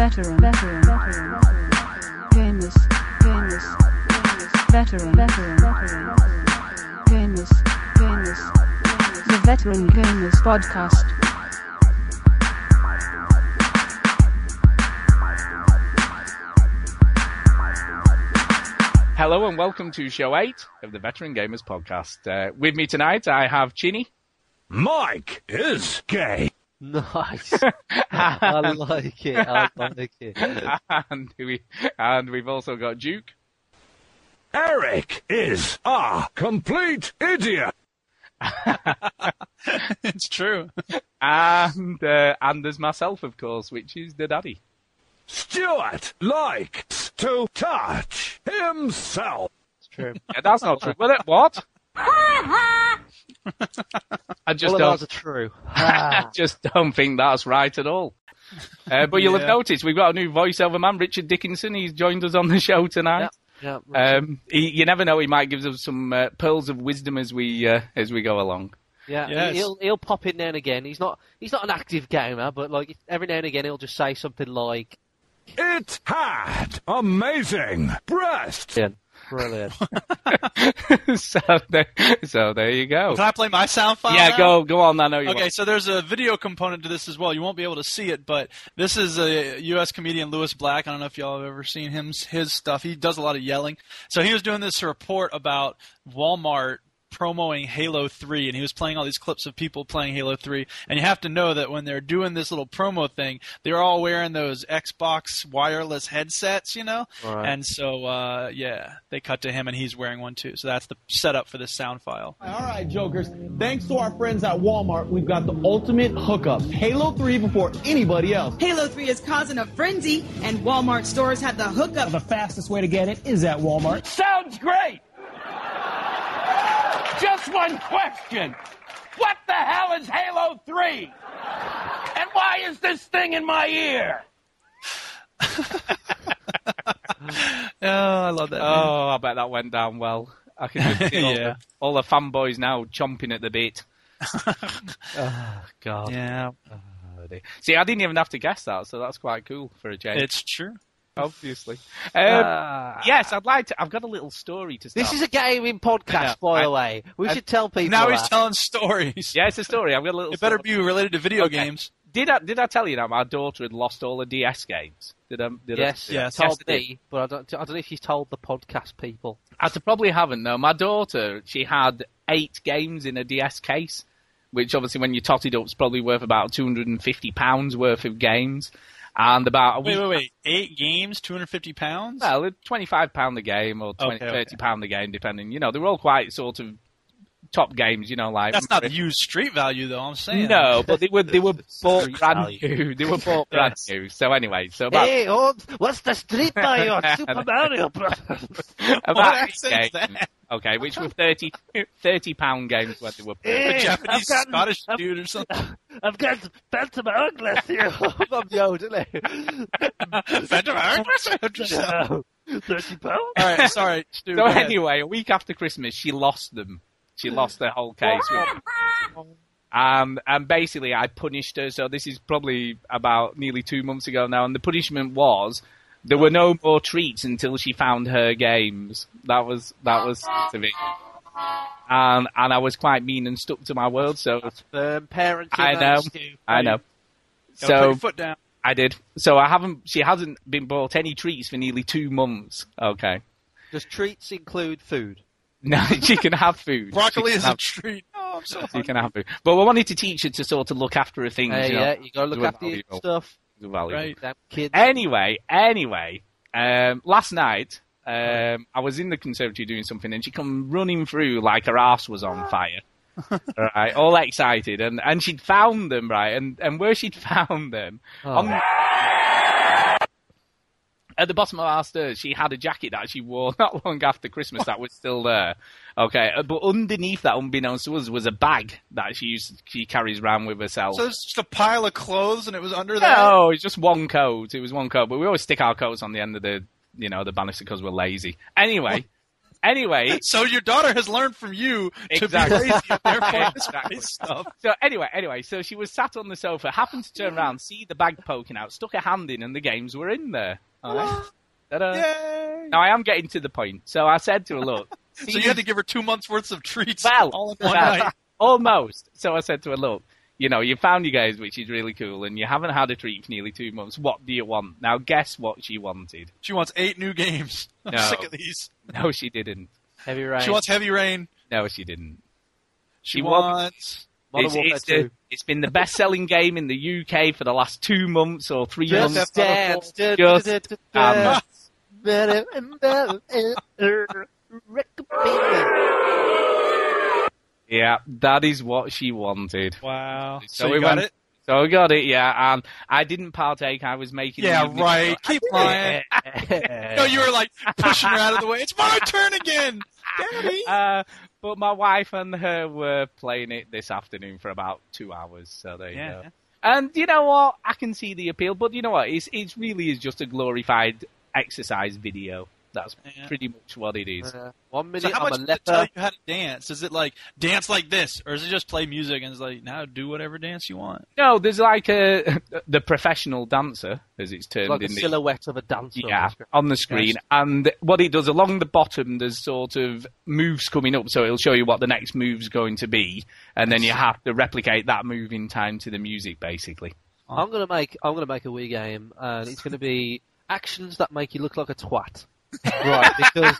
veteran, veteran, veteran, gamers, gamers, gamers, veteran, veteran, veteran, gamers, gamers, the Veteran Gamers Podcast. Hello and welcome to show eight of the Veteran Gamers Podcast. Uh, with me tonight, I have Chinny. Mike is gay. Nice. I like it. I like it. and, we, and we've also got Duke. Eric is a complete idiot. it's true. And, uh, and there's myself, of course, which is the daddy. Stuart likes to touch himself. It's true. Yeah, that's not true. Well, it, what? I just All of don't, are true. I just don't think that's right at all. Uh, but you'll have noticed we've got a new voiceover man, Richard Dickinson. He's joined us on the show tonight. yeah, right. Um, he, you never know; he might give us some uh, pearls of wisdom as we uh, as we go along. yeah. yes. He'll he'll pop in now and again. He's not he's not an active gamer, but like every now and again he'll just say something like, It had amazing breasts. "Yeah, brilliant." so, there, so there you go. Can I play my sound file? Yeah, now? go go on. I know you. Okay, want. so there's a video component to this as well. You won't be able to see it, but this is a U.S. comedian Lewis Black. I don't know if y'all have ever seen him his stuff. He does a lot of yelling. So he was doing this report about Walmart promoting Halo 3 and he was playing all these clips of people playing Halo 3 and you have to know that when they're doing this little promo thing they're all wearing those Xbox wireless headsets you know Right. and so uh, yeah they cut to him and he's wearing one too so that's the setup for this sound file All right, Jokers. Thanks to our friends at Walmart, we've got the ultimate hookup. Halo 3 before anybody else. Halo 3 is causing a frenzy, and Walmart stores have the hookup. The fastest way to get it is at Walmart. Sounds great. Just one question. What the hell is Halo 3? And why is this thing in my ear? oh I love that Oh, I bet that went down well. I can just see all, Yeah. the, all the fanboys now chomping at the bit. oh God. yeah Oh. See, I didn't even have to guess that, so that's quite cool for a change. it's true obviously. Um, Ah. yes, I'd like to. I've got a little story to start. This is a gaming podcast, Yeah, by the way. We I- should tell people. now he's telling stories Yeah, it's a story. I've got a little. It better story. be related to video Okay. games. Did I did I tell you that my daughter had lost all her DS games? Did I? Did Yes, I, Yes. told me, but I don't. I don't know if he's told the podcast people. I probably haven't. No, my daughter she had eight games in a DS case, which obviously when you tot it up, is probably worth about two hundred and fifty pounds worth of games, and about Wait, wait, wait. Eight games, 250 pounds? Well, twenty-five pound a game or 20, Okay, okay. 30 pound a game, depending. You know, they were all quite sort of top games. You know, like That's not the used street value, though. I'm saying. No, but they were they were bought brand new. They were bought brand Yes. new. So anyway, so about Hey, oh, what's the street value on Super Mario Bros? about What eight games. that? Okay, which were 30, 30 pound games when they were. Hey, A Japanese I've gotten- Scottish I've- dude or something. I've got Phantom Hourglass here. I'm yodeling. Phantom Hourglass? No. Thirty pounds. All right, sorry, Stu. So anyway, a week after Christmas, she lost them. She lost the whole case. Um, and basically, I punished her. So this is probably about nearly two months ago now, and the punishment was there were no more treats until she found her games. That was that was of it. And and I was quite mean and stuck to my word. So Firm parenting. I know, I know. Gotta put So your foot down. I did. So I haven't. She hasn't been bought any treats for nearly two months. Okay. Does treats include food? No, she can have food. Broccoli is can a have, treat. Oh, I'm so she can have food. But we wanted to teach her to sort of look after her things. Uh, you know, yeah, you gotta look do it after your stuff. valuable. Right. Damn kids. Anyway, anyway, um, last night um, I was in the conservatory doing something, and she come running through like her ass was on fire. right, all excited, and, and she'd found them right, and, and where she'd found them Oh. on at the bottom of our stairs, she had a jacket that she wore not long after Christmas that was still there. Okay, uh, but underneath that, unbeknownst to us, was a bag that she used she carries around with herself. So it's just a pile of clothes, and it was under that. No, it's just one coat. It was one coat, but we always stick our coats on the end of the, you know, the banister because we're lazy. Anyway, Anyway, So your daughter has learned from you to be therefore Exactly. stuff. so anyway, anyway, so she was sat on the sofa, happened to turn around, see the bag poking out, stuck her hand in, and the games were in there. All right. Yay! Now I am getting to the point. So I said to her, "Look, So you had to give her two months worth of treats well, all in one well, night. almost." So I said to her, "Look, you know, you found you guys, which is really cool, and you haven't had a treat for nearly two months. What do you want? Now, guess what she wanted? She wants eight new games. I'm No. sick of these. No, she didn't. Heavy rain. She wants Heavy Rain. No, she didn't. She, She wants. Modern It's, it's, the, it's been the best-selling game in the UK for the last two months or three Just months. dance. Just dance. Yeah, that is what she wanted. Wow. So So, we got went- it? So I got it, yeah, and I didn't partake. I was making. Yeah, right. Keep lying. No, you were like pushing her out of the way. It's my turn again, Daddy. Uh, but my wife and her were playing it this afternoon for about two hours. So there you go. And you know what? I can see the appeal, but you know what? It's it really is just a glorified exercise video. That's Yeah. pretty much what it is. Uh, one So minute how I'm much a does it tell you how to dance? Is it like dance like this, or is it just play music and it's like now do whatever dance you want? No, there's like a the professional dancer, as it's termed Like a in the silhouette of a dancer. on Yeah, the screen. on the screen. Yes. And what it does along the bottom, there's sort of moves coming up, so it'll show you what the next move's going to be, and then you have to replicate that move in time to the music, basically. I'm gonna make I'm gonna make a Wii game, and it's gonna be actions that make you look like a twat. Right, because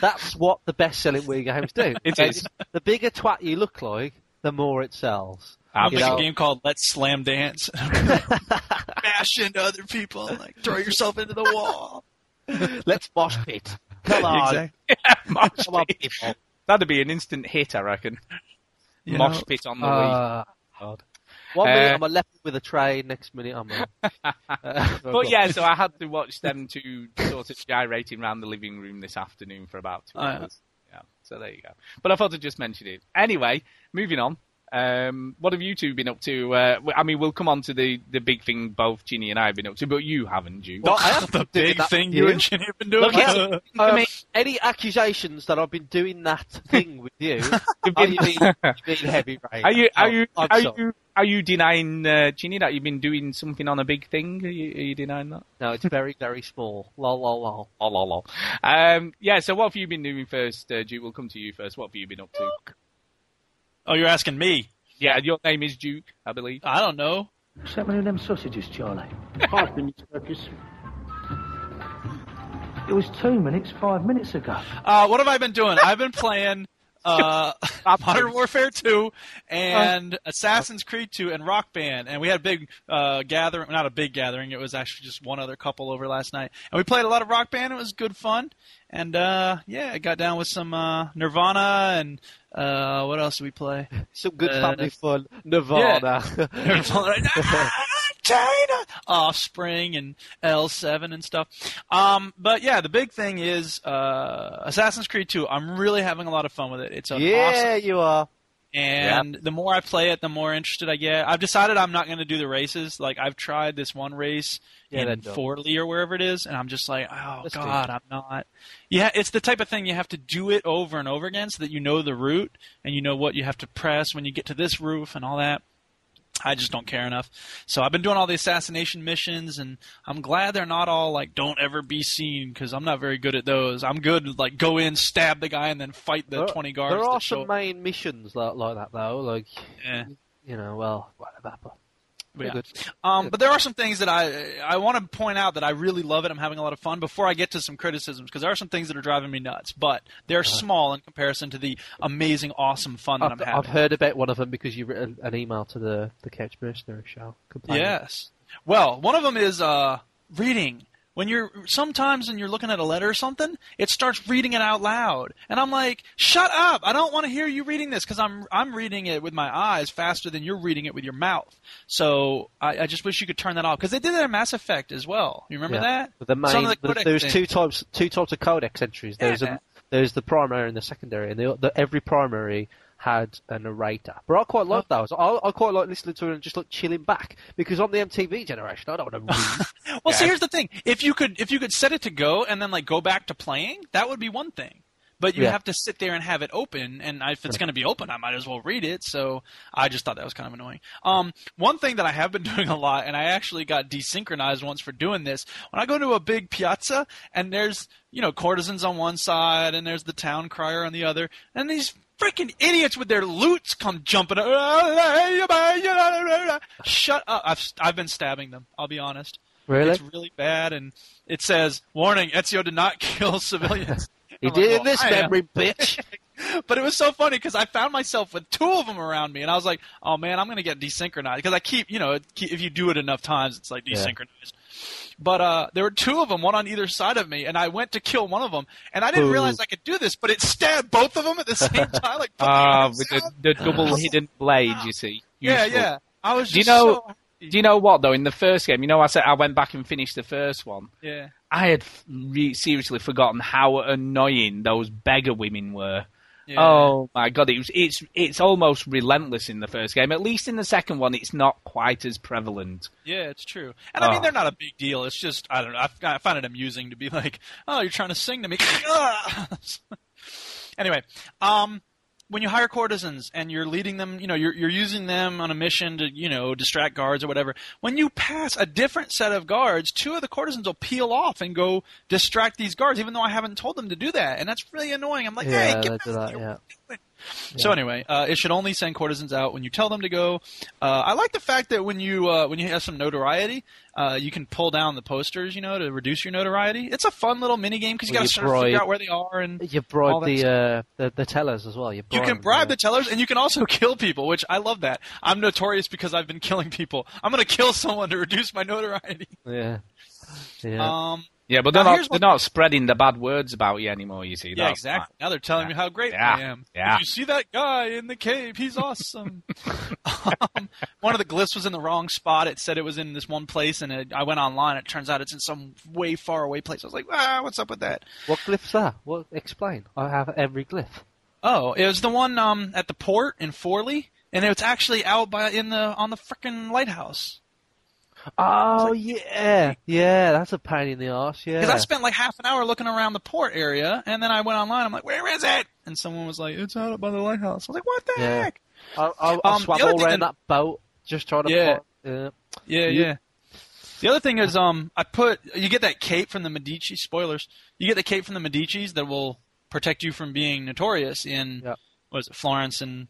that's what the best-selling Wii games do. It They- is. The bigger twat you look like, the more it sells. I'll make know- a game called Let's Slam Dance. Bash into other people, and, like throw yourself into the wall. Let's mosh pit. Come on, Mosh come on, pit. people. That'd be an instant hit, I reckon. You Mosh know? pit on the Wii. Uh, God. One minute Uh, I'm a leper with a tray, next minute I'm a. Uh, But yeah, so I had to watch them two sort of gyrating around the living room this afternoon for about two Oh, yeah. hours. Yeah, so there you go. But I thought I'd just mention it. Anyway, moving on. Um, what have you two been up to? Uh, w- I mean, we'll come on to the, the big thing both Chinny and I have been up to, but you haven't, you? Well, I have the big thing you you. and Chinny have been doing. Look, yeah. I mean- any accusations that I've been doing that thing with you? You've been- you mean, you mean heavy rain? Are you are you I'm are you are you denying uh, Chinny that you've been doing something on a big thing? Are you, are you denying that? No, it's very very small. Lol lol lol. Lol, lol. Um, yeah. So what have you been doing first, uh, Duke? We'll come to you first. What have you been up to? Oh, you're asking me? Yeah, your name is Duke, I believe. I don't know. Set me them sausages, Charlie. Five minutes, Marcus. It was two minutes five minutes ago. Uh, what have I been doing? I've been playing uh, Modern Warfare 2 and Assassin's Creed 2 and Rock Band, and we had a big uh, gathering. Not a big gathering. It was actually just one other couple over last night, and we played a lot of Rock Band. It was good fun, and uh, yeah, I got down with some uh, Nirvana and uh, what else did we play? Some good Uh, family fun. Nirvana. China, Offspring, and L7 and stuff. Um, but yeah, the big thing is uh, Assassin's Creed 2. I'm really having a lot of fun with it. It's an awesome yeah, you are. and the more I play it, the more interested I get. I've decided I'm not going to do the races. Like I've tried this one race Yeah, in. Forlì or wherever it is, and I'm just like, oh That's god, I'm not. Yeah, it's the type of thing you have to do it over and over again so that you know the route and you know what you have to press when you get to this roof and all that. I just don't care enough. So I've been doing all the assassination missions, and I'm glad they're not all like "don't ever be seen" because I'm not very good at those. I'm good like go in, stab the guy, and then fight the There- 20 guards. There are some main missions like, like that though. Like Yeah. you know, well, whatever. But Yeah. good. Um, but there are some things that I I want to point out that I really love it. I'm having a lot of fun. Before I get to some criticisms, because there are some things that are driving me nuts, but they're small in comparison to the amazing, awesome fun that I've, I'm having. I've heard about one of them because you wrote an email to the the Couch Mercenary show. complaining. Yes. Well, one of them is uh, reading. When you're sometimes when you're looking at a letter or something, it starts reading it out loud, and I'm like, "Shut up! I don't want to hear you reading this because I'm I'm reading it with my eyes faster than you're reading it with your mouth." So I, I just wish you could turn that off because they did that in Mass Effect as well. You remember Yeah. that? The Some main, of the the- there's things. two types two types of codex entries. There's Yeah. a, there's the primary and the secondary, and the, the, every primary had a narrator. But I quite like those. I, I quite like listening to it and just like chilling back because I'm the MTV generation. I don't want to read. Well, see, here's the thing: if you could, if you could set it to go and then like go back to playing, that would be one thing. but you Yeah. have to sit there and have it open. And if it's going to be open, I might as well read it. So I just thought that was kind of annoying. Um, one thing that I have been doing a lot, and I actually got desynchronized once for doing this. When I go to a big piazza and there's you know courtesans on one side and there's the town crier on the other, and these freaking idiots with their lutes come jumping. Shut up! I've I've been stabbing them. I'll be honest. Really? It's really bad, and it says, "Warning: Ezio did not kill civilians." He I'm did like, in this "Well, memory, bitch. But it was so funny because I found myself with two of them around me, and I was like, "Oh man, I'm gonna get desynchronized." Because I keep, you know, if you do it enough times, it's like Yeah. Desynchronized. But uh, there were two of them, one on either side of me, and I went to kill one of them, and I didn't Ooh. realize I could do this, but it stabbed both of them at the same time. Like, put Ah, arms with the, the double hidden blade, you see. yeah, Useful. yeah. I was Do you know? so Do you know what though? In the first game, you know, I said I went back and finished the first one. yeah. I had re- seriously forgotten how annoying those beggar women were. Yeah. Oh my god, it was, it's it's almost relentless in the first game. At least in the second one, it's not quite as prevalent. Yeah, it's true. And I mean, Oh. they're not a big deal. It's just, I don't know. I, I find it amusing to be like, oh, you're trying to sing to me. anyway, um, when you hire courtesans and you're leading them, you know, you're, you're using them on a mission to, you know, distract guards or whatever. When you pass a different set of guards, two of the courtesans will peel off and go distract these guards, even though I haven't told them to do that. And that's really annoying. I'm like, hey, get back that. Yeah. So anyway, uh, it should only send courtesans out when you tell them to go. Uh, I like the fact that when you uh, when you have some notoriety, uh, you can pull down the posters, you know, to reduce your notoriety. It's a fun little mini game because you Well, got to sort of figure out where they are, and You bribe the, uh, the the tellers as well. You, you bribe can them, bribe yeah. the tellers, and you can also kill people, which I love that. I'm notorious because I've been killing people. I'm going to kill someone to reduce my notoriety. Yeah. Yeah. Um, Yeah, but they're Now, not they're what- not spreading the bad words about you anymore. You see, yeah, That's exactly. Now they're telling me how great Yeah, I am. yeah. Did you see that guy in the cave? He's awesome. um, one of the glyphs was in the wrong spot. It said it was in this one place, and it, I went online. It turns out it's in some way far away place. I was like, ah, what's up with that? what glyph's that? What? Explain. I have every glyph. Oh, it was the one um, at the port in Forlì, and it's actually out by in the on the frickin' lighthouse. Oh yeah, yeah. That's a pain in the ass. Yeah. Because I spent like half an hour looking around the port area, and then I went online. I'm like, where is it? And someone was like, it's out by the lighthouse. I was like, what the Yeah. heck? I, I, I Um, swam all around that- that boat just trying to. Yeah. yeah. Yeah, yeah. The other thing is, um, I put you get that cape from the Medici. Spoilers. You get the cape from the Medici's that will protect you from being notorious in Yeah. what is it, Florence and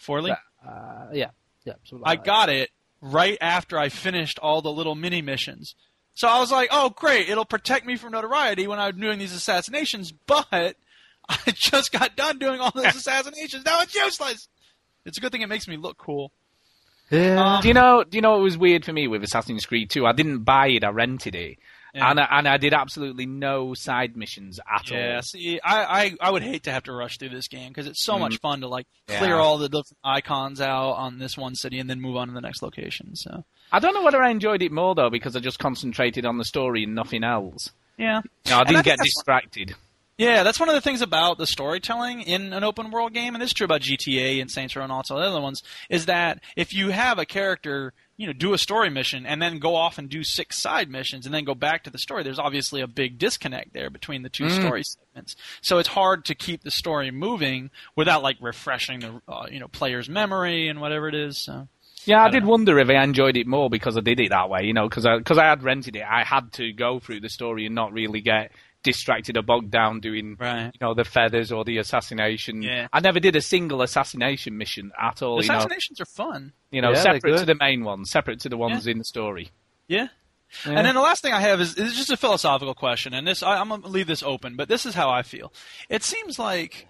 Forlì. Uh, yeah. Yeah. I like that. got it right after I finished all the little mini missions. So I was like, oh great, it'll protect me from notoriety when I'm doing these assassinations, but I just got done doing all those assassinations. Now it's useless. It's a good thing it makes me look cool. Yeah. Um, Do you know? Do you know what was weird for me with Assassin's Creed 2? I didn't buy it. I rented it, Yeah. and I, and I did absolutely no side missions at Yeah, all. Yeah, see, I, I, I would hate to have to rush through this game because it's so mm-hmm. much fun to like Yeah. clear all the different icons out on this one city and then move on to the next location. So I don't know whether I enjoyed it more though because I just concentrated on the story and nothing else. yeah, No, I didn't think get distracted. Yeah, that's one of the things about the storytelling in an open world game, and this is true about GTA and Saints Row and also the other ones, is that if you have a character, you know, do a story mission and then go off and do six side missions and then go back to the story, there's obviously a big disconnect there between the two story segments. So it's hard to keep the story moving without like refreshing the uh, you know player's memory and whatever it is. So Yeah, I, did wonder if I enjoyed it more because I did it that way, you know, because I, cause I had rented it. I had to go through the story and not really get distracted or bogged down doing, Right. you know, the feathers or the assassination. Yeah. I never did a single assassination mission at all, you know, assassinations are fun. you know Yeah, separate to the main ones, separate to the ones in the story. Yeah. Yeah. And then the last thing I have is, is just a philosophical question, and this I, I'm gonna leave this open, but this is how I feel. It seems like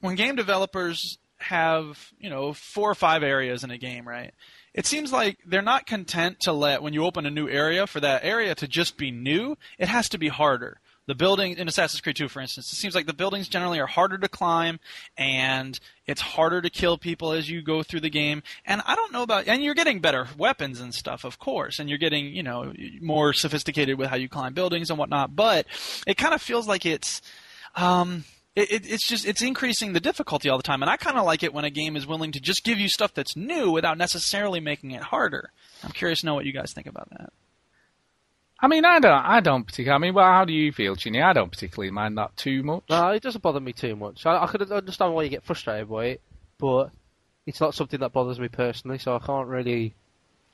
when game developers have you know four or five areas in a game, right? It seems like they're not content to let when you open a new area for that area to just be new. It has to be harder. The building in Assassin's Creed 2, for instance, it seems like the buildings generally are harder to climb, and it's harder to kill people as you go through the game. And I don't know about, and you're getting better weapons and stuff, of course, and you're getting, you know, more sophisticated with how you climb buildings and whatnot. But it kind of feels like it's, um, it, it, it's just it's increasing the difficulty all the time, and I kind of like it when a game is willing to just give you stuff that's new without necessarily making it harder. I'm curious to know what you guys think about that. I mean, I don't, I don't particularly. I mean, well, how do you feel, Chinny? I don't particularly mind that too much. No, it doesn't bother me too much. I, I could understand why you get frustrated by it, but it's not something that bothers me personally, so I can't really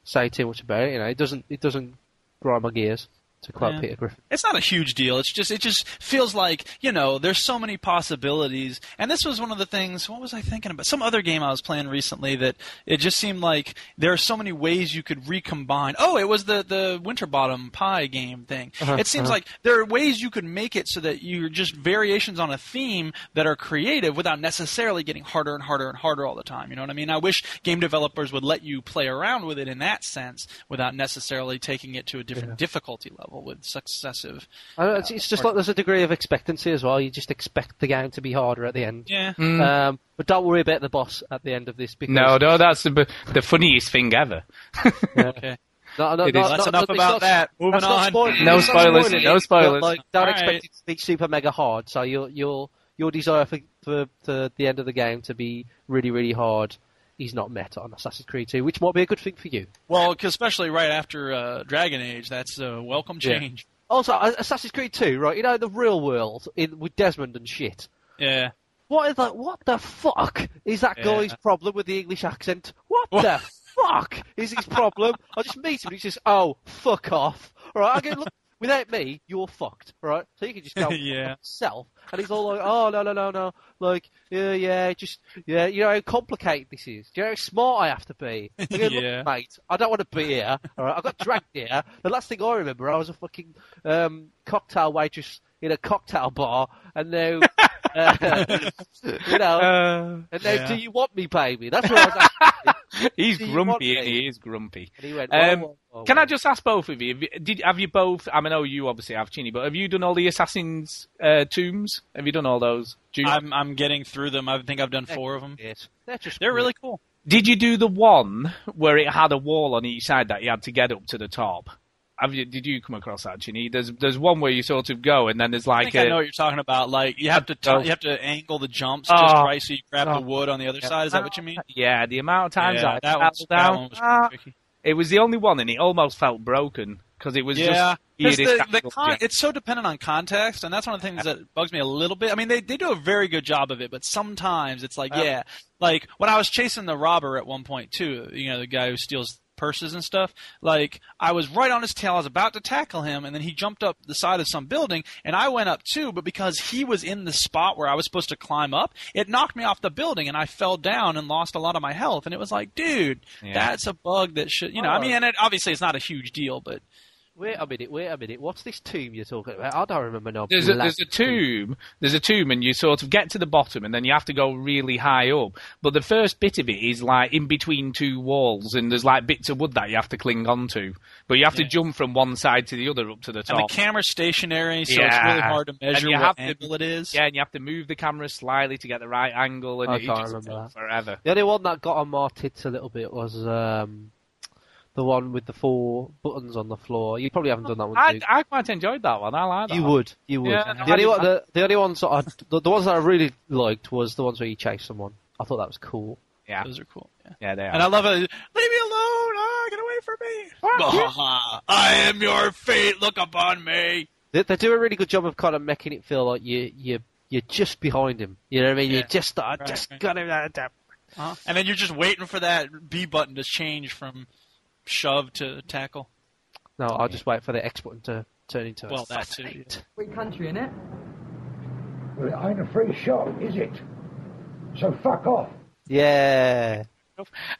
say too much about it. You know, it doesn't it doesn't grind my gears. To quote Yeah. Peter Griffin. It's not a huge deal. It's just it just feels like you know there's so many possibilities. And this was one of the things. What was I thinking about? Some other game I was playing recently that it just seemed like there are so many ways you could recombine. Oh, it was the the Winterbottom Pie game thing. Uh-huh, it seems uh-huh. like there are ways you could make it so that you're just variations on a theme that are creative without necessarily getting harder and harder and harder all the time. You know what I mean? I wish game developers would let you play around with it in that sense without necessarily taking it to a different difficulty level with successive. I know, it's, it's just like there's a degree of expectancy as well. You just expect the game to be harder at the end. Yeah. Mm. Um, but don't worry about the boss at the end of this because No, no, that's the, the funniest thing ever. Okay. No, no, It no, is. That's no, enough it's about not- that. Moving on. spoiling- No spoilers, spoiling no it, but, spoilers. Like, don't All expect right. it to be super mega hard. So your your your desire for, for for the end of the game to be really really hard is not met on Assassin's Creed 2, which might be a good thing for you. Well, 'cause especially right after uh, Dragon Age, that's a welcome Yeah. change. Also, uh, Assassin's Creed 2, right? You know the real world in with Desmond and shit. Yeah. What is that? What the fuck is that Yeah. guy's problem with the English accent? What What? the fuck is his problem? I just meet him and he says, "Oh, fuck off." All right, I go look. Without me, you're fucked, right? So you can just go Yeah. fuck yourself. And he's all like, "Oh no, no, no, no, like, yeah, yeah, just, yeah, you know how complicated this is. Do you know how smart I have to be?" Go, "Look, Yeah. mate, I don't want to be here. All right, I got dragged here. The last thing I remember, I was a fucking um, cocktail waitress in a cocktail bar, and now, uh, you know, Uh, and now, Yeah. do you want me, baby? That's what I was asking. he's Do you grumpy, and he is grumpy. And he went, Um, "Whoa, whoa, whoa, Can. I just ask both of you? have you- Did have you both? I mean, I know you obviously have Chinny, but have you done all the Assassin's uh, tombs? Have you done all those? Do you- I'm I'm getting through them. I think I've done four of them. Yes. They're just They're really cool. Did you do the one where it had a wall on each side that you had to get up to the top? Have you? Did you come across that, Chinny? There's there's one where you sort of go and then there's I like I a, know what you're talking about. Like you have to t- Oh. you have to angle the jumps Oh. just right so you grab Oh. the wood on the other side. Is that what you mean? yeah, the amount of times yeah, I that, fell one's, that down. one was ah, pretty tricky. it was the only one, and it almost felt broken because it was Yeah, just the, the con- it's so dependent on context, and that's one of the things that bugs me a little bit. I mean, they they do a very good job of it, but sometimes it's like, Uh, yeah, like when I was chasing the robber at one point too, you know, the guy who steals purses and stuff. Like I was right on his tail, I was about to tackle him, and then he jumped up the side of some building, and I went up too. But because he was in the spot where I was supposed to climb up, it knocked me off the building, and I fell down and lost a lot of my health. And it was like, dude, Yeah. that's a bug that should, you know, I Oh. mean, and it, obviously it's not a huge deal, but Wait a minute, wait a minute. What's this tomb you're talking about? I don't remember no. There's a, there's a tomb, there's a tomb, and you sort of get to the bottom, and then you have to go really high up. But the first bit of it is like in between two walls, and there's like bits of wood that you have to cling onto. But you have to jump from one side to the other up to the top. and top. the camera's stationary, so it's really hard to measure And you what have to- it is. yeah, and you have to move the camera slightly to get the right angle, and I it can't just remember took forever. The only one that got on my tits a little bit was um, the one with the four buttons on the floor. You probably haven't done that one. I, Duke. I quite enjoyed that one. I like that. You one. would, you would. Yeah, no, the, only one, the, the only ones that I, the, the ones that I really liked was the ones where you chase someone. I thought that was cool. Yeah, Those are cool. Yeah. yeah, they are. And I love it. Leave me alone! Ah, get away from me! Ah, I am your fate. Look upon me. They, they do a really good job of kind of making it feel like you you you're just behind him. You know what I mean? You Yeah. just I Right, just right. got him. uh, uh, Uh-huh. And then you're just waiting for that B button to change from shove to tackle. No, I'll just wait for the X button to turn into Well, that too. Free country, in it? Well, it ain't a free shot, is it? So fuck off. Yeah.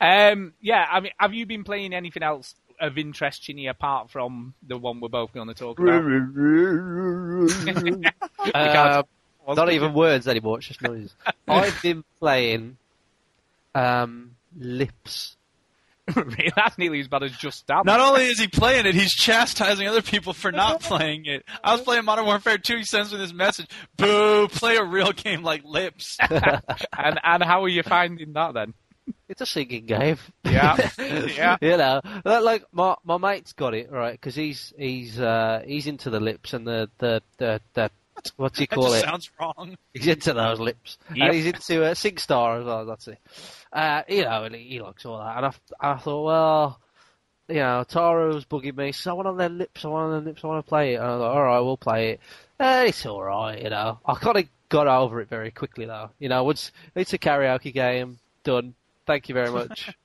Um, yeah, I mean, have you been playing anything else of interest, Chinny, apart from the one we're both going to talk about? Uh, not even words anymore. It's just noises. I've been playing um, Lips. Really, That's nearly as bad as Just Dance. Not only is he playing it, he's chastising other people for not playing it. I was playing Modern Warfare 2. He sends me this message: "Boo! Play a real game like Lips." and and how are you finding that then? It's a singing game. Yeah, yeah. you know, like- like my my mate's got it right because he's he's uh, he's into the lips and the the the, the what do you That call just it? sounds wrong. He's into those lips, Yep. and he's into uh, SingStar as well. That's it. Uh, you know, and he, he likes all that. And I, I thought, well, you know, Taro's bugging me. So I want on their lips. I want on their lips. I want to play it. And I like, all right, we'll play it. It's all right, you know. I kind of got over it very quickly though. You know, once it's a karaoke game, done. Thank you very much.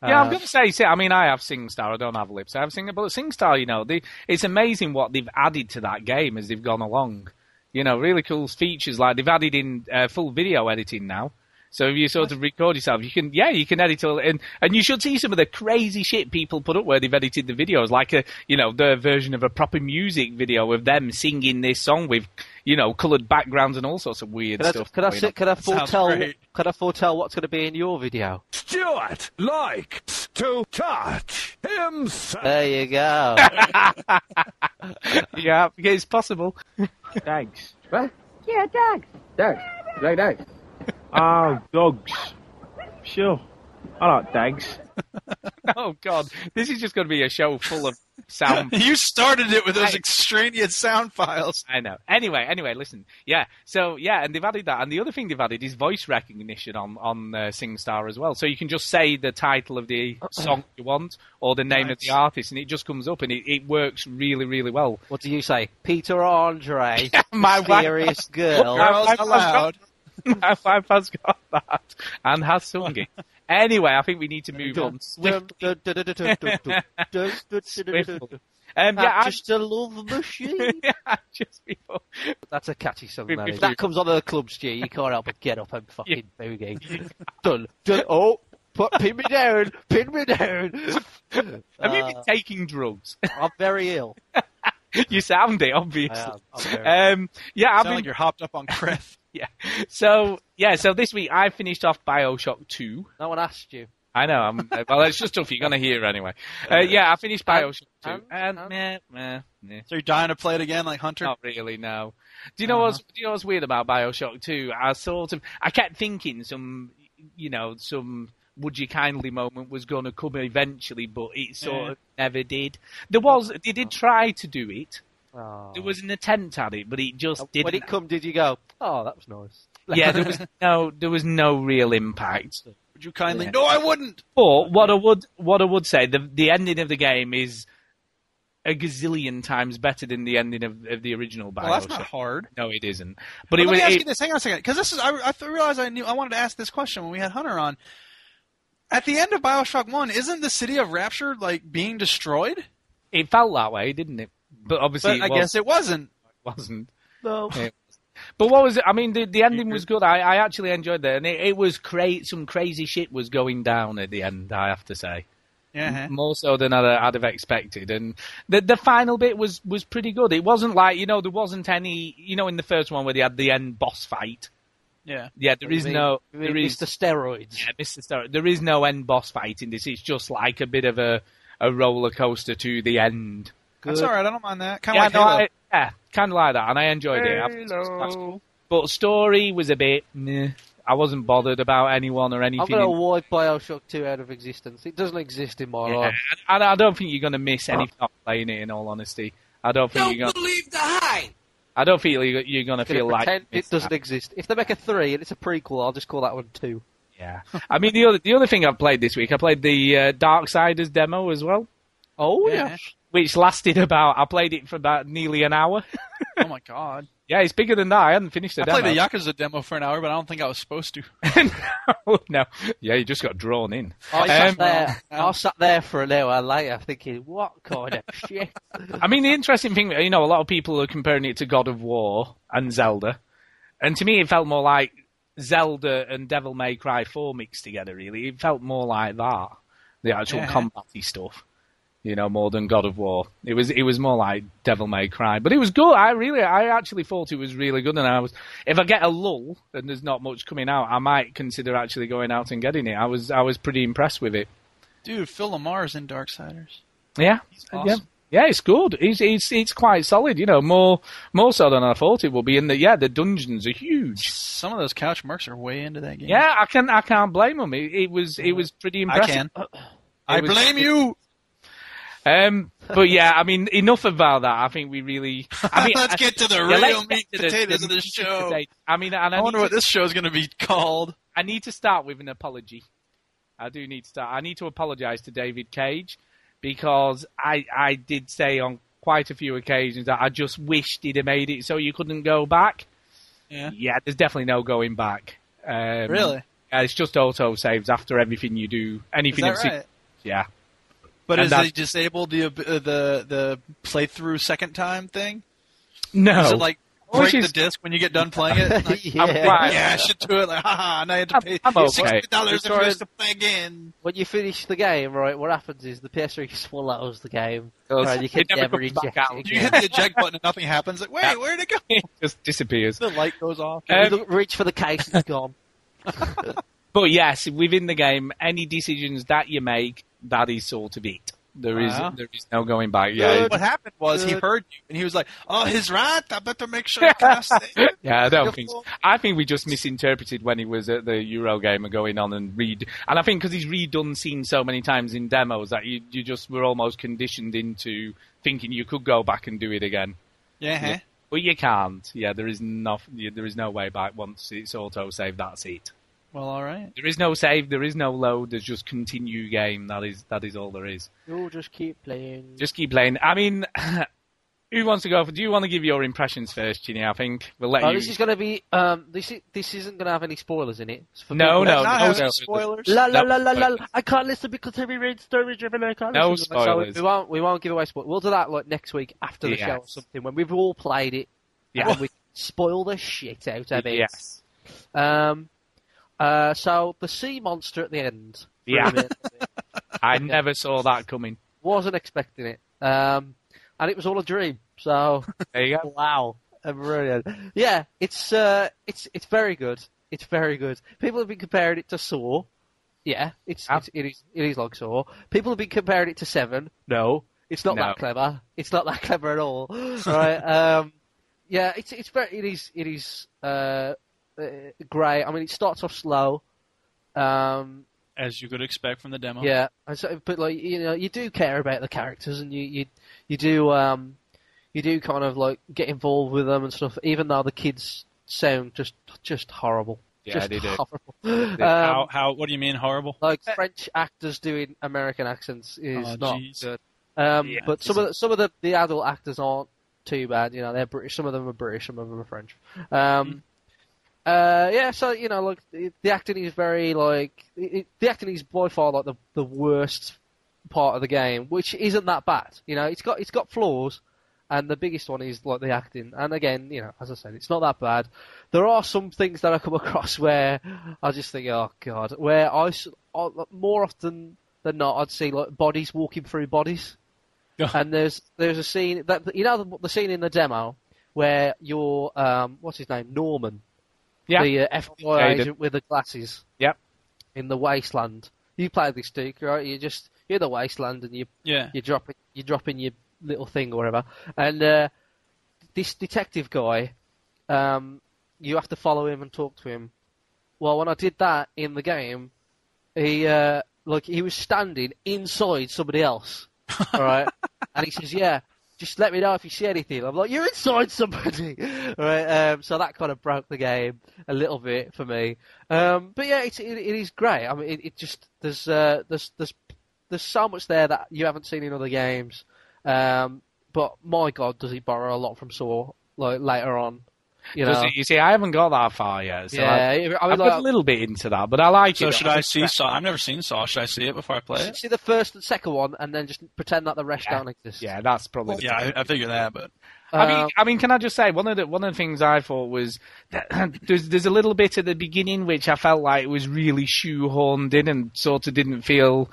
Yeah, I'm Uh, going to say, see, I mean, I have SingStar, I don't have Lips, I have Sing, but SingStar, you know, they, it's amazing what they've added to that game as they've gone along. You know, really cool features, like they've added in uh, full video editing now. So if you sort of record yourself, you can, yeah, you can edit all, and, and you should see some of the crazy shit people put up where they've edited the videos, like a, you know, the version of a proper music video of them singing this song with, you know, coloured backgrounds and all sorts of weird Can I, stuff. can I, going sit- on. can I foretell? great. Can I foretell what's going to be in your video? Stuart likes to touch himself. There you go. yeah, it's possible. Thanks. What? Yeah, Dags. Dags. You like Dags? Oh, dogs. Sure. I like Dags. Oh God, this is just going to be a show full of sound. you started it with those I- extraneous sound files. I know. Anyway, anyway, listen. Yeah. So yeah, and they've added that, and the other thing they've added is voice recognition on on uh, SingStar as well. So you can just say the title of the song you want or the name of the artist, and it just comes up, and it, it works really, really well. what do you say? Peter Andre, My wife, girl. Girls I've- I've allowed. My wife has got that and has sung it. Anyway, I think we need to move on swiftly. Swiftly. Um, yeah, I'm just a love machine. yeah, just before. That's a catchy song. That, if is. that we- comes on the club, Stu. You can't help but get up and fucking boogie. done, done. Oh, put, pin me down, pin me down. Have you been Uh, taking drugs? I'm very ill. you sound it, I obviously. am. I'm very Um, yeah, I've Sound been like you're hopped up on Creth. Yeah. So yeah, so this week I finished off Bioshock Two. No one asked you. I know. I'm, well, it's just stuff you're gonna hear anyway. Uh, yeah, I finished Bioshock Two, and- and, and- meh, meh, meh. So you're dying to play it again, like Hunter? not really. No. Do you know Uh-huh. what's Do you know what's weird about Bioshock Two? I sort of I kept thinking some, you know, some would you kindly moment was going to come eventually, but it sort Yeah. of never did. There was they did try to do it. Oh. There was an attempt at it, but it just didn't. when it come, did you go? Oh, that was nice. yeah, there was no there was no real impact. Would you kindly? Yeah. No, I wouldn't. But what I would what I would say the the ending of the game is a gazillion times better than the ending of, of the original Bioshock. Well, that's not hard. No, it isn't. But But it let was me ask it- you this. Hang on a second, because this is. I, I realized I knew I wanted to ask this question when we had Hunter on. At the end of Bioshock One, isn't the city of Rapture like being destroyed? it felt that way, didn't it? But obviously, But I was, guess it wasn't. wasn't. No. Yeah. But what was it? I mean, the, the ending was good. I, I actually enjoyed that, and it, it was cra- some crazy shit was going down at the end. I have to say. Yeah. more so than I'd, I'd have expected. And the the final bit was was pretty good. It wasn't like you know there wasn't any you know in the first one where they had the end boss fight. Yeah. Yeah, there is mean- no you mean there is Mr. Steroids. yeah, Mr. Star. There is no end boss fight in this. It's just like a bit of a a roller coaster to the end. That's Good. all right. I don't mind that. Kind yeah, of like no, Halo. I, yeah, kind of like that, and I enjoyed it. I- But story was a bit. Meh. I wasn't bothered about anyone or anything. I'm going to wipe Bioshock 2 out of existence. It doesn't exist in my Yeah, life. and I don't think you're going to miss anything not playing it. In all honesty, I don't think you're going. believe the hype. I don't feel you're, you're going to Gonna feel like it doesn't that. exist. If they make a 3 and it's a prequel, I'll just call that one 2. Yeah, I mean the other the other thing I've played this week, I played the uh, Darksiders demo as well, Oh, Yeah. yes. Which lasted about. I played it for about nearly an hour. oh my god. yeah, it's bigger than that. I hadn't finished the I demo. played the Yakuza demo for an hour, but I don't think I was supposed to. no, no, yeah, you just got drawn in. I sat, Um, there, well, I sat there for an hour later thinking, what kind of shit? I mean, the interesting thing, you know, a lot of people are comparing it to God of War and Zelda, and to me, it felt more like Zelda and Devil May Cry 4 mixed together. Really, it felt more like that, the actual Yeah. combaty stuff. You know, more than God of War. It was it was more like Devil May Cry, but it was good. I really, I actually thought it was really good, and I was, if I get a lull and there's not much coming out, I might consider actually going out and getting it. I was, I was pretty impressed with it. Dude, Phil LaMarr's in Darksiders. Yeah, awesome. yeah, yeah. It's good. It's it's it's quite solid. You know, more more so than I thought it would be. And the yeah, the dungeons are huge. Some of those couch marks are way into that game. Yeah, I can I can't blame them. It, it was it was pretty impressive. I can. I was- blame you. Um, but yeah, I mean, enough about that. I think we really. I mean, Let's I- get to the yeah, real meat and to potatoes of this show. potatoes. I mean, and I, I wonder need what to, this is going to be called. I need to start with an apology. I do need to start. I need to apologise to David Cage because I I did say on quite a few occasions that I just wished he'd have made it so you couldn't go back. Yeah. Yeah, there's definitely no going back. Um, Really? Yeah, it's just auto saves after everything you do. Is Anything that in se- right? Yeah. But And is that- it disabled the uh, the the playthrough second time thing? No. Is it like break is- the disc when you get done playing it? Like, Yeah. I'm, Right. yeah, I should do it. Like, haha, now you have to pay I'm okay. sixty dollars It's alright. just to play again. When you finish the game, right, what happens is the PS3 swallows the game. Goes- Right, you can never never comes back eject out. it You hit the eject button and nothing happens. Like, wait, where'd it go? it just disappears. The light goes off. You Um, look- reach for the case, it's gone. But yes, within the game, any decisions that you make, that is sort of it. There is Wow. there is no going back. Yeah, what happened was he heard you and he was like, "Oh, he's right. I better make sure I cast it." yeah. I don't think. So. I think we just misinterpreted when he was at the Eurogamer going on and read. And I think because he's redone scenes so many times in demos that you you just were almost conditioned into thinking you could go back and do it again. Yeah. huh? But you can't. Yeah, there is no there is no way back once it's auto save. That's it. Well, all right. There is no save. There is no load. There's just continue game. That is that is all there is. You'll just keep playing. Just keep playing. I mean, who wants to go? For, do you want to give your impressions first, Chinny? I think we'll let Oh, you. this is going to be. Um, this is, this isn't going to have any spoilers in it. For No, people- no, no, no. spoilers. La la No la la la. I can't listen because every raid story driven. I can't No listen. spoilers. So we won't. We won't give away spoilers. We'll do that like next week after the show or something when we've all played it. Yeah. And we spoil the shit out of it. Yes. Um. Uh. So the sea monster at the end. Yeah. I never saw that coming. Wasn't expecting it. Um. And it was all a dream. So There you go. Wow, uh, brilliant. Yeah, it's uh, it's it's very good. It's very good. People have been comparing it to Saw. Yeah, it's, Ah. it's it is it is like Saw. People have been comparing it to Seven. No, it's not No. that clever. It's not that clever at all. right? Um, yeah, it's it's very it is it is uh great. I mean, it starts off slow. Um, As you could expect from the demo. yeah, so, but like you know, you do care about the characters, and you you you do um you do kind of like get involved with them and stuff, even though the kids sound just just horrible. Yeah, just they do. horrible. How, Um, how? What do you mean horrible? like French actors doing American accents is Oh, not jeez. good. Um, Yeah, but some of the, some of the, the adult actors aren't too bad. You know, they're British. Some of them are British. Some of them are French. Um, uh, yeah, so you know, like the, the acting is very like it, the acting is by far like the the worst part of the game, which isn't that bad. You know, it's got it's got flaws, and the biggest one is like the acting. And again, you know, as I said, it's not that bad. There are some things that I come across where I just think, oh god, where I more often than not, I'd see like bodies walking through bodies. And there's there's a scene that you know the, the scene in the demo where you're um what's his name Norman, Yeah. the uh, FBI agent with the glasses. Yep. In the wasteland, you play this Duke, right? You just you're the wasteland and you Yeah. you drop you drop in your little thing or whatever, and uh, this detective guy, um, you have to follow him and talk to him. Well, when I did that in the game, he uh, like he was standing inside somebody else, all right, and he says, "Yeah, just let me know if you see anything." I'm like, "You're inside somebody," right? Um, so that kind of broke the game a little bit for me. Um, but yeah, it's, it, it is great. I mean, it, it just there's uh, there's there's there's so much there that you haven't seen in other games. Um, but my God, does he borrow a lot from Saw like later on? You know, Does you see, I haven't got that far yet. So yeah. I, I mean, I've like, got a little bit into that, but I like So it. So should I see Saw? I've never seen Saw. Should I see it before I play it? see the first and second one, and then just pretend that the rest Yeah. don't exist. Yeah, that's probably. the Yeah, I, I figure that, but I mean, Um, I mean, can I just say one of the one of the things I thought was that there's there's a little bit at the beginning which I felt like it was really shoehorned in and sort of didn't feel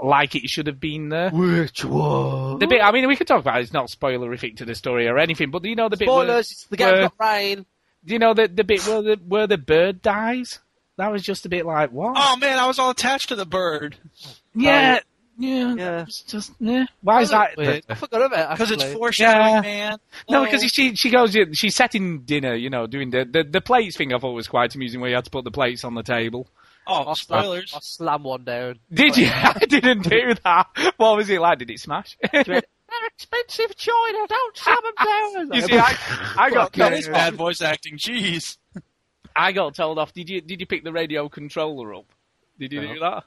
like it should have been there. which one? The bit, I mean, we could talk about it. It's not spoilerific to the story or anything, but you know the bit? Where, Spoilers. It's the game where- got rain. do you know the the bit where the where the bird dies? That was just a bit like what? oh man, I was all attached to the bird yeah, yeah, Yeah. It's just yeah. Why is that? Weird. I forgot about it. because it's foreshadowing, Yeah. man. No, Oh. because she she goes she's setting dinner, you know, doing the, the the plates thing. I thought was quite amusing, where you had to put the plates on the table. Oh spoilers. I slam one down. Did you? I didn't do that. What was it like? Did it smash? They're expensive china. Don't slam them down. you see, I, I got That told is bad voice acting. Jeez. I got told off. Did you did you pick the radio controller up? Did you No. do that?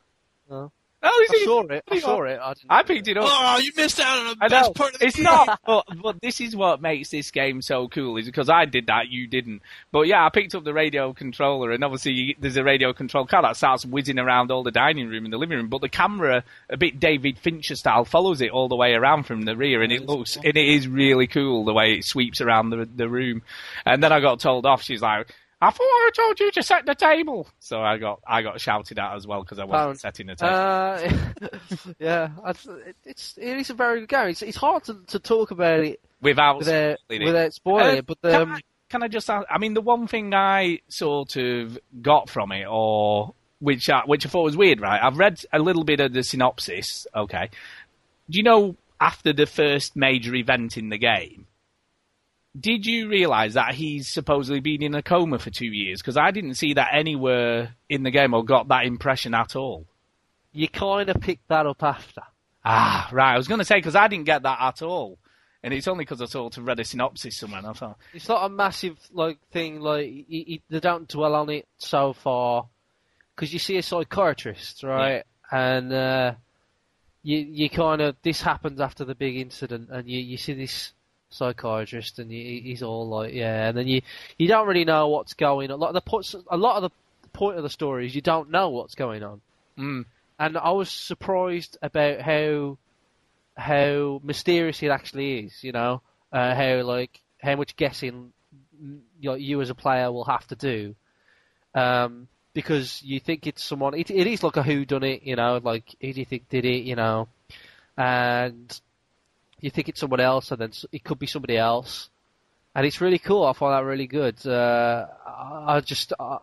No. Oh, is I it? saw it. I saw it. I, didn't I picked it up. Oh, you missed out on the I best know. part of the It's game. not, but, but this is what makes this game so cool is because I did that, you didn't. But yeah, I picked up the radio controller, and obviously there's a radio control car that starts whizzing around all the dining room and the living room. But the camera, a bit David Fincher style, follows it all the way around from the rear, and it looks, and it is really cool the way it sweeps around the the room. And then I got told off. She's like. I thought I told you to set the table. So I got I got shouted at as well because I wasn't Pound. setting the table. Uh, yeah, it's it is a very good game. It's, it's hard to, to talk about it without without, spoiling it. without spoiling Uh, it. But can, um, I, can I just ask? I mean, the one thing I sort of got from it, or which I, which I thought was weird, right? I've read a little bit of the synopsis. Okay, do you know after the first major event in the game? Did you realise that he's supposedly been in a coma for two years? Because I didn't see that anywhere in the game or got that impression at all. you kind of picked that up after. Ah, right. I was going to say because I didn't get that at all, and it's only because I sort of read a synopsis somewhere. I thought, It's not a massive like thing. Like they don't dwell on it so far because you see a psychiatrist, right? And uh, you you kind of this happens after the big incident, and you you see this psychiatrist, and you, he's all like, yeah, and then you you don't really know what's going on. A lot of the points, a lot of the point of the story is you don't know what's going on. mm, and I was surprised about how how mysterious it actually is. You know, uh, how like how much guessing mm, you, know, you as a player will have to do, um, because you think it's someone. It, it is like a who done it. You know, like who do you think did it? You know, and you think it's someone else, and then it could be somebody else. And it's really cool. I find that really good. Uh, I, just, uh,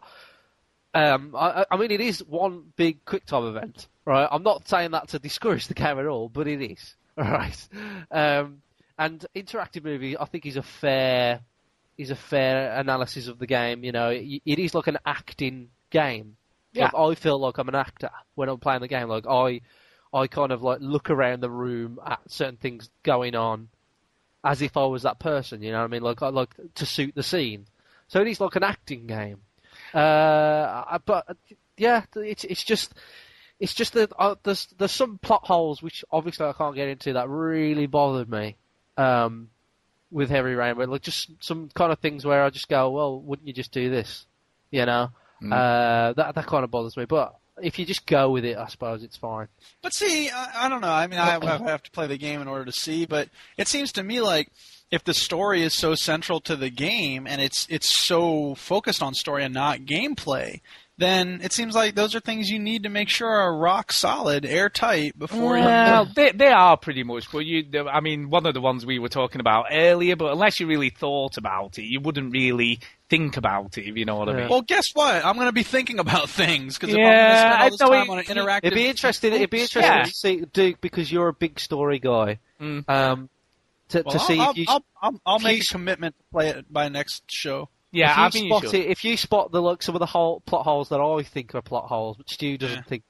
um, I, I mean, it is one big quick time event, right? I'm not saying that to discourage the game at all, but it is, right? Um, and interactive movie, I think, is a fair, is a fair analysis of the game. You know, it, it is like an acting game. Yeah. Like, I feel like I'm an actor when I'm playing the game. Like I, I kind of like look around the room at certain things going on, as if I was that person. You know what I mean? Like I like to suit the scene. So it is like an acting game. Uh, but yeah, it's it's just it's just that uh, there's there's some plot holes which obviously I can't get into that really bothered me. Um, with Heavy Rain, but like just some kind of things where I just go, well, wouldn't you just do this? You know, uh, that that kind of bothers me. But if you just go with it, I suppose it's fine. But see, I, I don't know. I mean, I, I have to play the game in order to see. But it seems to me like if the story is so central to the game and it's it's so focused on story and not gameplay, then it seems like those are things you need to make sure are rock solid, airtight before Well, you. they they are pretty much. But you, I mean, one of the ones we were talking about earlier. But unless you really thought about it, you wouldn't really think about it. If you know what I mean. Well, guess what? I'm going to be thinking about things because if Yeah, I'm going to spend all this time it- on an interactive, It'd be interesting. It'd be interesting Yeah. to see, Duke, because you're a big story guy. Mm. Um, to, Well, to see I'll, if you I'll, I'll, I'll make a commitment to play it by next show. Yeah, if I you think spot you should. it, if you spot the like some of the whole plot holes that I think are plot holes, but Stu doesn't Yeah. think.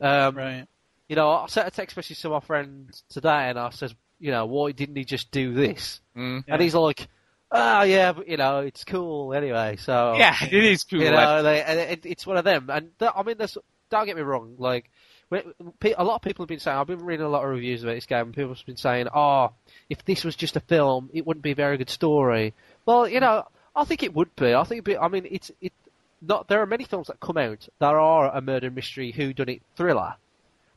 Um, Right. You know, I sent a text message to my friend today, and I says, you know, why didn't he just do this? Mm. And he's like, ah, yeah, but you know, it's cool anyway. So Yeah, it is cool. you know, they, and it, it's one of them. And th- I mean, there's, don't get me wrong, like a lot of people have been saying, I've been reading a lot of reviews about this game, and people have been saying, oh, if this was just a film, it wouldn't be a very good story. Well, you know, I think it would be. I think be. I mean, it's it. Not there are many films that come out that are a murder mystery whodunit thriller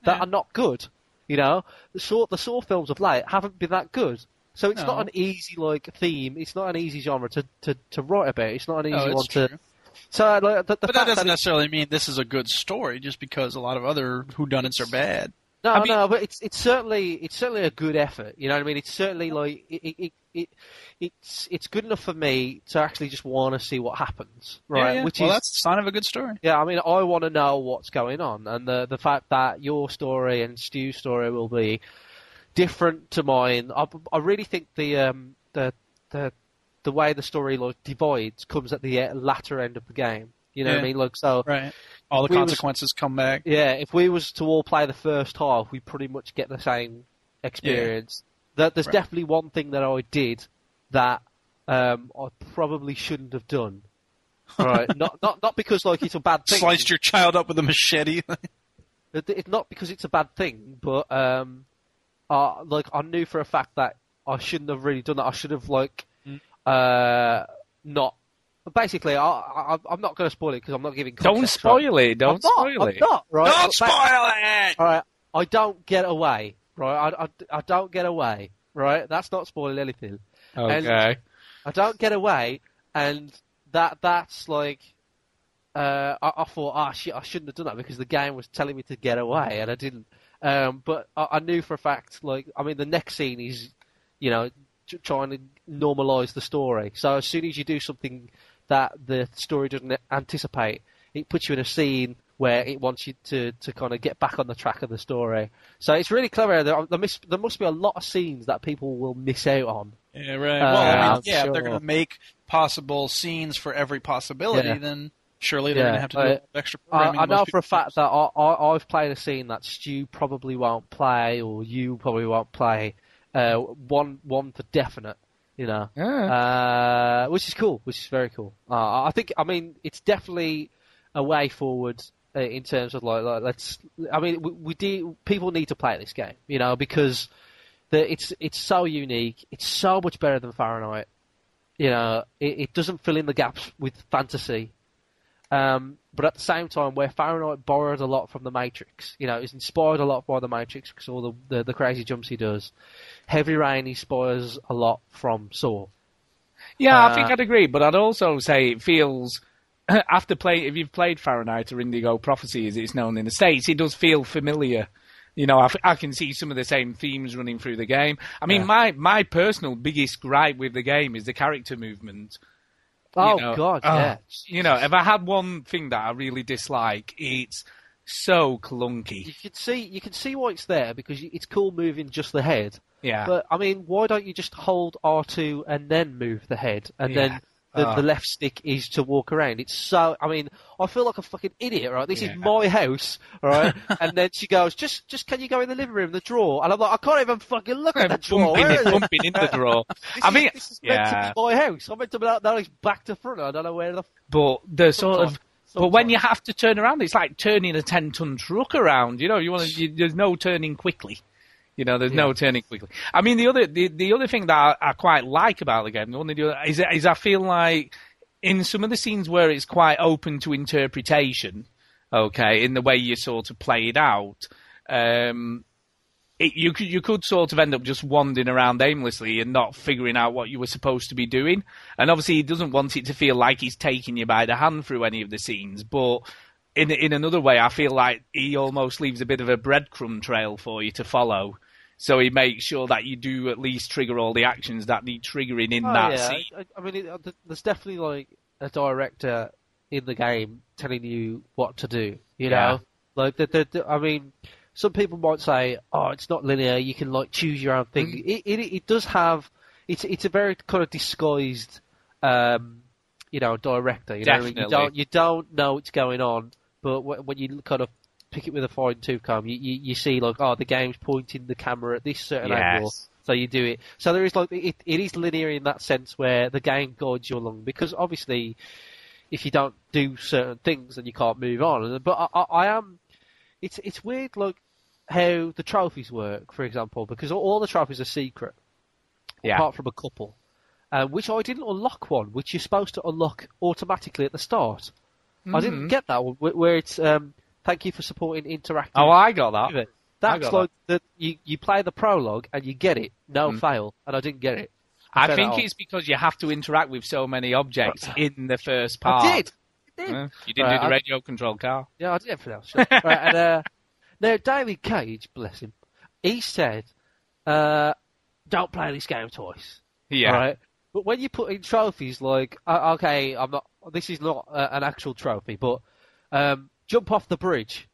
that Yeah. are not good. You know, the Saw the Saw films of late haven't been that good. So it's No. not an easy like theme. It's not an easy genre to, to, to write about. It's not an oh, easy Oh, one it's to. So like, the, the But that doesn't that necessarily mean this is a good story, just because a lot of other whodunits are bad. No, I mean- no, but it's it's certainly it's certainly a good effort. You know what I mean? It's certainly like it, it, it, it it's it's good enough for me to actually just want to see what happens, right? Yeah, yeah. Which well, is that's a sign of a good story. yeah. I mean, I want to know what's going on, and the the fact that your story and Stu's story will be different to mine. I, I really think the um the the the way the story like divides comes at the latter end of the game. You know what I mean? Like so. Right. All the We was- consequences come back. Yeah, if we was to all play the first half, we pretty much get the same experience. That there's Right. definitely one thing that I did that um, I probably shouldn't have done. Right, not not not because like it's a bad thing. Sliced your child up with a machete. It- It's not because it's a bad thing, but um, uh, like I knew for a fact that I shouldn't have really done that. I should have like uh not. Basically, I, I I'm not going to spoil it because I'm not giving. Don't spoil right? it. Don't I'm not, spoil I'm it. not, right? Don't Ba- spoil it. All right, I don't get away. Right, I, I, I don't get away. Right, that's not spoiling anything. And Okay. I don't get away, and that that's like. Uh, I, I thought, ah, shit, I shouldn't have done that because the game was telling me to get away, and I didn't. Um, but I, I knew for a fact, like, I mean, the next scene is, you know, t- trying to normalise the story. So as soon as you do something that the story doesn't anticipate, it puts you in a scene where it wants you to, to kind of get back on the track of the story. So it's really clever. There, there, must, there must be a lot of scenes that people will miss out on. Yeah, right. Uh, well, I mean, I'm yeah, if they're going to make possible scenes for every possibility, Yeah. then surely they're going to have to do I- a little extra I, programming. I than know for a fact that I, I, I've played a scene that Stu probably won't play, or you probably won't play. Uh, one, one for definite, you know, uh, which is cool, which is very cool. Uh, I think, I mean, it's definitely a way forward uh, in terms of like, like let's. I mean, we, we do. People need to play this game, you know, because the, it's it's so unique. It's so much better than Fahrenheit. You know, it, it doesn't fill in the gaps with fantasy. Um, but at the same time, where Fahrenheit borrowed a lot from the Matrix, you know, is inspired a lot by the Matrix because all the, the the crazy jumps he does. Heavy Rain inspires a lot from Saw. Yeah, Uh, I think I'd agree, but I'd also say it feels after play if you've played Fahrenheit or Indigo Prophecy as it's known in the states, it does feel familiar. You know, I, f- I can see some of the same themes running through the game. I mean, Yeah. my my personal biggest gripe with the game is the character movement. You Oh know, God, oh, yeah. You know, if I had one thing that I really dislike, it's so clunky. You can see you can see why it's there because it's cool moving just the head. Yeah. But I mean, why don't you just hold R two and then move the head, and Yeah. then the, Oh. Ah. the left stick is to walk around? It's so. I mean, I feel like a fucking idiot, right? This Yeah. is my house, right? and then she goes, "Just, just can you go in the living room, the drawer?" And I'm like, I can't even fucking look at the drawer. bumping, it? bumping in the drawer. I is- mean, this is meant yeah. to be my house. I'm meant to be like, now it's back to front. I don't know where the. but the sort of Sometimes. but when you have to turn around, it's like turning a ten ton truck around. You know, you want to. You, there's no turning quickly. You know, there's no turning quickly. I mean, the other the, the other thing that I, I quite like about the game, the only the other, is is I feel like in some of the scenes where it's quite open to interpretation, okay, in the way you sort of play it out. Um, it, you could you could sort of end up just wandering around aimlessly and not figuring out what you were supposed to be doing. And obviously, he doesn't want it to feel like he's taking you by the hand through any of the scenes. But in in another way, I feel like he almost leaves a bit of a breadcrumb trail for you to follow. So he makes sure that you do at least trigger all the actions that need triggering in Oh, that yeah. scene. I, I mean, it, uh, there's definitely like a director in the game telling you what to do. You know, Yeah. like the- I mean, some people might say, "Oh, it's not linear. You can like choose your own thing." Mm. It, it it does have. It's it's a very kind of disguised, um, you know, director. You know, I mean? you don't you don't know what's going on, but when you kind of pick it with a fine tooth comb, you, you you see like, oh, the game's pointing the camera at this certain angle. So you do it. So there is like it, it is linear in that sense where the game guides you along because obviously, if you don't do certain things, then you can't move on. But I, I, I am. It's it's weird like how the trophies work, for example, because all, all the trophies are secret Yeah. apart from a couple, uh, which I didn't unlock one, which you're supposed to unlock automatically at the start. I didn't Mhm. get that one where it's um, thank you for supporting interactive. Oh, I got that. I That's got like the you you play the prologue and you get it, no Mm. fail, and I didn't get it. I Fair think enough. it's because you have to interact with so many objects in the first part. I did. I did. Yeah. You didn't Right, do the I- radio control car. Yeah, I did everything else. right, and, uh, now, David Cage, bless him, he said, uh, "Don't play this game twice." Yeah. Right. But when you put in trophies like, uh, okay, I'm not. This is not uh, an actual trophy, but um, jump off the bridge.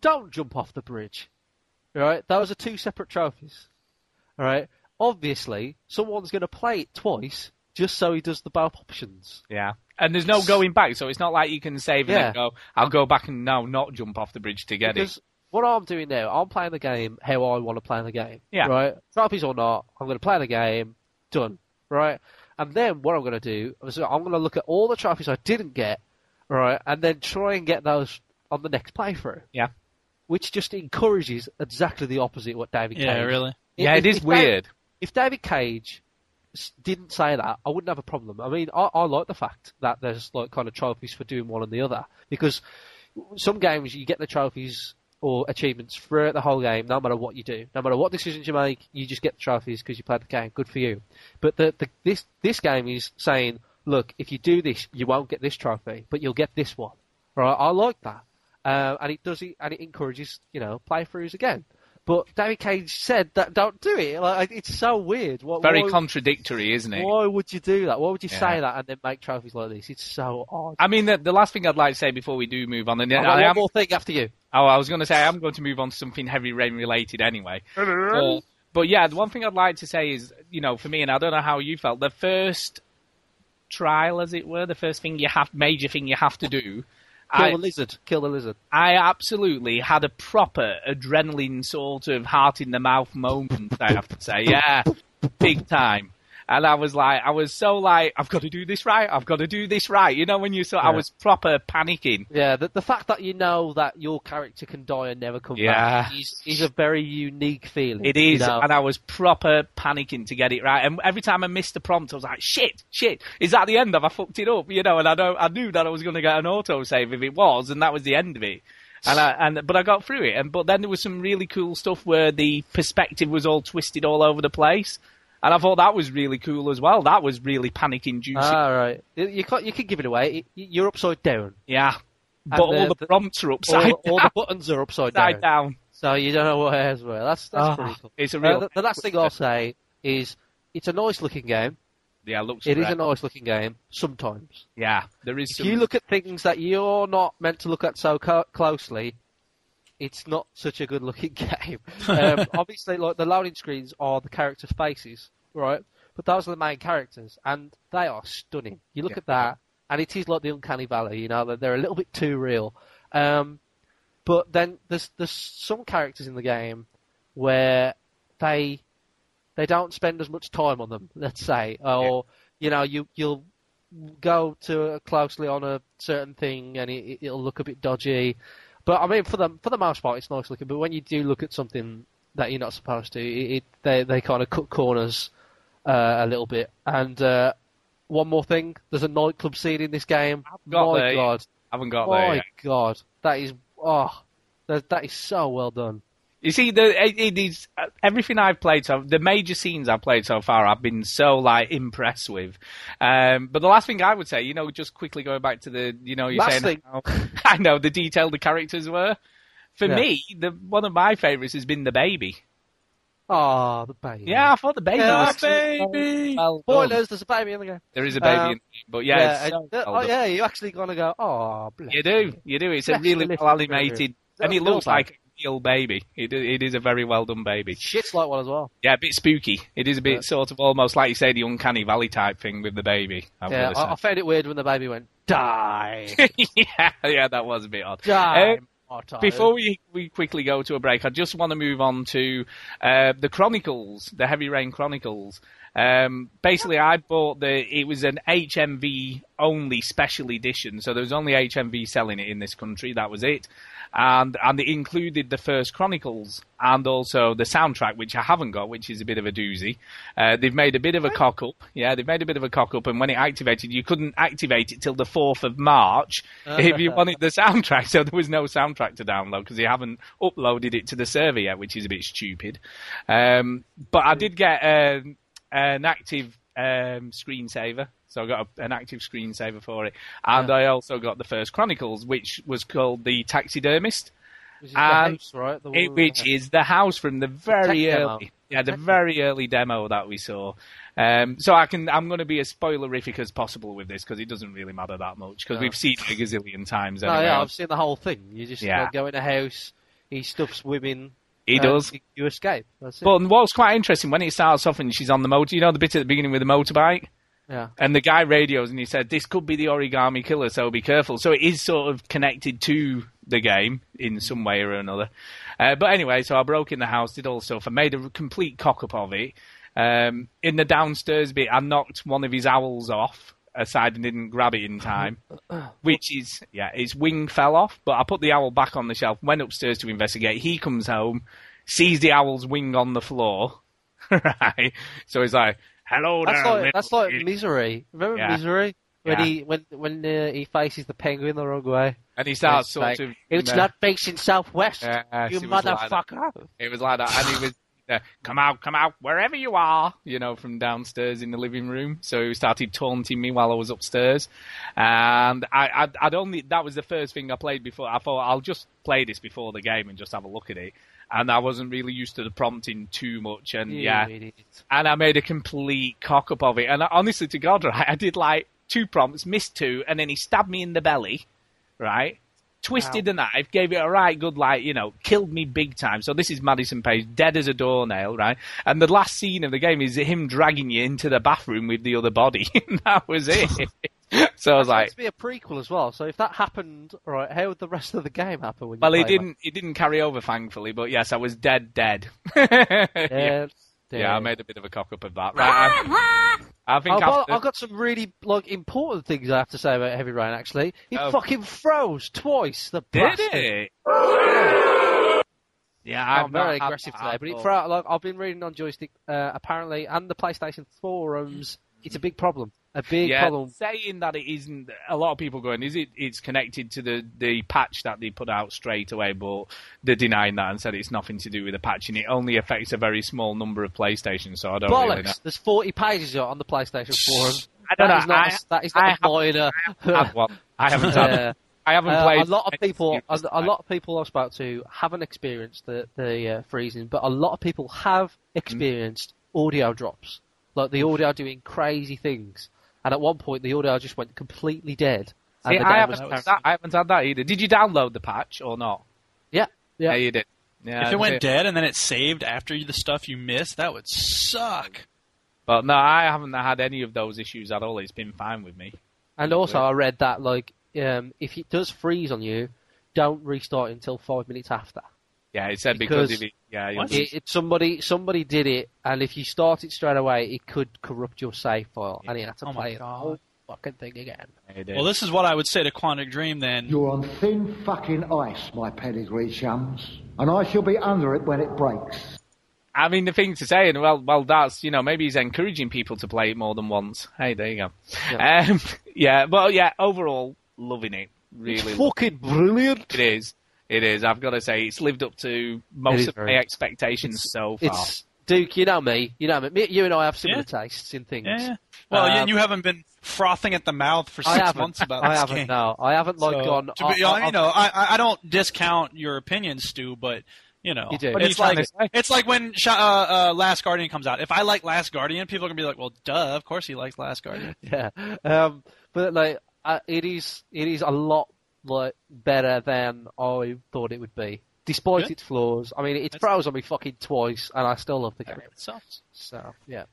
Don't jump off the bridge. Right. Those are two separate trophies. All right. Obviously, someone's going to play it twice just so he does the both options. Yeah. And there's no going back, so it's not like you can save and Yeah. go, I'll go back and now not jump off the bridge to get it. because it. what I'm doing now, I'm playing the game how I want to play the game. Yeah. Right? Trophies or not, I'm going to play the game. Done. Right? And then what I'm going to do is I'm going to look at all the trophies I didn't get. Right? And then try and get those on the next playthrough. Yeah. which just encourages exactly the opposite what David Yeah, Cage. really. Yeah, it is David- weird. if David Cage didn't say that, I wouldn't have a problem. I mean, I, I like the fact that there's like kind of trophies for doing one and the other because some games you get the trophies or achievements throughout the whole game, no matter what you do, no matter what decisions you make, you just get the trophies because you played the game. Good for you. But the, the this this game is saying, look, if you do this, you won't get this trophy, but you'll get this one. Right? I like that, uh, and it does it, and it encourages you know playthroughs again. But David Cage said that don't do it. Like it's so weird. What, Very why, contradictory, isn't it? why would you do that? Why would you Yeah. say that and then make trophies like this? It's so odd. I mean, the, the last thing I'd like to say before we do move on, and I've I got one am, more thing after you. oh, I was going to say I'm going to move on to something heavy rain related anyway. But, but yeah, the one thing I'd like to say is, you know, for me, and I don't know how you felt, the first trial, as it were, the first thing you have, major thing you have to do. Kill I, the lizard. Kill the lizard. I absolutely had a proper adrenaline sort of heart in the mouth moment, I have to say. Yeah, big time. And I was like, I was so like, I've got to do this right. I've got to do this right. You know, when you saw, I was proper panicking. Yeah, the, the fact that you know that your character can die and never come Yeah. back is, is a very unique feeling. It is, you know? and I was proper panicking to get it right. And every time I missed the prompt, I was like, "Shit, shit! Is that the end? Have I fucked it up?" You know. And I know I knew that I was going to get an auto save if it was, and that was the end of it. And I, and but I got through it. And but then there was some really cool stuff where the perspective was all twisted all over the place, and I thought that was really cool as well. That was really panic inducing. Ah, right. You- can't. You can give it away. You- You're upside down. yeah, but And all the- prompts are upside All, all the buttons are upside upside down. down. So you don't know where's where. That's that's Ah, pretty cool. It's a Uh, real. the, the last thing I'll say is it's a nice looking game. yeah, looks. It is great. a nice looking game sometimes. Yeah, there is. If Some, you look at things that you're not meant to look at so co- closely, it's not such a good looking game. um, obviously, like the loading screens are the characters' faces, right? But those are the main characters, and they are stunning. You look Yeah. at that, and it is like the Uncanny Valley. You know, that they're a little bit too real. Um, but then there's there's some characters in the game where they they don't spend as much time on them. Let's say, or you know, you you'll go to closely on a certain thing and it, it'll look a bit dodgy. But I mean, for the for the most part, it's nice looking. But when you do look at something that you're not supposed to, it, it they they kind of cut corners uh, a little bit. And uh, one more thing, there's a nightclub scene in this game. My there. God, I haven't got there my. God, that is oh, that that is so well done. You see, the it, it is uh, everything I've played so the major scenes I've played so far. I've been so like impressed with. Um, but the last thing I would say, you know, just quickly going back to the, you know, you're Last saying how, I know the detail the characters were. For Yeah. me, the one of my favourites has been the baby. Oh, the baby. Yeah, I thought the baby Yeah, was baby. well. Spoilers, there's a baby in the game. There is a baby, Um, in it, but yeah, it's and- so oh yeah, you actually gonna go. Oh, bless you do, you do. It's a really well animated, and it looks like real baby. It it is a very well done baby. Shit's like one as well. Yeah, a bit spooky. It is a bit Yeah. sort of almost like you say the uncanny valley type thing with the baby. I've Yeah, I, I found it weird when the baby went die, yeah, yeah, that was a bit odd. die. Um, before we, we quickly go to a break, I just want to move on to uh, the Chronicles, the Heavy Rain Chronicles. Um, basically, I bought the. It was an HMV only special edition, so there was only HMV selling it in this country. That was it, and and it included the first Chronicles and also the soundtrack, which I haven't got, which is a bit of a doozy. Uh, they've made a bit of a cock up. Yeah, they've made a bit of a cock up, and when it activated, you couldn't activate it till the fourth of March if you wanted the soundtrack. So there was no soundtrack to download because they haven't uploaded it to the server yet, which is a bit stupid. Um, but I did get um an active um, screensaver. So I got a, an active screensaver for it, and I also got the first Chronicles, which was called the Taxidermist, Which is the and house, right? The it, which is the house from the very demo. early, yeah, the very early demo that we saw. Um, so I can, I'm going to be as spoilerific as possible with this because it doesn't really matter that much because No. we've seen it a gazillion times. No, yeah, I've seen the whole thing. You just Yeah. go in a house, he stuffs women. He and does. You, escape. That's it. But what's quite interesting when it starts off and she's on the motor, you know the bit at the beginning with the motorbike, yeah. and the guy radios and he said this could be the origami killer, so be careful. So it is sort of connected to the game in some way or another. Uh, but anyway, so I broke in the house, did all stuff, I made a complete cock up of it. Um, in the downstairs bit, I knocked one of his owls off. aside and didn't grab it in time, which is yeah, his wing fell off. But I put the owl back on the shelf, went upstairs to investigate. He comes home, sees the owl's wing on the floor, right? So he's like, "Hello That's there, like that's like. Misery. Remember Yeah. Misery when Yeah. he when when uh, he faces the penguin the wrong way. and he starts It's sort like, of. It's uh, not facing southwest. Yes, you it was like motherfucker. It was like that, and he was. Uh, come out, come out, wherever you are, you know, from downstairs in the living room. So he started taunting me while I was upstairs, and I, I'd, I'd only that was the first thing I played before. I thought I'll just play this before the game and just have a look at it, and I wasn't really used to the prompting too much, and You yeah, and I made a complete cock up of it. And I, honestly, to God, right, I did like two prompts, missed two, and then he stabbed me in the belly, right? Twisted the knife, gave it a right good, like, you know, killed me big time. So this is Madison Paige, dead as a doornail, right? And the last scene of the game is him dragging you into the bathroom with the other body. and that was it. so I was like, be a prequel as well. So if that happened, right, how would the rest of the game happen? When well, it didn't, it didn't carry over, thankfully, but yes, I was dead, dead. Yeah, Yeah, I made a bit of a cock up of that. Right, I, think I've got, after- I've got some really like important things I have to say about Heavy Rain. Actually, it Oh. fucking froze twice. The Did bastard. it? Yeah, I'm I've not very aggressive today, but it fro- like I've been reading on Joystiq uh, apparently, and the PlayStation forums. It's a big problem. A big yeah, problem. saying that it isn't. A lot of people going, is it? It's connected to the the patch that they put out straight away, but they're denying that and said it's nothing to do with the patch, and it only affects a very small number of PlayStations. So I don't Bollocks! really know. There's 40 pages on the PlayStation forum. I don't That know. is not I- a, that is not have- a minor. I have one. I haven't. Yeah. I haven't Uh, played. a lot of people, a, a lot of people I've spoke to haven't experienced the the uh, freezing, but a lot of people have experienced audio drops, like the audio doing crazy things. And at one point, the audio just went completely dead. And See, the I haven't, was- had that, I haven't had that either. Did you download the patch or not? Yeah, yeah. you did. Yeah, if it went that's dead and then it saved after the stuff you missed, that would suck. But no, I haven't had any of those issues at all. It's been fine with me. And also, I read that like um, if it does freeze on you, don't restart until five minutes after. Yeah, it said because, Because it, yeah, It, it, somebody somebody did it, and if you start it straight away, it could corrupt your save file, and you have to Oh play it the God. whole fucking thing again. Well, this is what I would say to Quantic Dream then. You're on thin fucking ice, my pedigree chums, and I shall be under it when it breaks. I mean, the thing to say, and well, well, that's you know maybe he's encouraging people to play it more than once. Hey, there you go. Yeah, um, yeah but yeah, overall, loving it. Really, It's fucking brilliant. it is. It is. I've got to say, it's lived up to most of my very- expectations so far. It's Duke, you know me, you know me. me you and I have similar tastes in things. Yeah. Well, you- Um, you haven't been frothing at the mouth for six months about I this haven't. game. No, I haven't like So, gone. to be, I- I- you know, I, I I don't discount your opinions, Stu, but you know, You do. What you it's like it's like when uh, uh, Last Guardian comes out. If I like Last Guardian, people are gonna be like, "Well, duh, of course he likes Last Guardian." yeah. Um, but like, uh, it is it is a lot like better than I thought it would be, despite Good. its flaws. I mean, it That's- froze on me fucking twice, and I still love the game. It sucks. So yeah.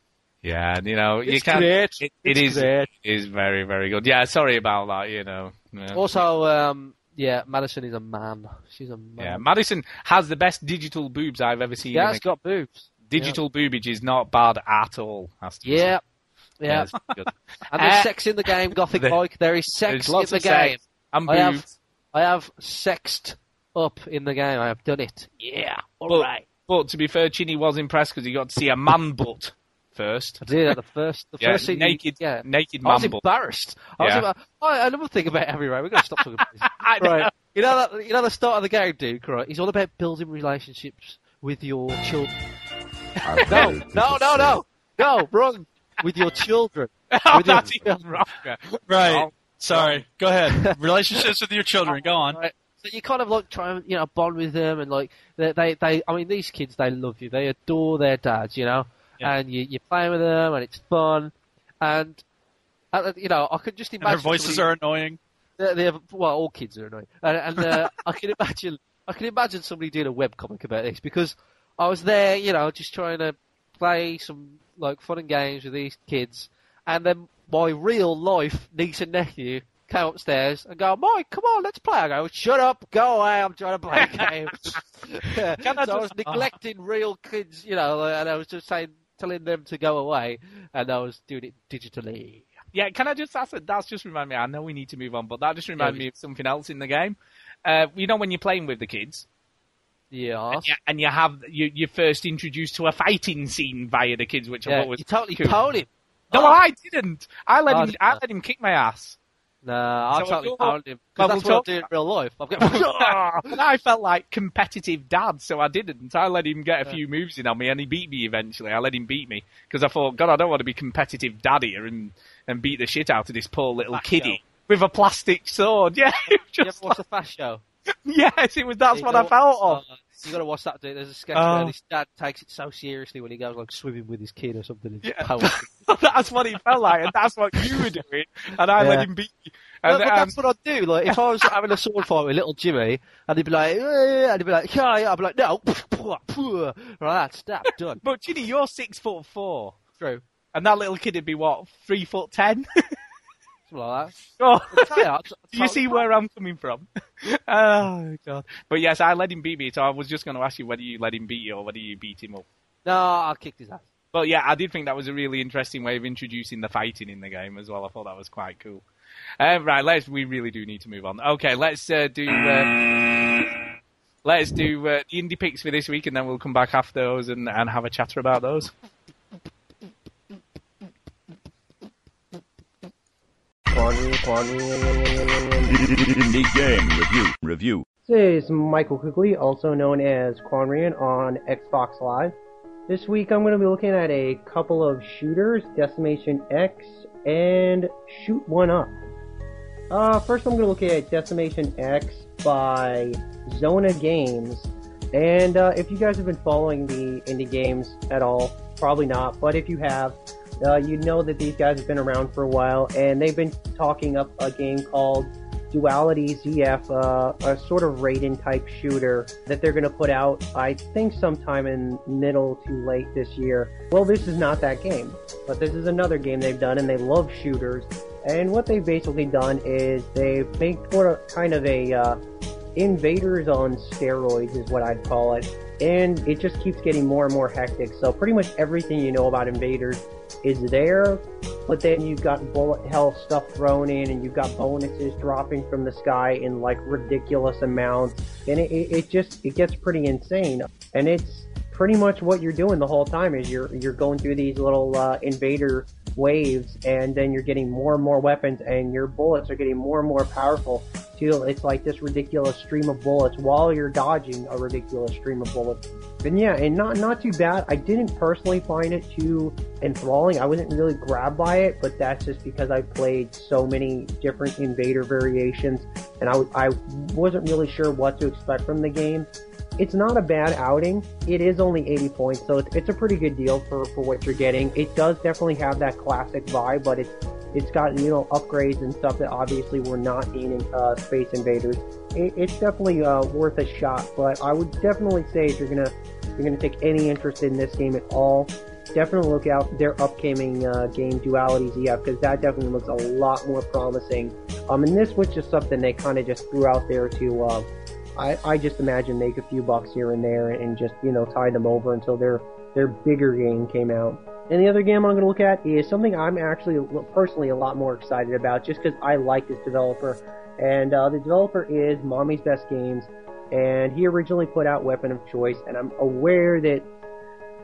yeah, and, you know, you It's can. great. It, it It's is. great. It is very, very good. Yeah, sorry about that. You know. Yeah. Also, um, yeah, Madison is a man. She's a man. Yeah, Madison has the best digital boobs I've ever seen. Yeah, in it's got boobs. digital boobage is not bad at all. Has to be Yeah. said. Yeah. it's. And there's Uh, sex in the game, Gothic there- Mike. There is sex There's in the of game. sex and I have. I have sexed up in the game. I have done it. Yeah. All But, right. but to be fair, Chinny was impressed because he got to see a man butt first. I did at the first, the Yeah, first scene. naked, yeah. naked I was man butt. embarrassed. I was Yeah. embar- oh, another thing about Heavy Rain. We're going to stop talking about this. I know. right. You know that. You know the start of the game, Duke. Right. It's all about building relationships with your children. no, no, no, no, no, wrong. With your children. Oh, With your that's even wrong. Right. Oh. Sorry. Go ahead. Relationships with your children. Go on. Right. So you kind of like try and you know bond with them and like they they, they I mean these kids they love you they adore their dads you know Yeah. and you you play with them and it's fun and uh, you know I could just And imagine their voices somebody- are annoying. They, they have, well, all kids are annoying, and, and uh, I can imagine, I can imagine somebody doing a web comic about this because I was there, you know, just trying to play some like fun and games with these kids, and then my real life niece and nephew came upstairs and go, Mike, come on, let's play. I go, shut up, go away, I'm trying to play a game. Yeah, I so I was just- neglecting real kids, you know, and I was just saying, telling them to go away, and I was doing it digitally. Yeah, can I just ask? That's just remind me. I know we need to move on, but that just reminded Yeah. me of something else in the game. Uh, you know when you're playing with the kids, Yeah. and you, and you have you you're first introduced to a fighting scene via the kids, which I Yeah, thought was you totally cool. told him. No, Oh. I didn't. I let Oh, him. did I let him kick my ass. Nah, I totally we'll- pounded him. Because that's what I do in real life. I'm getting... and I felt like competitive dad, so I didn't. I let him get a few moves in on me, and he beat me eventually. I let him beat me because I thought, God, I don't want to be competitive dad here and and beat the shit out of this poor little Fast kiddie with a plastic sword. Yeah, it was you ever just watch the Fast Show? yes, it was. That's You what I felt of. you gotta watch that. Dude. There's a sketch Oh. where this dad takes it so seriously when he goes like swimming with his kid or something. Yeah. that's what he felt like, and that's what you were doing, and I let him beat you. And, but um, that's what I'd do. Like if I was having a sword fight with little Jimmy, and he'd be like, "Eh," and he'd be like, "Yeah, yeah," I'd be like, "No," right, stop, done. but Chinny, you're six foot four, True, and that little kid would be what three foot ten. Something like that. oh. I'd tell you, Do you see where I'm coming from? oh god! But yes, I let him beat me. So I was just going to ask you whether you let him beat you or whether you beat him up. No, I kicked his ass. But yeah, I did think that was a really interesting way of introducing the fighting in the game as well. I thought that was quite cool. Um, right, let's. We really do need to move on. Okay, let's uh, do. Uh, let's do uh, the indie picks for this week, and then we'll come back after those and, and have a chatter about those. Indie game review. Review. This is Michael Quigley, also known as Quanrian on Xbox Live. This week I'm going to be looking at a couple of shooters, Decimation X and Shoot One Up. Uh, first I'm going to look at Decimation X by Xona Games. And uh, if you guys have been following the indie games at all, probably not, but if you have, uh, you know that these guys have been around for a while, and they've been talking up a game called Duality ZF, uh, a sort of Raiden type shooter that they're going to put out, I think, sometime in middle to late this year. Well, this is not that game, but this is another game they've done, and they love shooters. And what they've basically done is they've made sort of kind of a uh, invaders on steroids, is what I'd call it. And it just keeps getting more and more hectic. So pretty much everything you know about invaders is there, but then you've got bullet hell stuff thrown in, and you've got bonuses dropping from the sky in like ridiculous amounts, and it, it, it just it gets pretty insane. And it's pretty much what you're doing the whole time is you're you're going through these little uh, invader waves, and then you're getting more and more weapons, and your bullets are getting more and more powerful. Till it's like this ridiculous stream of bullets while you're dodging a ridiculous stream of bullets. And yeah, and not not too bad. I didn't personally find it too enthralling. I wasn't really grabbed by it, but that's just because I played so many different invader variations, and I I wasn't really sure what to expect from the game. It's not a bad outing. It is only 80 points, so it's, it's a pretty good deal for, for what you're getting. It does definitely have that classic vibe, but it's it's got you know upgrades and stuff that obviously were not in uh, Space Invaders. It, it's definitely uh, worth a shot, but I would definitely say if you're gonna you're gonna take any interest in this game at all, definitely look out their upcoming uh, game Duality ZF because that definitely looks a lot more promising. Um, and this was just something they kind of just threw out there to. I, I just imagine make a few bucks here and there and just you know tie them over until their their bigger game came out. And the other game I'm going to look at is something I'm actually personally a lot more excited about just because I like this developer. And uh, the developer is Mommy's Best Games, and he originally put out Weapon of Choice. And I'm aware that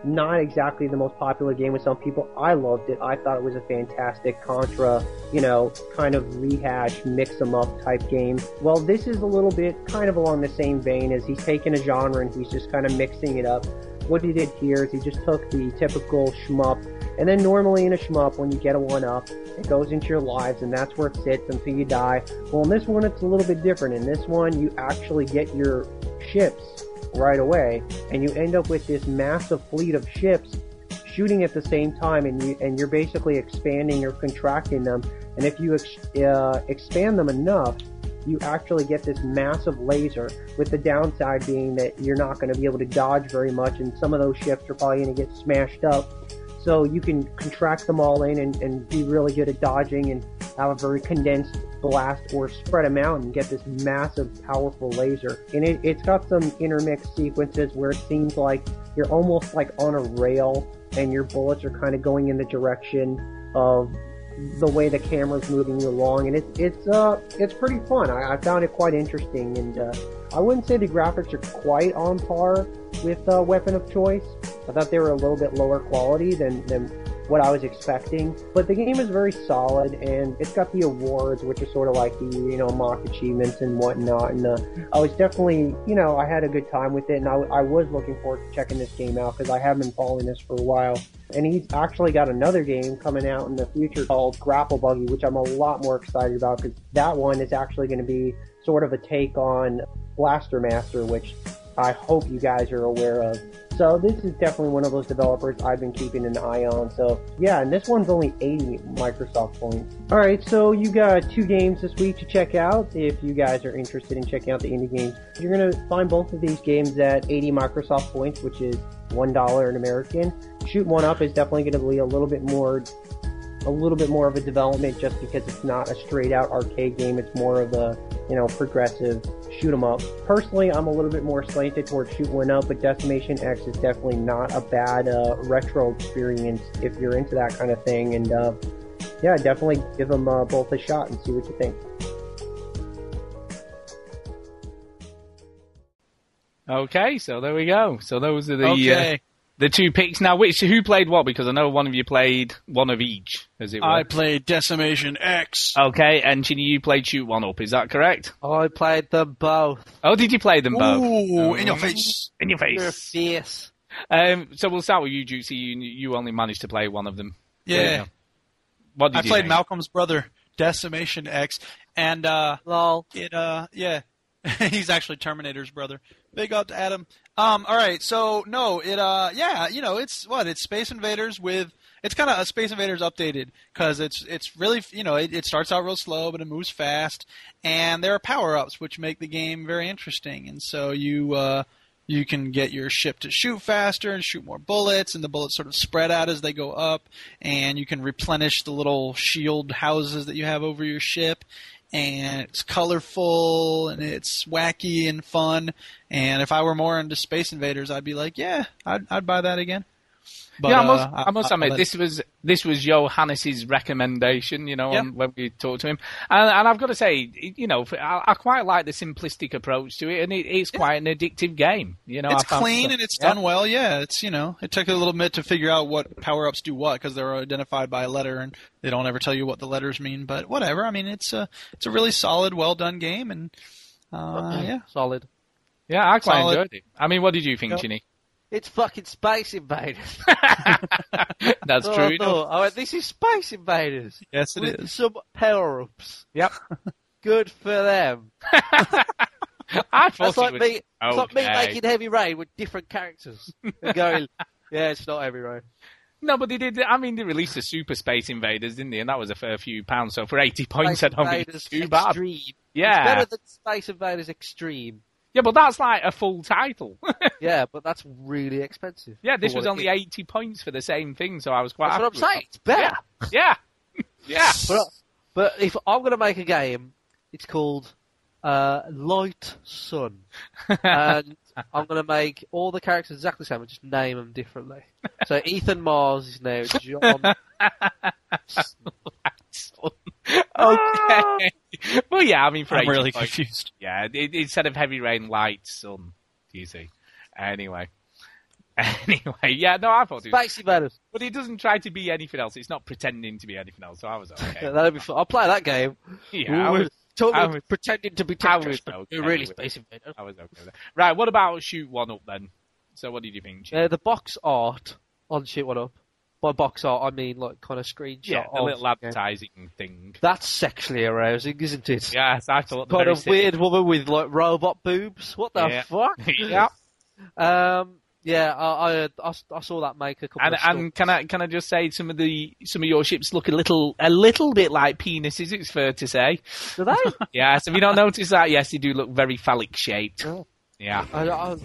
not exactly the most popular game with some people. I loved it. I thought it was a fantastic Contra, you know, kind of rehash, mix 'em up type game. Well, this is a little bit kind of along the same vein as he's taking a genre and he's just kind of mixing it up. What he did here is he just took the typical shmup, and then normally in a shmup, when you get a one up, it goes into your lives, and that's where it sits until you die. Well, in this one, it's a little bit different. In this one, you actually get your ships right away, and you end up with this massive fleet of ships shooting at the same time, and you and you're basically expanding or contracting them. And if you ex- uh, expand them enough, you actually get this massive laser. With the downside being that you're not going to be able to dodge very much, and some of those ships are probably going to get smashed up. So you can contract them all in and, and be really good at dodging and have a very condensed blast or spread them out and get this massive, powerful laser. And it, it's got some intermixed sequences where it seems like you're almost like on a rail and your bullets are kind of going in the direction of the way the camera's moving you along, and it's it's uh it's pretty fun. I, I found it quite interesting, and uh, I wouldn't say the graphics are quite on par with uh, Weapon of Choice. I thought they were a little bit lower quality than than what I was expecting. But the game is very solid, and it's got the awards, which are sort of like the you know mock achievements and whatnot. And uh, I was definitely you know I had a good time with it, and I, I was looking forward to checking this game out because I have been following this for a while. And he's actually got another game coming out in the future called Grapple Buggy, which I'm a lot more excited about because that one is actually going to be sort of a take on Blaster Master, which I hope you guys are aware of. So this is definitely one of those developers I've been keeping an eye on. So yeah, and this one's only 80 Microsoft points. Alright, so you got two games this week to check out if you guys are interested in checking out the indie games. You're to find both of these games at 80 Microsoft points, which is $1 in American. Shoot One Up is definitely going to be a little bit more a little bit more of a development just because it's not a straight out arcade game. It's more of a, you know, progressive shoot 'em up. Personally, I'm a little bit more slanted towards shoot one up, but Decimation X is definitely not a bad uh, retro experience if you're into that kind of thing. And uh, yeah, definitely give them uh, both a shot and see what you think. Okay, so there we go. So those are the Okay. The two picks. Now, which who played what? Because I know one of you played one of each, as it were. I played Decimation X. Okay, and Chinny, you played Shoot One Up. Is that correct? I played them both. Oh, did you play them both? Ooh, in your Oh. face. In your Your face. face. Um, so we'll start with you, Juicy. You, you only managed to play one of them. Yeah. What did I played think? Malcolm's brother, Decimation X, and uh, Lol. it uh, yeah, he's actually Terminator's brother. Big up to Adam. Um, all right, so no, it uh, yeah, you know, it's what it's Space Invaders with. It's kind of a Space Invaders updated because it's it's really you know it, it starts out real slow but it moves fast and there are power ups which make the game very interesting and so you uh, you can get your ship to shoot faster and shoot more bullets, and the bullets sort of spread out as they go up, and you can replenish the little shield houses that you have over your ship. And it's colorful and it's wacky and fun. And if I were more into Space Invaders, I'd be like, yeah, I'd, I'd buy that again. But, yeah, I must, uh, I, must I- admit, I'll this was this was Johannes's recommendation, you know, Yeah. on- when we talked to him, and, and I've got to say, you know, I, I quite like the simplistic approach to it, and it, it's quite an addictive game. You know, it's I found- clean and it's Yeah. done well. Yeah, it's you know, it took a little bit to figure out what power ups do what because they're identified by a letter and they don't ever tell you what the letters mean. But whatever. I mean, it's a it's a really solid, well done game, and uh, yeah, Solid. Yeah, I quite Solid. enjoyed it. I mean, what did you think, Yep. Chinny? It's fucking Space Invaders. That's So true. I, thought, I went, this is Space Invaders. yes, it with is. some power ups. Yep. Good for them. I thought That's like was me. It's like me okay. making Heavy Rain with different characters. and going, yeah, it's not Heavy Rain. No, but they did. I mean, they released the Super Space Invaders, didn't they? And that was a fair few pounds. So for eighty points, I Space don't think it's too bad. Extreme. It's Yeah, better than Space Invaders Extreme. Yeah, but that's like a full title. Yeah, but that's really expensive. yeah, this was only is. eighty points for the same thing, so I was quite. That's what I'm saying. It's better. that. Yeah, yeah. But, but if I'm going to make a game, it's called uh, Light Sun. and I'm going to make all the characters exactly the same, but just name them differently. So Ethan Mars is now John. okay. well, yeah, I mean, for I'm really points, confused. Yeah, it, instead of heavy rain, light sun. Do you see. Anyway. Anyway, yeah, no, I thought it was. Space Invaders. But it doesn't try to be anything else. It's not pretending to be anything else, so I was okay. Yeah, that'll be fun. I'll play that game. Yeah, I was- I was- pretending to be I Tetris, was okay really with. Space Invaders. I was okay. Right, what about shoot one up then? So what did you think? Uh, the box art on shoot One Up. By box art, I mean like kind of screenshot. yeah, of little advertising thing. That's sexually arousing, isn't it? Yes, I thought very of weird woman with like robot boobs. What the Yeah. fuck? yeah. Um. Yeah, I, I I saw that make a couple And of and can I can I just say some of the some of your ships look a little a little bit like penises. It's fair to say. Do they? Yes, if you don't notice that, yes, they do look very phallic shaped. Oh. Yeah. I, I,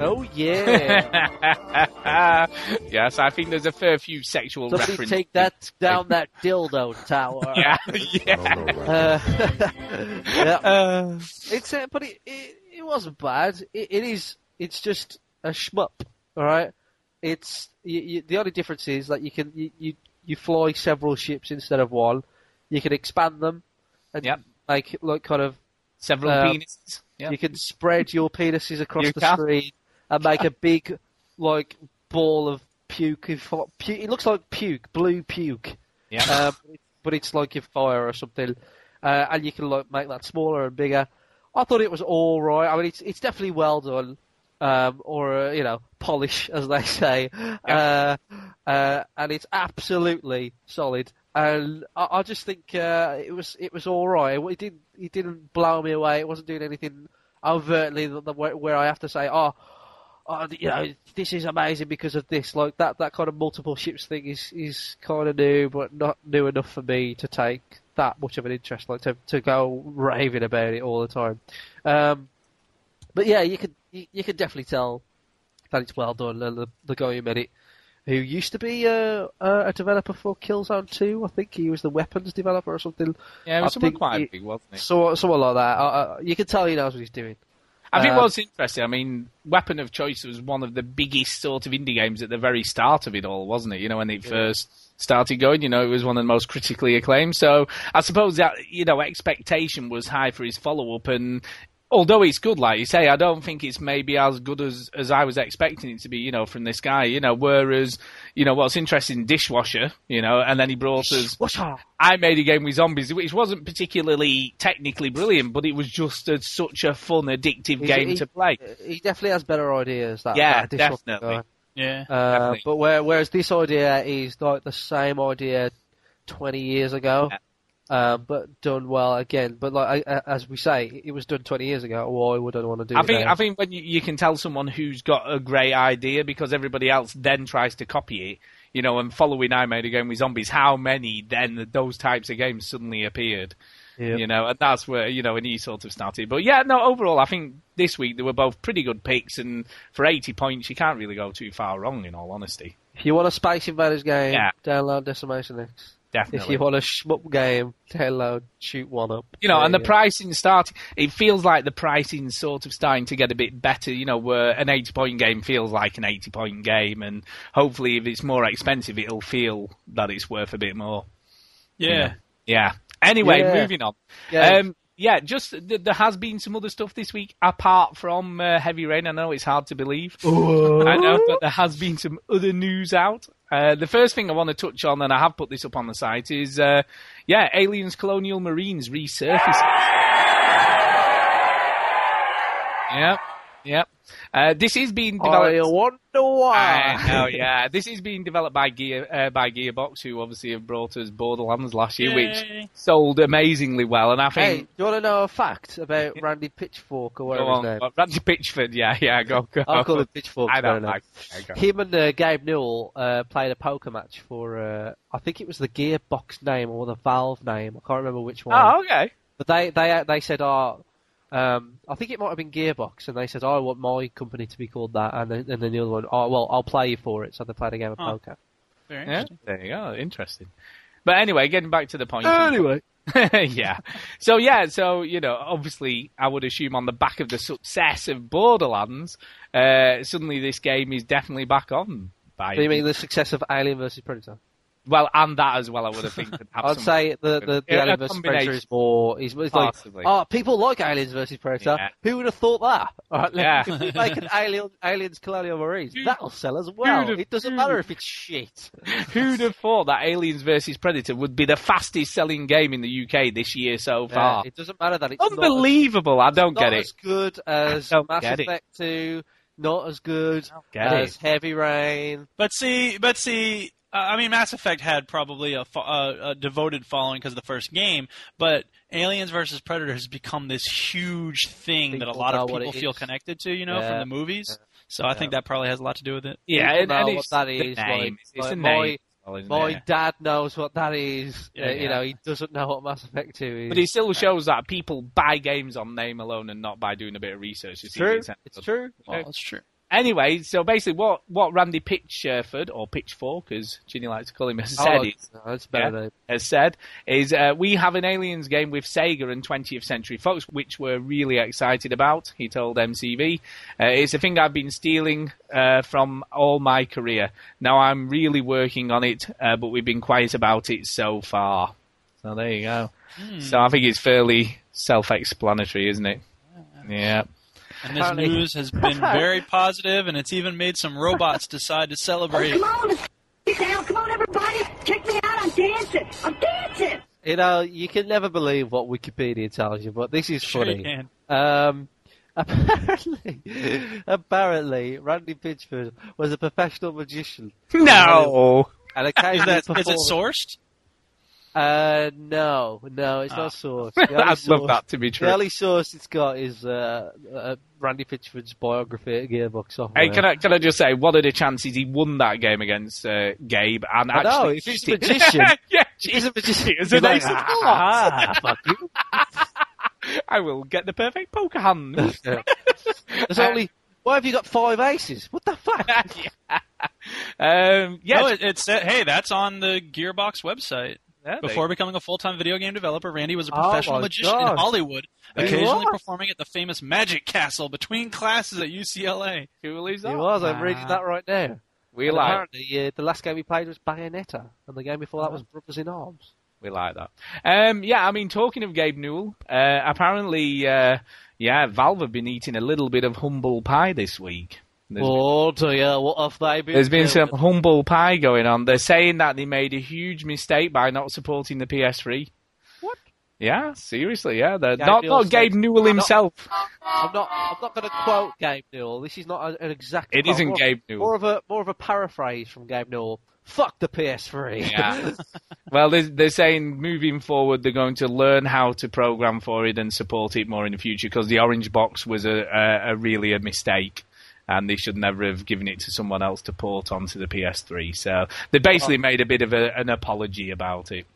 oh yeah. yes, I think there's a fair few sexual Somebody references. take that down that dildo tower. Yeah, yeah. Uh, yeah. Uh, It's uh, but it, it it wasn't bad. It, it is. It's just a shmup. All right. It's you, you, the only difference is that you can you, you you fly several ships instead of one. You can expand them and Yep. make like kind of Several um, penises. Yep. You can spread your penises across You the can. screen and make a big like ball of puke. It looks like puke, blue puke. Yeah. Uh, but it's- but it's like your fire or something, uh, and you can like make that smaller and bigger. I thought it was all right. I mean, it's it's definitely well done, um, or uh, you know, polish as they say, uh, uh, and it's absolutely solid. And I, I just think uh, it was it was all right. It didn't it didn't blow me away. It wasn't doing anything overtly that where, where I have to say, oh, oh, you know, this is amazing because of this. Like that, that kind of multiple ships thing is is kind of new, but not new enough for me to take that much of an interest. Like to to go raving about it all the time. Um, but yeah, you could you, you could definitely tell that it's well done. And the, the guy who made it, who used to be uh, uh, a developer for Killzone 2, I think he was the weapons developer or something. Yeah, it I was someone think quite he- big, wasn't it? So, someone like that. Uh, uh, you can tell he knows what he's doing. I think Um, what's interesting, I mean, Weapon of Choice was one of the biggest sort of indie games at the very start of it all, wasn't it? You know, when it first started going, you know, it was one of the most critically acclaimed. So I suppose that, you know, expectation was high for his follow up and although it's good, like you say, I don't think it's maybe as good as, as I was expecting it to be, you know, from this guy, you know, whereas, you know, what's interesting, Dishwasher, you know, and then he brought us I made a game with zombies, which wasn't particularly technically brilliant, but it was just a, such a fun, addictive He's- game he- to play. He definitely has better ideas. That, Yeah, that definitely. guy. Yeah. Uh, Definitely. but where, whereas this idea is like the same idea 20 years ago, um, but done well again. But like I, as we say, it was done 20 years ago. Why would I want to do I it think now? I think when you, you can tell someone who's got a great idea because everybody else then tries to copy it, you know, and following I made a game with zombies, how many then those types of games suddenly appeared? Yep. You know, and that's where you know, and he sort of started. But yeah, no, overall, I think this week they were both pretty good picks, and for eighty points, you can't really go too far wrong. In all honesty, If you want a Space Invaders game, Yeah. download Decimation X. definitely. If you want a shmup game, download Shoot One Up. You know, There and the go. pricing starting, It feels like the pricing's sort of starting to get a bit better. You know, where an eighty-point game feels like an eighty-point game, and hopefully, if it's more expensive, it'll feel that it's worth a bit more. Yeah. Yeah. Anyway, Yeah. moving on. Yeah. Um, yeah, just th- there has been some other stuff this week apart from uh, Heavy Rain. I know it's hard to believe. I know, but there has been some other news out. Uh, the first thing I want to touch on, and I have put this up on the site, is uh, yeah, Aliens Colonial Marines resurfacing. Yep, yep. Uh, this is being developed. I wonder why. I know, yeah. This is being developed by Gear uh, by Gearbox, who obviously have brought us Borderlands last year, Yay. which sold amazingly well. And I Hey, think do you want to know a fact about Randy Pitchfork or go whatever on, his name? Randy Pitchford, yeah, yeah, go, go. I'll call him Pitchfork. I don't enough. like. yeah. Him and uh, Gabe Newell uh, played a poker match for, uh, I think it was the Gearbox name or the Valve name. I can't remember which one. Oh, okay. But they they they said, oh, um, I think it might have been Gearbox, and they said, oh, I want my company to be called that, and then, and then the other one, oh, well, I'll play you for it. So they played a game of Huh. poker. Very Yeah, interesting. there you go. Interesting. But anyway, getting back to the point. Anyway. yeah. So yeah, so you know, obviously, I would assume on the back of the success of Borderlands, uh, suddenly this game is definitely back on. By Do you mean the success of Alien vs Predator? Well, and that as well. I would have think. have I'd say the the, the Yeah, Alien vs Predator is more. Is, is like, Possibly. oh, people like Aliens vs Predator. Yeah. Who would have thought that? All right, Yeah. if we make an Alien Aliens Colonial Marines, Who- that'll sell as well. who'd have- It doesn't who'd matter if it's shit. Who'd have thought that Aliens vs Predator would be the fastest selling game in the UK this year so Yeah, far? it doesn't matter that it's not as- Unbelievable! I don't not get as it. good as don't Mass. Effect 2, not as good as it. Heavy Rain. But see, but see, uh, I mean, Mass Effect had probably a, fo- a, a devoted following because of the first game, but Aliens versus Predator has become this huge thing that a lot of people feel is. connected to, you know, Yeah. from the movies. So I think that probably has a lot to do with it. Yeah, and, and know it's what that the is. name. Like, it's like the my, well, my dad knows what that is. Yeah, Uh, you know, he doesn't know what Mass Effect 2 is. But it still shows that people buy games on name alone and not by doing a bit of research. It's true. it's It's true. Well, that's true. Anyway, so basically, what what Randy Pitchford or Pitchfork, as Chinny likes to call him, has I said like- is, that's better yeah, has said is uh, we have an Aliens game with Sega and 20th Century Fox, which we're really excited about. He told MCV, uh, "It's a thing I've been stealing uh, from all my career. Now I'm really working on it, uh, but we've been quiet about it so far." So there you go. Hmm. So I think it's fairly self-explanatory, isn't it? Yeah. And this news has been very positive, and it's even made some robots decide to celebrate. Come on, let's. Come on, everybody. Check me out. I'm dancing. I'm dancing. You know, you can never believe what Wikipedia tells you, but this is Sure you funny. Um, apparently, apparently, Randy Pitchford was a professional magician. No. And Is occasionally that is it sourced? Uh, no, no, it's Ah. not sourced. I'd The only love that to be true. The only source it's got is uh, uh, Randy Pitchford's biography at Gearbox Software. Hey, can I can I just say, what are the chances he won that game against uh, Gabe and I know, actually? if he's a magician, yeah, if he's a magician, He is he's an like, ace of "Ah, hearts." fuck you. I will get the perfect poker hand. There's only. Why have you got five aces? What the fuck? um, yeah, No, it, it's hey, that's on the Gearbox website. Yeah, they- Before becoming a full-time video game developer, Randy was a Oh professional my magician in Hollywood, He occasionally was? performing at the famous Magic Castle between classes at UCLA. Cool is He was. I'm reading that right now. We And like apparently, uh, the last game he played was Bayonetta, and the game before that was Brothers in Arms. we like that. Um, yeah, I mean, talking of Gabe Newell, uh, apparently, uh, yeah, Valve have been eating a little bit of humble pie this week. There's Oh dear, what have they been? There's been doing? some humble pie going on. They're saying that they made a huge mistake by not supporting the PS3. What? Yeah, seriously, yeah. They're Gabe not Newell not Gabe Newell I'm not- himself. I'm not. I'm not going to quote Gabe Newell. This is not an exact. It More- Gabe Newell. More of a more of a paraphrase from Gabe Newell. Fuck the PS3. Yeah. well, they're, they're saying moving forward, they're going to learn how to program for it and support it more in the future because the orange box was a, a, a really a mistake. And they should never have given it to someone else to port onto the PS3. So they basically made a bit of a, an apology about it.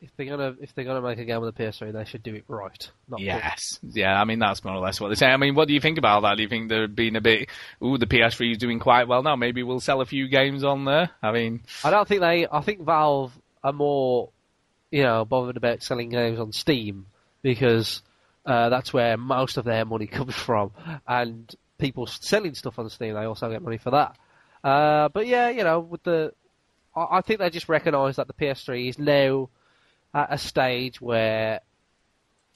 if they're gonna if they're gonna make a game with the PS3, they should do it right. Not Yes. Yeah, I mean, that's more or less what they say. I mean, what do you think about that? Do you think they're being a bit, ooh, the PS3 is doing quite well now. Maybe we'll sell a few games on there? I mean, I don't think they. I think Valve are more, you know, bothered about selling games on Steam because uh, that's where most of their money comes from, and people selling stuff on Steam, they also get money for that. Uh, but yeah, you know, with the, I, I think they just recognise that the PS3 is now at a stage where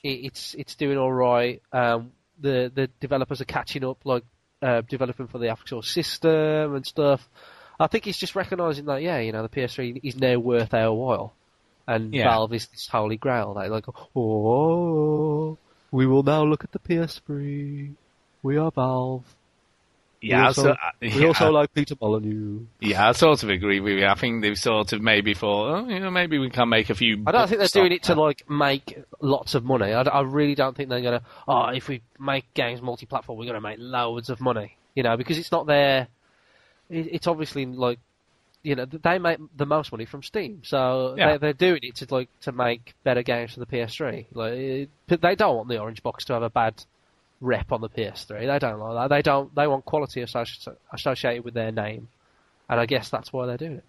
it, it's it's doing all right. Um, the the developers are catching up, like uh, developing for the actual system and stuff. I think it's just recognising that, yeah, you know, the PS3 is now worth our while, and Yeah. Valve is this holy grail. They like, oh, we will now look at the PS3. We are Valve. We yeah, also, so, uh, we yeah. also like Peter Molyneux. Yeah, I sort of agree with you. I think they've sort of maybe thought, oh, you know, maybe we can make a few. I don't think they're doing it to like make lots of money. I, I really don't think they're gonna. Oh, if we make games multi-platform, we're gonna make loads of money. You know, because it's not their. It, it's obviously like, you know, they make the most money from Steam, so Yeah. they, they're doing it to like to make better games for the PS3. Like, it, they don't want the orange box to have a bad rep on the PS3. They don't like that. They don't. They want quality associated with their name, and I guess that's why they're doing it.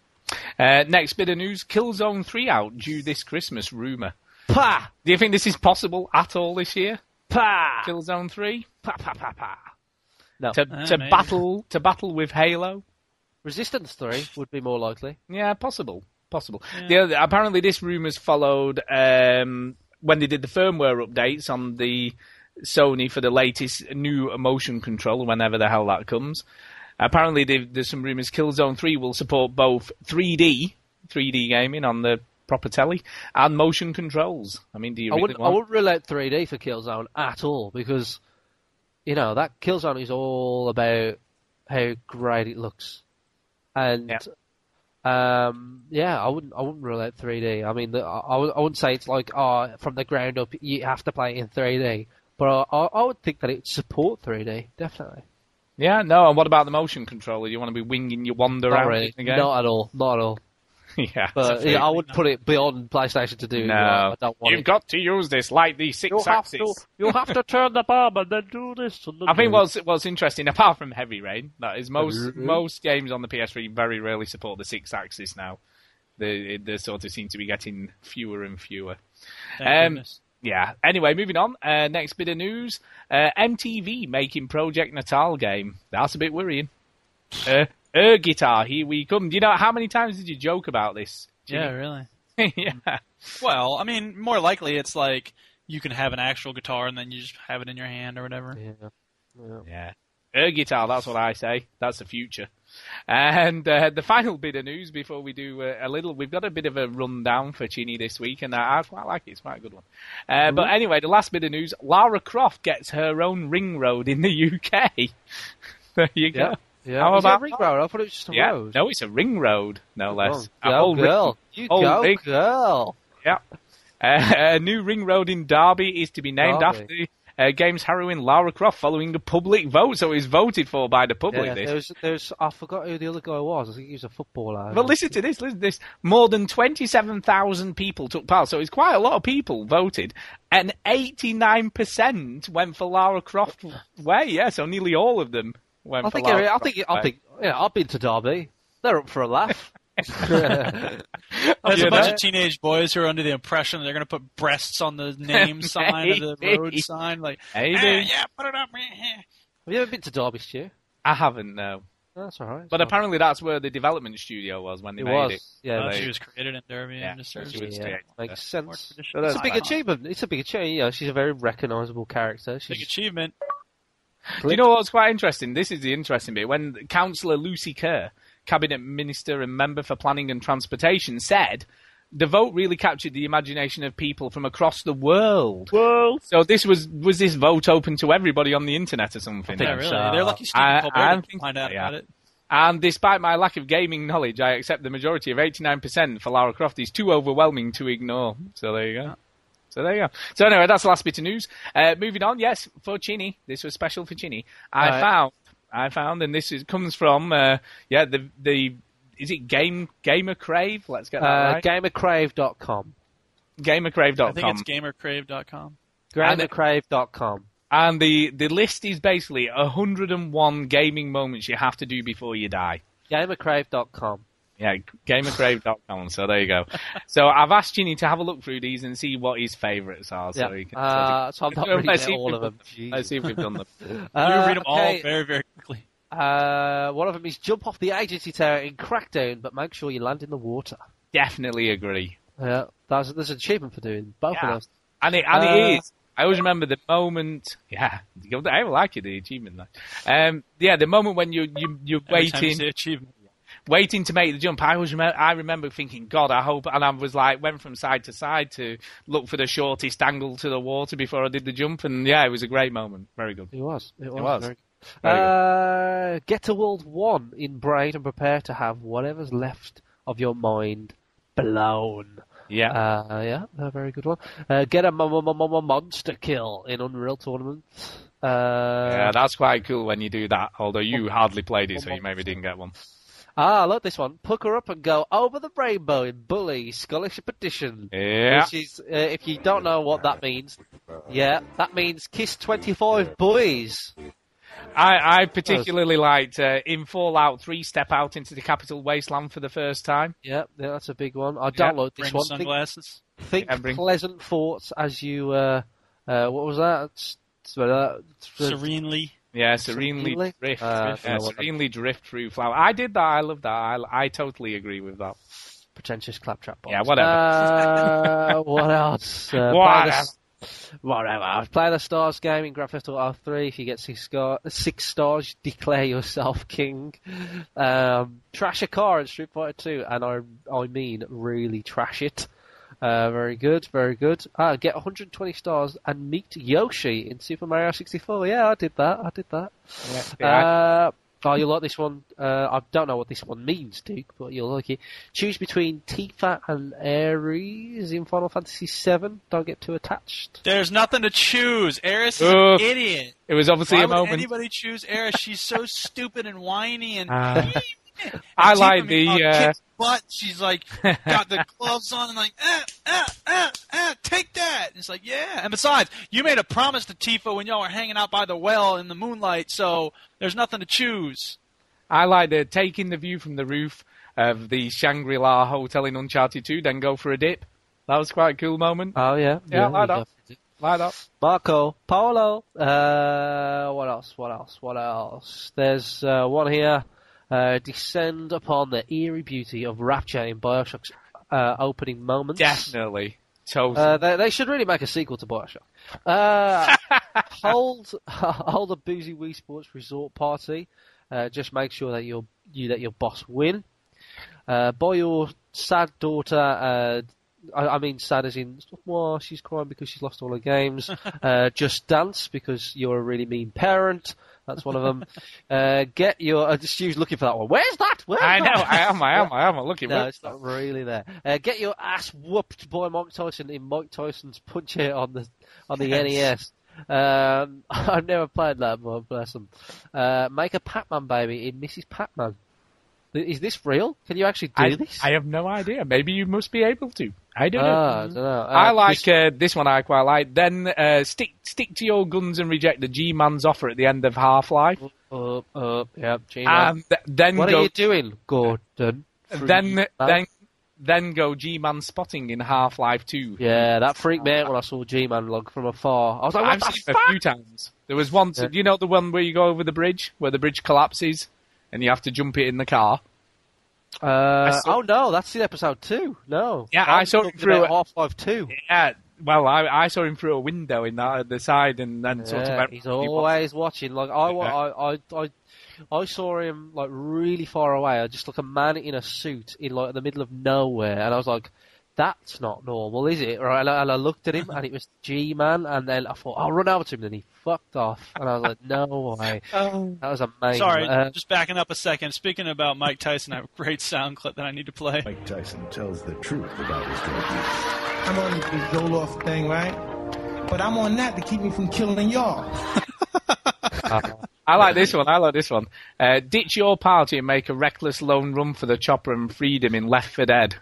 Uh, next bit of news: Killzone Three out due this Christmas. Rumor. Pa! Do you think this is possible at all this year? Pa! Killzone Three. Pa pa pa pa. No. To Uh, to maybe. battle to battle with Halo. Resistance 3 would be more likely. Yeah, possible, possible. The other, apparently, this rumours followed um, when they did the firmware updates on the Sony for the latest new motion controller, whenever the hell that comes. Apparently, there's some rumours Killzone 3 will support both 3D, 3D gaming on the proper telly, and motion controls. I mean, do you I really wouldn't, I wouldn't rule out 3D for Killzone at all because, you know, that Killzone is all about how great it looks, and um, yeah, I wouldn't, I wouldn't rule out 3D. I mean, the, I, I I wouldn't say it's like, oh, from the ground up, you have to play it in 3D, but I, I, I would think that it would support 3D definitely. Yeah, no. And what about the motion controller? You want to be winging your wand Not around really, in the game? not at all, not at all. yeah. But yeah, I wouldn't put it beyond PlayStation to do. No, I don't want you've it. got to use this like the six You have axis. to, you have to turn the bomb and then do this. And then I think do- what's what's interesting, apart from Heavy Rain, that is most most games on the PS3 very rarely support the six axis now. They they sort of seem to be getting fewer and fewer. Thank Um, goodness. Yeah. Anyway, moving on. Uh, next bit of news: uh, MTV making Project Natal game. That's a bit worrying. Uh, Air Guitar, here we come. Do you know how many times did you joke about this? Jimmy? Yeah, really. yeah. Well, I mean, more likely it's like you can have an actual guitar and then you just have it in your hand or whatever. Yeah. Yeah. Air guitar, that's what I say. That's the future. And uh, the final bit of news before we do uh, a little, we've got a bit of a rundown for Chinny this week, and I, I quite like it. It's quite a good one. Uh, But anyway, the last bit of news: Lara Croft gets her own ring road in the UK. there you go. Yeah. Yeah. How Is it about a ring road? I thought it was just a yeah, road. no, it's a ring road, no less. Go, A whole ring- girl. You go, ring- girl. Yeah. A new ring road in Derby is to be named Derby. after the uh, game's heroine Lara Croft following a public vote, so it was voted for by the public. Yeah, this. there's, there's, I forgot who the other guy was. I think he was a footballer. But listen to this, listen to this. More than 27,000 people took part, so it's quite a lot of people voted, and 89% went for Lara Croft way, yeah, so nearly all of them went I for think, Lara I Croft think, I think, yeah, I've been to Derby. They're up for a laugh. There's You a bunch know? of teenage boys who are under the impression they're going to put breasts on the name sign of the Maybe. road sign. Like, Maybe. "Eh, yeah, put it up. eh, eh." Have you ever been to Derbyshire? I haven't, no. That's all right. But apparently that's where the development studio was when they It made was, it. yeah. Oh, she was created in Derby. Yeah, and so she was as- created Yeah, makes sense. traditional It's a big achievement. It's a big achievement. You know, she's a very recognisable character. Big achievement. Do you know what's quite interesting? This is the interesting bit. When Councillor Lucy Kerr, Cabinet Minister and Member for Planning and Transportation, said the vote really captured the imagination of people from across the world. World. So this was was this vote open to everybody on the internet or something? Yeah, really. They're lucky Stephen I- Colbert I didn't find out yeah. about it. And despite my lack of gaming knowledge, I accept the majority of 89% for Lara Croft is too overwhelming to ignore. So there you go. So there you go. So anyway, that's the last bit of news. Uh, moving on, yes, for Chinny, this was special for Chinny. I Right. found, I found, and this is, comes from, uh, yeah, the the is it Game Gamer Crave? Let's get that uh, right. gamercrave.com. Gamercrave.com. I think it's gamercrave.com. Gamercrave.com. And the, the list is basically 101 gaming moments you have to do before you die. Gamercrave.com. Yeah, gamercrave.com. So there you go. So I've asked Chinny to have a look through these and see what his favourites are. So Yeah. he can, Uh, so I'm not reading let's out see if all of them. done Jesus. Let's see if we've done them. You Uh, read them all very, very quickly. Uh, one of them is jump off the agency tower in Crackdown, but make sure you land in the water. Definitely agree. Yeah, that's there's an achievement for doing both Yeah. of those. And it, and Uh, it is. I always remember the moment. Yeah, I like it. The achievement. Um, yeah, the moment when you you you're Every time you waiting, say achievement. Waiting to make the jump. I was remember, I remember thinking, God, I hope. And I was like, went from side to side to look for the shortest angle to the water before I did the jump. And yeah, it was a great moment. Very good. It was. It was. was. Very Very good. uh, get to World One in Braid and prepare to have whatever's left of your mind blown. Yeah. Uh, yeah, a very good one. Uh, get a mo- mo- mo- mo- monster kill in Unreal Tournament. Uh, yeah, that's quite cool when you do that. Although you hardly played it, so you maybe didn't get one. Ah, I like this one. Pucker up and go over the rainbow in Bully Scholarship Edition. Yeah. Which is, uh, if you don't know what that means, yeah, that means kiss 25 boys. I, I particularly liked uh, in Fallout 3 step out into the capital wasteland for the first time. Yeah, yeah, that's a big one. I Yeah, download this Bring one. Sunglasses. think Yeah, bring- pleasant thoughts as you, uh, uh, what was that? Uh, Serenely. Yeah, serenely, Serenely? drift. Uh, yeah, what that- serenely drift through flower. I did that. I love that. I, I totally agree with that. Pretentious claptrap box. Yeah, whatever. Uh, what else? Uh, Whatever. Play the, whatever. Play the Stars game in Grand Theft Auto 3. If you get six, scar- six stars, declare yourself king. Um, trash a car in Street Fighter 2, and I, I mean really trash it. Uh, very good, very good. Ah, get 120 stars and meet Yoshi in Super Mario 64. Yeah, I did that. I did that. Uh, oh, you'll like this one. Uh, I don't know what this one means, Duke, but you'll like it. Choose between Tifa and Aeris in Final Fantasy VII. Don't get too attached. There's nothing to choose. Aeris is Ugh. an idiot. It was obviously Why a would moment. anybody choose Aeris? She's so stupid and whiny and. And I like the, uh, kicks butt. She's like got the gloves on and like, eh, eh, eh, eh, take that. And it's like, yeah. And besides, you made a promise to Tifa when y'all were hanging out by the well in the moonlight, so there's nothing to choose. I like the taking the view from the roof of the Shangri-La Hotel in Uncharted 2, then go for a dip. That was quite a cool moment. Oh yeah, Yeah, like you that. Like that. Marco Polo. Uh, what else? What else? What else? There's uh, one here. Uh, descend upon the eerie beauty of Rapture in Bioshock's uh, opening moments. Definitely. Totally. Uh, they, they should really make a sequel to Bioshock. Uh, hold hold a boozy Wii Sports resort party. Uh, just make sure that your you let your boss win. Uh, buy your sad daughter. Uh, I, I mean, sad as in, well, she's crying because she's lost all her games. uh, just dance because you're a really mean parent. That's one of them. uh, get your. Uh, she was looking for that one. Where's that? Where's I know, that? I am, I am, I am. Looking. No, it's not really there. Uh, get your ass whooped by Mike Tyson in Mike Tyson's Punch-Out on the on the. NES. Um, I've never played that, but bless them. Uh, make a Pac-Man baby in Mrs. Pac-Man. Is this real? Can you actually do I, this? I have no idea. Maybe you must be able to. I don't know. Ah, I don't know. Uh, I like uh, this one. I quite like. Then uh, stick stick to your guns and reject the G-Man's offer at the end of Half Life. Up, up, yeah, G-Man. And th- then what go, are you doing, Gordon? Then Freeman? then then go G-Man spotting in Half Life Two. Yeah, that freaked me out when I saw G-Man log from afar. I was like, what I've the seen it a few times. There was once. Yeah. Do you know the one where you go over the bridge, where the bridge collapses, and you have to jump it in the car? Uh, saw- oh no, that's in episode two. No. Yeah, I'm I saw talking through. Half-Life two. Yeah. Well, I, I saw him through a window in that at the side, and then sort Yeah, of. he's always watching. Like I, Yeah. I, I, I, I saw him like really far away. I Just like a man in a suit in like the middle of nowhere, and I was like, "That's not normal, is it?" Right? And I, and I looked at him, and it was G-Man, and then I thought, "I'll run over to him." Then he fucked off, and I was like, "No way." Oh. That was amazing. Sorry, Uh, just backing up a second. Speaking about Mike Tyson, I have a great sound clip that I need to play. Mike Tyson tells the truth about his drug use. I'm on this Zoloft thing, right? But I'm on that to keep me from killing y'all. I like this one. I like this one. Uh, ditch your party and make a reckless lone run for the chopper and freedom in Left 4 Dead.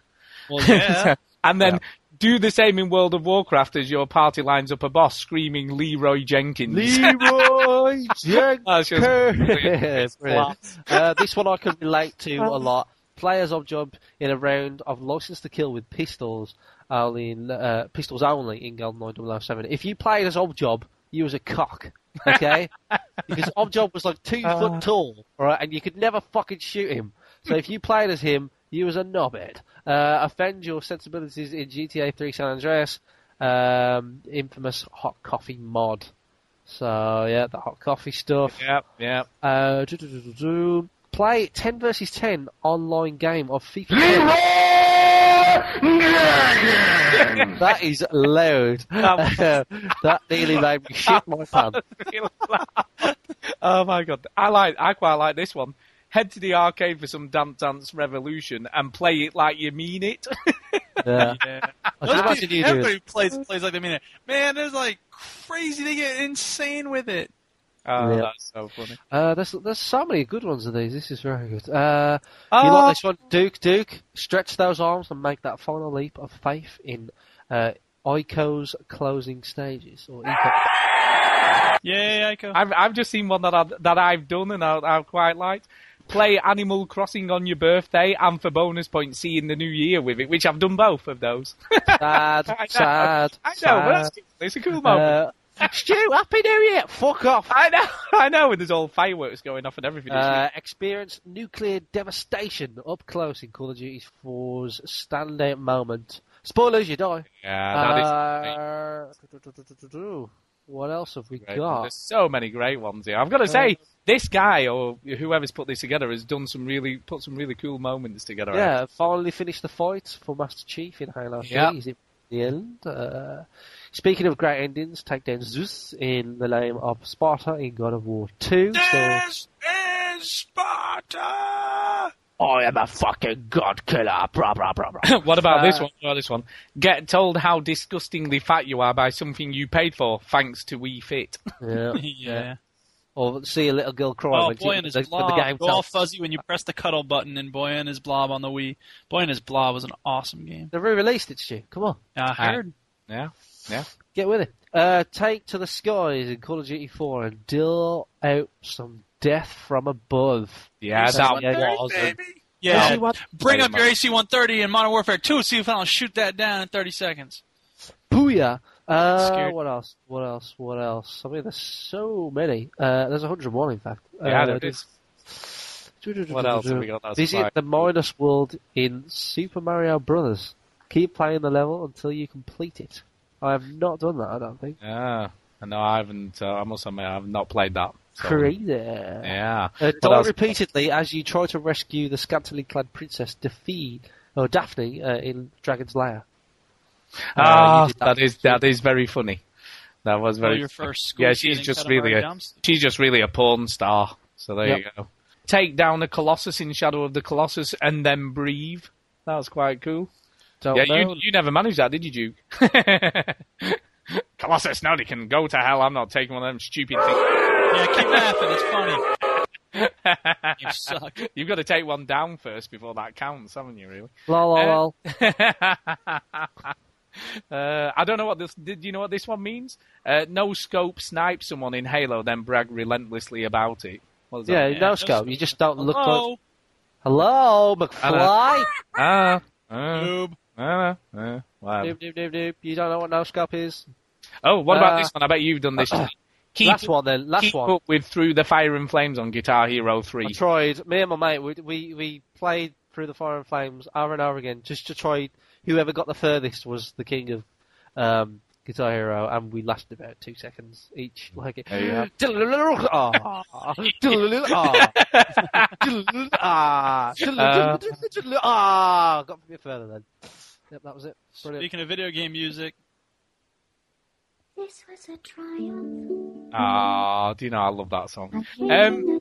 Well, yeah. and then do the same in World of Warcraft as your party lines up a boss screaming Leroy Jenkins. Leroy Jenkins. brilliant. Brilliant. Uh, this one I can relate to a lot. Players of job in a round of license to kill with pistols only in, uh, pistols only in GoldenEye 007. If you played as Oddjob, you was a cock. Okay? because Oddjob was like two Uh. foot tall, alright, and you could never fucking shoot him. So if you played as him, you was a knobhead. Uh, offend your sensibilities in GTA 3 San Andreas, um, infamous hot coffee mod. So yeah, the hot coffee stuff. Yep, yep. Uh, do, do, do, do, do. Play 10 versus 10 online game of FIFA. that is loud. that nearly made me shit my pants. oh my god. I like I quite like this one. Head to the arcade for some Dance Dance Revolution and play it like you mean it. Yeah. Yeah. Those people- you do everybody plays plays like they mean it. Man, there's like crazy. They get insane with it. Oh, Yeah. that's so funny. Uh, there's there's so many good ones of these. This is very good. Uh, you Oh. like this one, Duke? Duke, stretch those arms and make that final leap of faith in uh, Ico's closing stages. Or Ico. Yeah, Ico. I've I've just seen one that I that I've done and I, I've quite liked. Play Animal Crossing on your birthday and for bonus points see in the new year with it, which I've done both of those. Sad, I sad, I know, but that's sad. cool. it's a cool moment. Uh, Stu, Happy New Year! Fuck off! I know, I know, and there's all fireworks going off and everything. Uh, experience nuclear devastation up close in Call of Duty 4's standout moment. Spoilers, you die. yeah, that is. What else have we great. got? There's so many great ones here. I've got to say, this guy or whoever's put this together has done some really put some really cool moments together. Yeah, finally finished the fight for Master Chief in Halo 3. Yeah. Is it the end? Uh, speaking of great endings, take down Zeus in the name of Sparta in God of War 2. So, This is Sparta. I am a fucking god killer. Blah, blah, blah, blah. what about this Uh, one? What about this one? Get told how disgustingly fat you are by something you paid for, thanks to Wii Fit. Yeah. yeah. or see a little girl cry Oh, boy and his the, when blob. the game Go all fuzzy when you press the cuddle button in Boy and his blob on the Wii. Boy and his blob was an awesome game. They re-released it, Stu. Come on, I heard. Yeah, yeah. get with it. Uh, take to the skies in Call of Duty 4 and deal out some death from above. Yeah, So, that yeah, was. Yeah, AC-130. bring up your AC-130 in Modern Warfare 2. See if I don't shoot that down in 30 seconds. Booyah! Uh, what else? What else? What else? I mean, there's so many. Uh, there's 101, in fact. Yeah, uh, there is. What else have we got? That's Visit the Minus World in Super Mario Brothers. Keep playing the level until you complete it. I have not done that. I don't think. Yeah. No, I haven't. Uh, I must admit, I've not played that. So, Crazy. Yeah. Uh, What die else? repeatedly as you try to rescue the scantily clad princess Daphne, or Daphne uh, in Dragon's Lair. Uh, Ah, you did that is that is very funny. That was very. Oh, your first yeah, school she's just really a Damacy. she's just really a porn star. So there you go. Take down the Colossus in Shadow of the Colossus and then breathe. That was quite cool. Don't yeah, know. you you never managed that, did you, Duke? Colossus, no, they can go to hell. I'm not taking one of them stupid things. Yeah, keep laughing. It's funny. You suck. You've got to take one down first before that counts, haven't you? Really? Lol, lol, lol. Uh, I don't know what this. Did you know what this one means? Uh, no scope snipe someone in Halo, then brag relentlessly about it. What does that Yeah, mean? no scope. You just don't look Hello? close. Hello, McFly. Ah, ah, Noob. ah, ah, whatever. Doop, doop, doop, doop. You don't know what no scope is? Oh, what about Uh, this one? I bet you've done this. keep Last one then. Last keep one. up with Through the Fire and Flames on Guitar Hero Three. I 3. tried. Me and my mate, we, we we played through the fire and flames over and over again, just to try. Whoever got the furthest was the king of um, Guitar Hero, and we lasted about two seconds each. Like it. There you have. Ah, ah, ah, ah, got a bit further then. Yep, that was it. Brilliant. Speaking of video game music, This was a triumph. Ah, do you know I love that song? Um,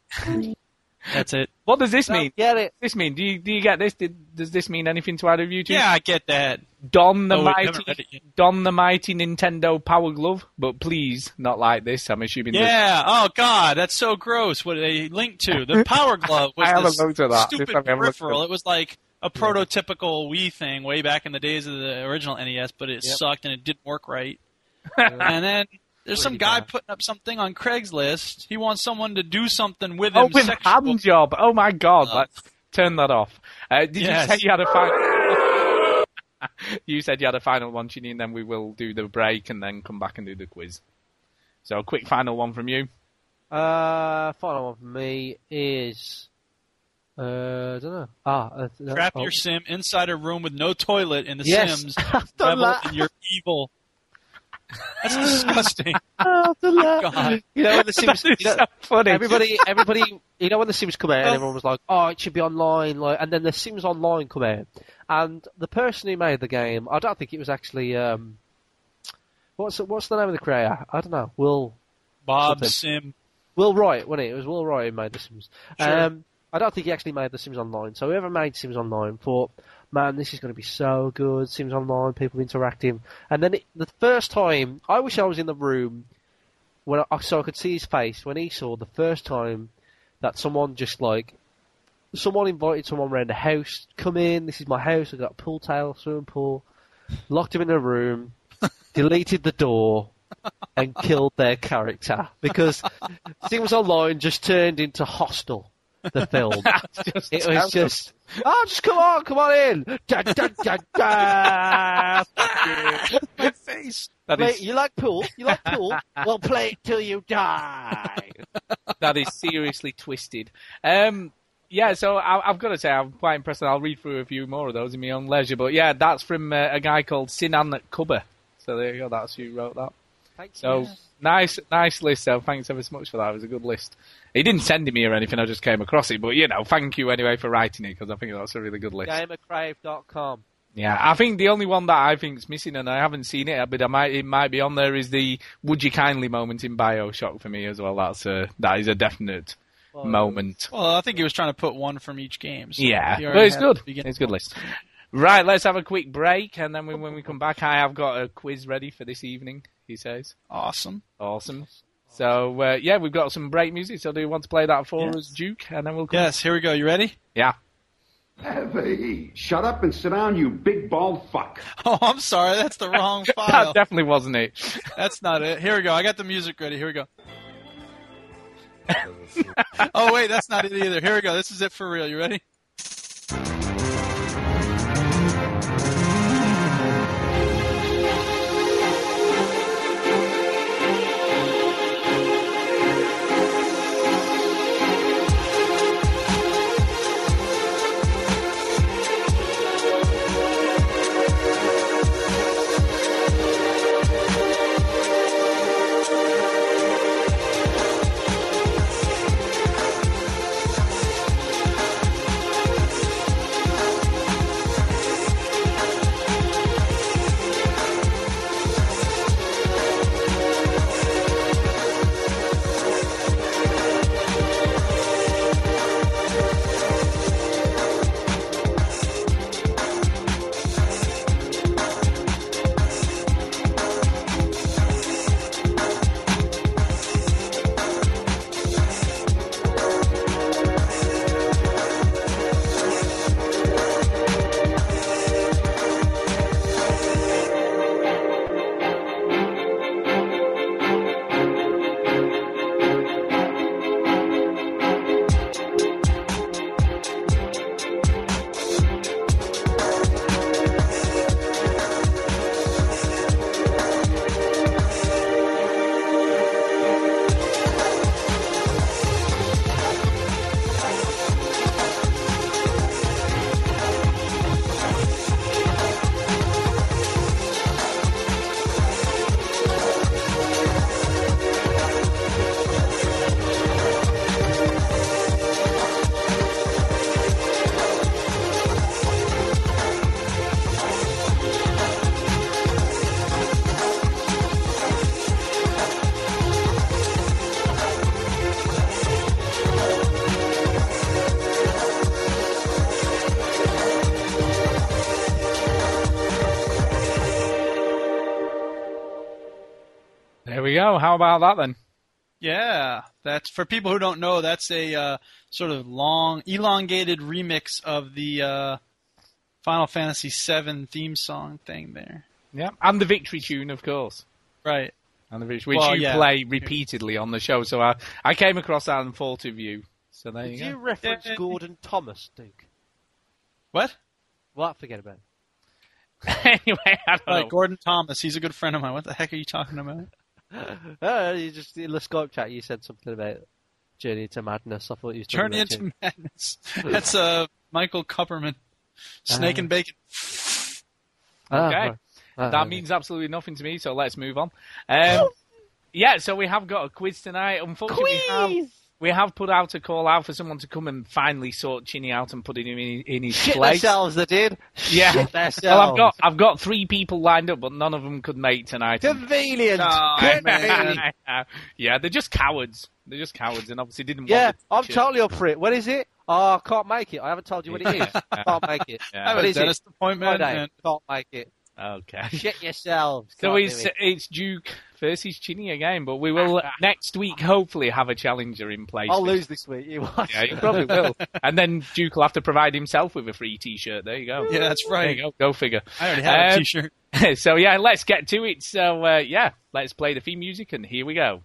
that's it. what does this mean? Get it? This mean? Do you do you get this? Did, does this mean anything to either of you two? Yeah, I get that. Don the Oh, wait, haven't read it mighty, yet. Don the mighty Nintendo Power Glove, but please not like this. I'm assuming. this- Yeah. Oh God, that's so gross. What they linked to the Power Glove was I haven't this looked at that. stupid I haven't looked at peripheral. it. It was like a prototypical Wii thing way back in the days of the original NES, but it Yep. sucked and it didn't work right. And then there's some guy bad. putting up something on Craigslist. He wants someone to do something with him. Oh, with sexual- hand job. Oh my god, Uh, let's turn that off. Uh, did Yes. you say you had a final? you said you had a final one, Chinny, and then we will do the break and then come back and do the quiz. So, a quick final one from you. Uh, final one for me is. Uh, I don't know. Ah, uh, Trap oh. your sim inside a room with no toilet in The Yes. Sims. I've done Revel in your evil. That's disgusting. Oh, I've. God. You know when the Sims, you know, so funny. everybody, everybody, you know when the Sims come out and Oh. everyone was like, "Oh, it should be online," like, and then the Sims Online come out, and the person who made the game, I don't think it was actually, um, what's the, what's the name of the creator? I don't know. Will Bob Something. Sim. Will Wright, wasn't it? It was Will Wright who made the Sims. Sure. Um, I don't think he actually made the Sims Online. So whoever made Sims Online thought, man, this is going to be so good. Sims Online, people interacting. And then it, the first time, I wish I was in the room when I, so I could see his face when he saw the first time that someone just like someone invited someone around the house. Come in, this is my house. I got a pool table, swimming pool. Locked him in a room, deleted the door, and killed their character because Sims Online just turned into Hostel, the film. Just it was just, oh, just come on, come on in. Da, da, da, da. My face. That Play- is, you like pool? You like pool? well, play it till you die. that is seriously twisted. Um, yeah, so I, I've got to say I'm quite impressed. and I'll read through a few more of those in my own leisure. But yeah, that's from uh, a guy called Sinan Kubber. So there you go. That's who wrote that. Thanks. So nice, nice list. So thanks ever so much for that. It was a good list. He didn't send it me or anything. I just came across it. But you know, thank you anyway for writing it because I think that's a really good list. GamerCrave.com. Yeah, I think the only one that I think's missing, and I haven't seen it, but I might it might be on there, is the "Would you kindly" moment in Bioshock for me as well. That's a that is a definite moment. Well, I think he was trying to put one from each game. So Yeah, he but it's good. the It's a good list. Right, let's have a quick break, and then when, when we come back, I have got a quiz ready for this evening. He says, Awesome. "Awesome." So uh, yeah, we've got some break music. So do you want to play that for Yes. us, Duke? And then we'll come Yes, here we go. You ready? Yeah. Heavy. Shut up and sit down, you big bald fuck. Oh, I'm sorry. That's the wrong that file. definitely wasn't it. That's not it. Here we go. I got the music ready. Here we go. oh wait, that's not it either. Here we go. This is it for real. You ready? About that then? Yeah, that's for people who don't know. That's a uh, sort of long, elongated remix of the uh, Final Fantasy VII theme song thing. There, Yeah, and the victory tune, of course. right? And the victory, which Well, you yeah. play repeatedly on the show. So I, I came across that and thought of you. So there Did you you go. reference Gordon Thomas, Duke? What? Well, I forget about it. anyway, I don't Right, know. Gordon Thomas. He's a good friend of mine. What the heck are you talking about? Uh, you just in the Skype chat, you said something about Journey to Madness. I thought you Journey into Madness. That's uh, Michael Kupperman. Snake Ah. and Bacon. Ah, Okay. Ah, that means absolutely nothing to me, so let's move on. Um, yeah, so we have got a quiz tonight. Unfortunately, we have, we have put out a call out for someone to come and finally sort Chinny out and put him in, in his Shit place. themselves, they did. Yeah. Shit themselves. Well, I've got I've got three people lined up, but none of them could make tonight. Convenient. Oh, Convenient. yeah, they're just cowards. They're just cowards, and obviously didn't Yeah, want. the I'm t-shirt. totally up for it. What is it? Oh, I can't make it. I haven't told you what it is. I can't make it. Yeah. I have What it? dentist appointment. Friday. And Can't make it. Okay. Shit yourselves. So Can't it's do it. it's Duke versus Chinny again, but we will uh, next week hopefully have a challenger in place. I'll lose this week. You watch. Yeah, you probably will. And then Duke will have to provide himself with a free T-shirt. There you go. Yeah, that's There right. you go. Go figure. I already have a Um, T-shirt. so yeah, let's get to it. So uh, yeah, let's play the theme music, and here we go.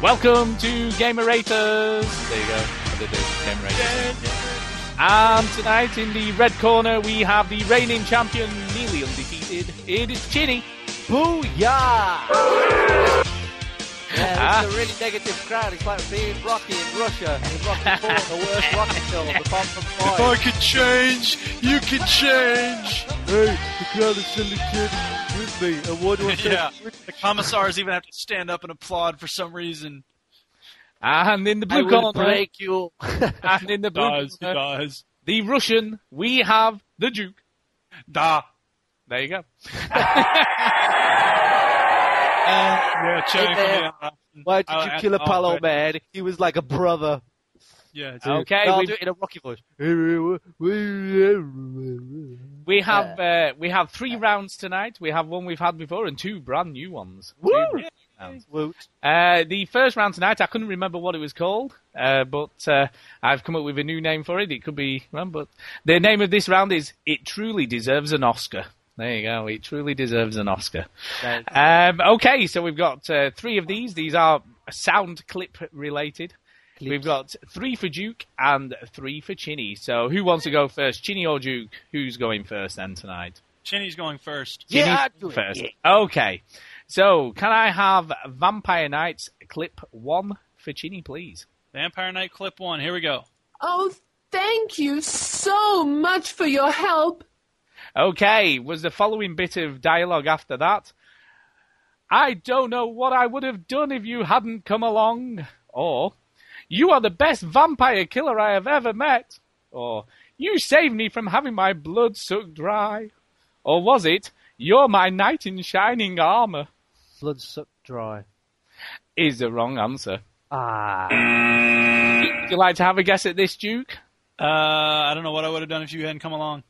Welcome to Gamer Raters. There you go. I And tonight in the red corner we have the reigning champion, nearly undefeated. It is Chinny. Booyah! Yeah, Ah. a really negative crowd. It's like being Rocky in Russia. In Rocky 4, the worst Rocky film, apart from five. If I could change, you could change. Hey, the crowd is still kid with me. And what do I say? yeah, the commissars even have to stand up and applaud for some reason. And in the I blue will corner, break you. and in the blue Does, corner, does. the Russian, we have the Duke. Da. There you go. yeah, Hey change. Why did Oh, you and- kill oh, Apollo, right. man? He was like a brother. Yeah, dude. Okay, No, I'll we've- do it in a Rocky voice. We have uh, we have three rounds tonight. We have one we've had before and two brand new ones. Woo! Two- rounds. Uh, the first round tonight, I couldn't remember what it was called, uh, but uh, I've come up with a new name for it. It could be, well, but the name of this round is "It Truly Deserves an Oscar." There you go. It truly deserves an Oscar. Um, okay, so we've got uh, three of these. These are sound clip related. We've got three for Duke and three for Chinny. So who wants to go first, Chinny or Duke? Who's going first then tonight? Chinny's going first. Chinny's first. Okay. So can I have Vampire Nights clip one for Chinny, please? Vampire Night clip one. Here we go. Oh, thank you so much for your help. Okay, was the following bit of dialogue after that? I don't know what I would have done if you hadn't come along. Or, you are the best vampire killer I have ever met. Or, you saved me from having my blood sucked dry. Or was it, you're my knight in shining armor? Blood sucked dry. Is the wrong answer. Ah. Would you like to have a guess at this, Duke? Uh, I don't know what I would have done if you hadn't come along.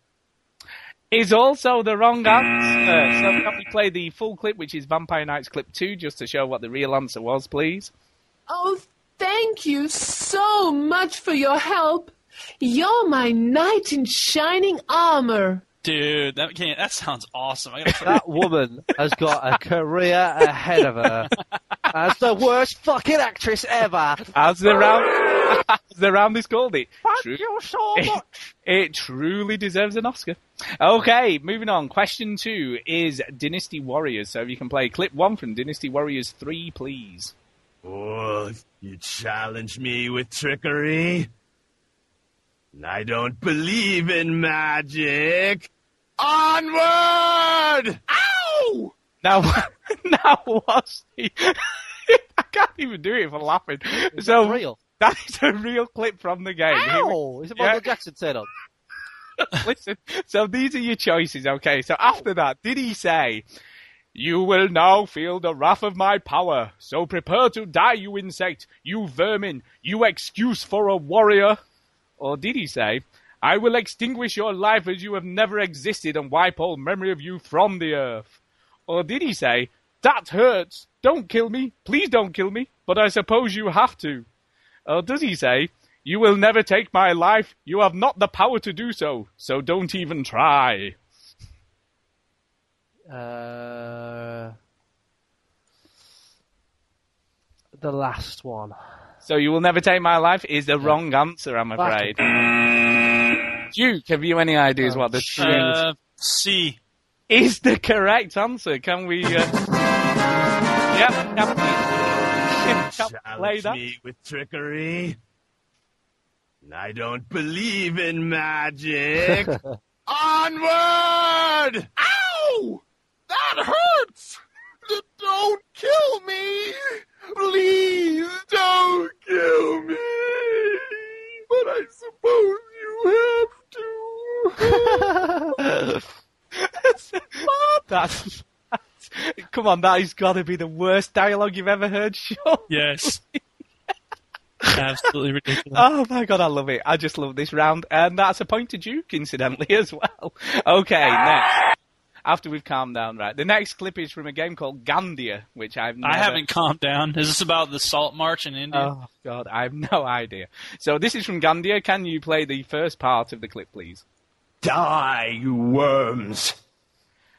Is also the wrong answer. So can we play the full clip, which is Vampire Nights clip two, just to show what the real answer was, please? Oh, thank you so much for your help. You're my knight in shining armor. Dude, that can't, that sounds awesome. I gotta That woman has got a career ahead of her as the worst fucking actress ever. As the round, as the round is called it. Thank True- you so much. It truly deserves an Oscar. Okay, moving on. Question two is Dynasty Warriors. So if you can play clip one from Dynasty Warriors 3, please. Oh, you challenge me with trickery? I don't believe in magic. Onward! Ow! Now, now what's the... I can't even do it for laughing. so real? That is a real clip from the game. Here we- Ow! Is it Michael Yeah. Jackson turn on? Listen, so these are your choices, okay? So after that, did he say, You will now feel the wrath of my power, so prepare to die, you insect, you vermin, you excuse for a warrior? Or did he say, I will extinguish your life as you have never existed and wipe all memory of you from the earth? Or did he say, That hurts, don't kill me, please don't kill me, but I suppose you have to? Or does he say, You will never take my life, you have not the power to do so, so don't even try? Uh, the last one. So you will never take my life is the wrong answer, I'm afraid. Duke, have you any ideas what the true Uh, C. is the correct answer? Can we? Uh... Yep, can we? Play Challenge that? me with trickery? I don't believe in magic. Onward! Ow! That hurts! Don't kill me! Please don't kill me! But I suppose you have to. That's, that's come on, that has got to be the worst dialogue you've ever heard, sure. Yes. Absolutely ridiculous. Oh my god, I love it. I just love this round. And that's a point to Duke, incidentally, as well. Okay, next. After we've calmed down, right. The next clip is from a game called Gandia, which I've never... I haven't calmed down. Is this about the Salt March in India? Oh god, I have no idea. So this is from Gandia. Can you play the first part of the clip, please? Die, you worms!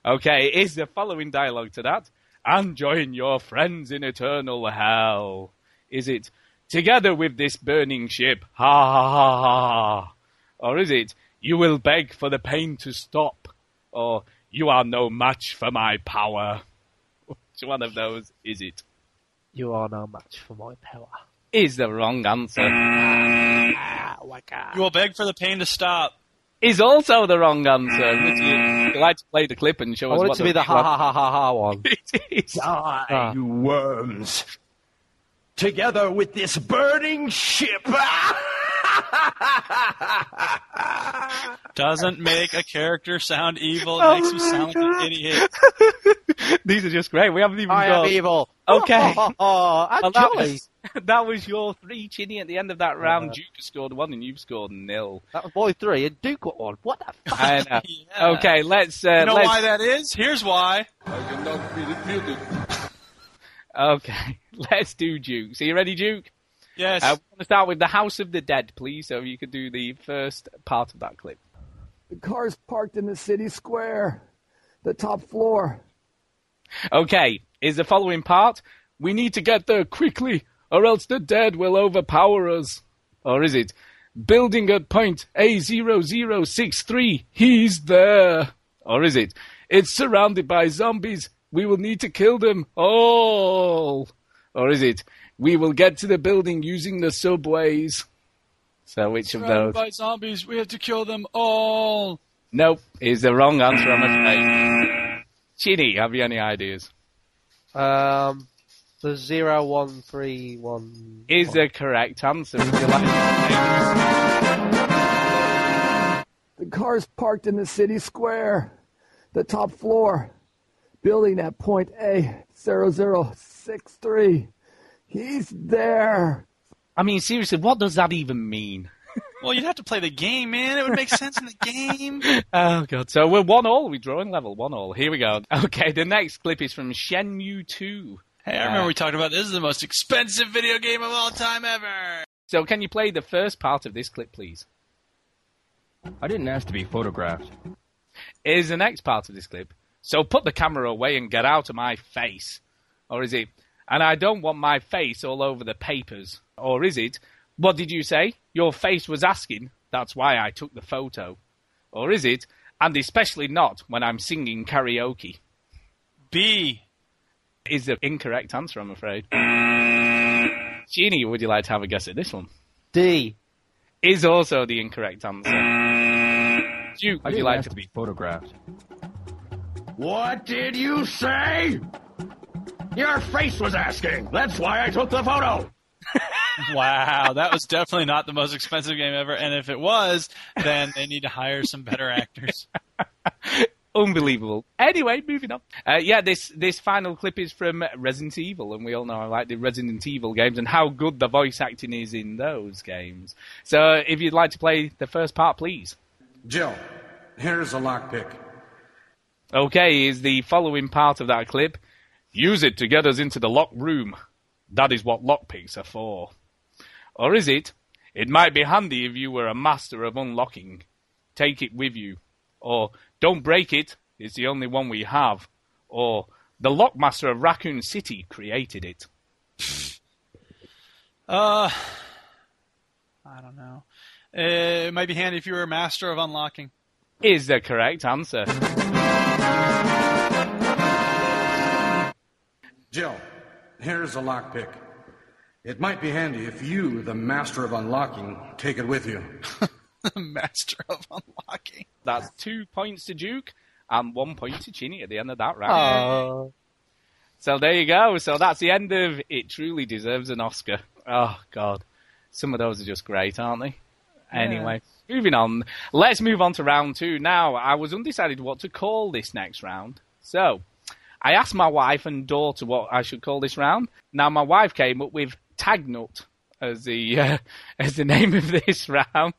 Okay, is the following dialogue to that? And join your friends in eternal hell. Is it together with this burning ship? Ha ha ha ha ha. Or is it you will beg for the pain to stop? Or you are no match for my power? Which one of those is it? You are no match for my power. Is the wrong answer. You will beg for the pain to stop. Is also the wrong answer. Would you, would like to play the clip and show I us want what it to be the ha ha ha ha ha one. it is? Die, Ah. you worms! Together with this burning ship! Doesn't make a character sound evil. It Oh makes you my sound like God. an idiot. These are just great. We haven't even I got... am evil. Okay. Oh, Well, and that, jolly. was, that was your three, Chinny. At the end of that round, Duke scored one and you've scored nil. That was boy three, and Duke got one. What the fuck? I know. Yeah. Okay, let's. Uh, You know let's why that is? Here's why. Okay, let's do Duke. So you ready, Duke? Yes. Uh, we're going to start with the House of the Dead, please. So you could do the first part of that clip. The car's parked in the city square, the top floor. Okay, is the following part? We need to get there quickly, or else the dead will overpower us. Or is it? Building at point A0063, he's there. Or is it? It's surrounded by zombies. We will need to kill them all. Or is it? We will get to the building using the subways. So which of Surrounded those? by zombies, we have to kill them all. Nope, is the wrong answer, I'm afraid. Chinny, have you any ideas? Um, the zero one three one Is the correct answer. Would you like The car's parked in the city square, the top floor. Building at point A0063. He's there. I mean, seriously, what does that even mean? Well, you'd have to play the game, man. It would make sense in the game. Oh god. So we're one all. We're drawing level one all. Here we go. Okay, the next clip is from Shenmue 2. Hey, I remember we talked about this is the most expensive video game of all time ever. So can you play the first part of this clip, please? I didn't ask to be photographed. Is the next part of this clip. So put the camera away and get out of my face. Or is it? And I don't want my face all over the papers. Or is it? What did you say? Your face was asking. That's why I took the photo. Or is it? And especially not when I'm singing karaoke. B. Is the incorrect answer, I'm afraid. Genie, would you like to have a guess at this one? D. Is also the incorrect answer. Duke, would you like to to be photographed. What did you say? Your face was asking. That's why I took the photo. Wow, that was definitely not the most expensive game ever. And if it was, then they need to hire some better actors. Unbelievable. Anyway, moving on. Uh, yeah, this this final clip is from Resident Evil, and we all know I like the Resident Evil games and how good the voice acting is in those games. So, if you'd like to play the first part, please. Jill, here's a lockpick. Okay, is the following part of that clip. Use it to get us into the locked room. That is what lockpicks are for. Or is it? It might be handy if you were a master of unlocking. Take it with you. Or don't break it. It's the only one we have. Or the lockmaster of Raccoon City created it. Uh, I don't know. Uh, it might be handy if you were a master of unlocking. Is the correct answer. Jill, here's a lockpick. It might be handy if you, the master of unlocking, take it with you. the master of unlocking. That's two points to Duke and one point to Chinny at the end of that round. Oh. So there you go. So that's the end of It Truly Deserves an Oscar. Oh, God. Some of those are just great, aren't they? Anyway, moving on. Let's move on to round two. Now, I was undecided what to call this next round. So, I asked my wife and daughter what I should call this round. Now, my wife came up with Tag Nut as the uh, as the name of this round,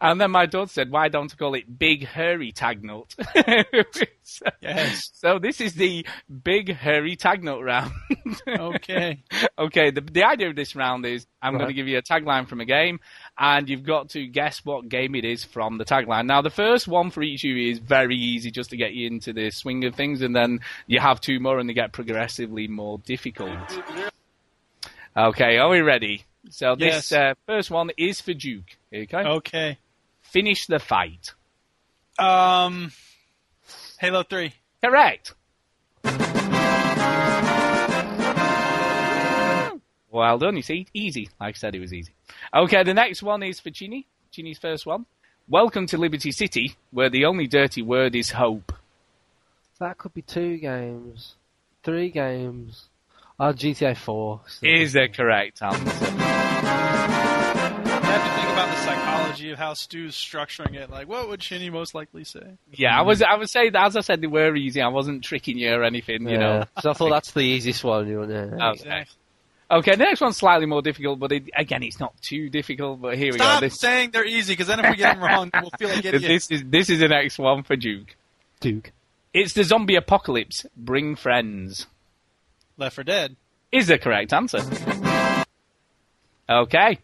and then my daughter said, "Why don't I call it Big Hairy Tag Nut?" so, Yes. So this is the Big Hairy Tag Nut round. Okay. okay. The the idea of this round is I'm going to give you a tagline from a game, and you've got to guess what game it is from the tagline. Now, the first one for each of you is very easy, just to get you into the swing of things, and then you have two more, and they get progressively more difficult. Okay, are we ready? So this Yes. uh, first one is for Duke. Okay. Okay. Finish the fight. Um, Halo 3. Correct. Well done. You see, easy. Like I said, it was easy. Okay, the next one is for Chinny. Chinny's first one. Welcome to Liberty City, where the only dirty word is hope. That could be two games, three games. Uh, oh, GTA 4. Is the correct answer. You have to think about the psychology of how Stu's structuring it. Like, what would Chinny most likely say? Yeah, I was. I would say that as I said, they were easy. I wasn't tricking you or anything. You know. So I thought that's the easiest one. You know. Okay. Okay, the next one's slightly more difficult, but it, again, it's not too difficult. But here we Stop go. This, saying they're easy, because then if we get them wrong, we'll feel like idiots. this is this is the next one for Duke. Duke. It's the zombie apocalypse. Bring friends. Left 4 Dead. is the correct answer. Okay.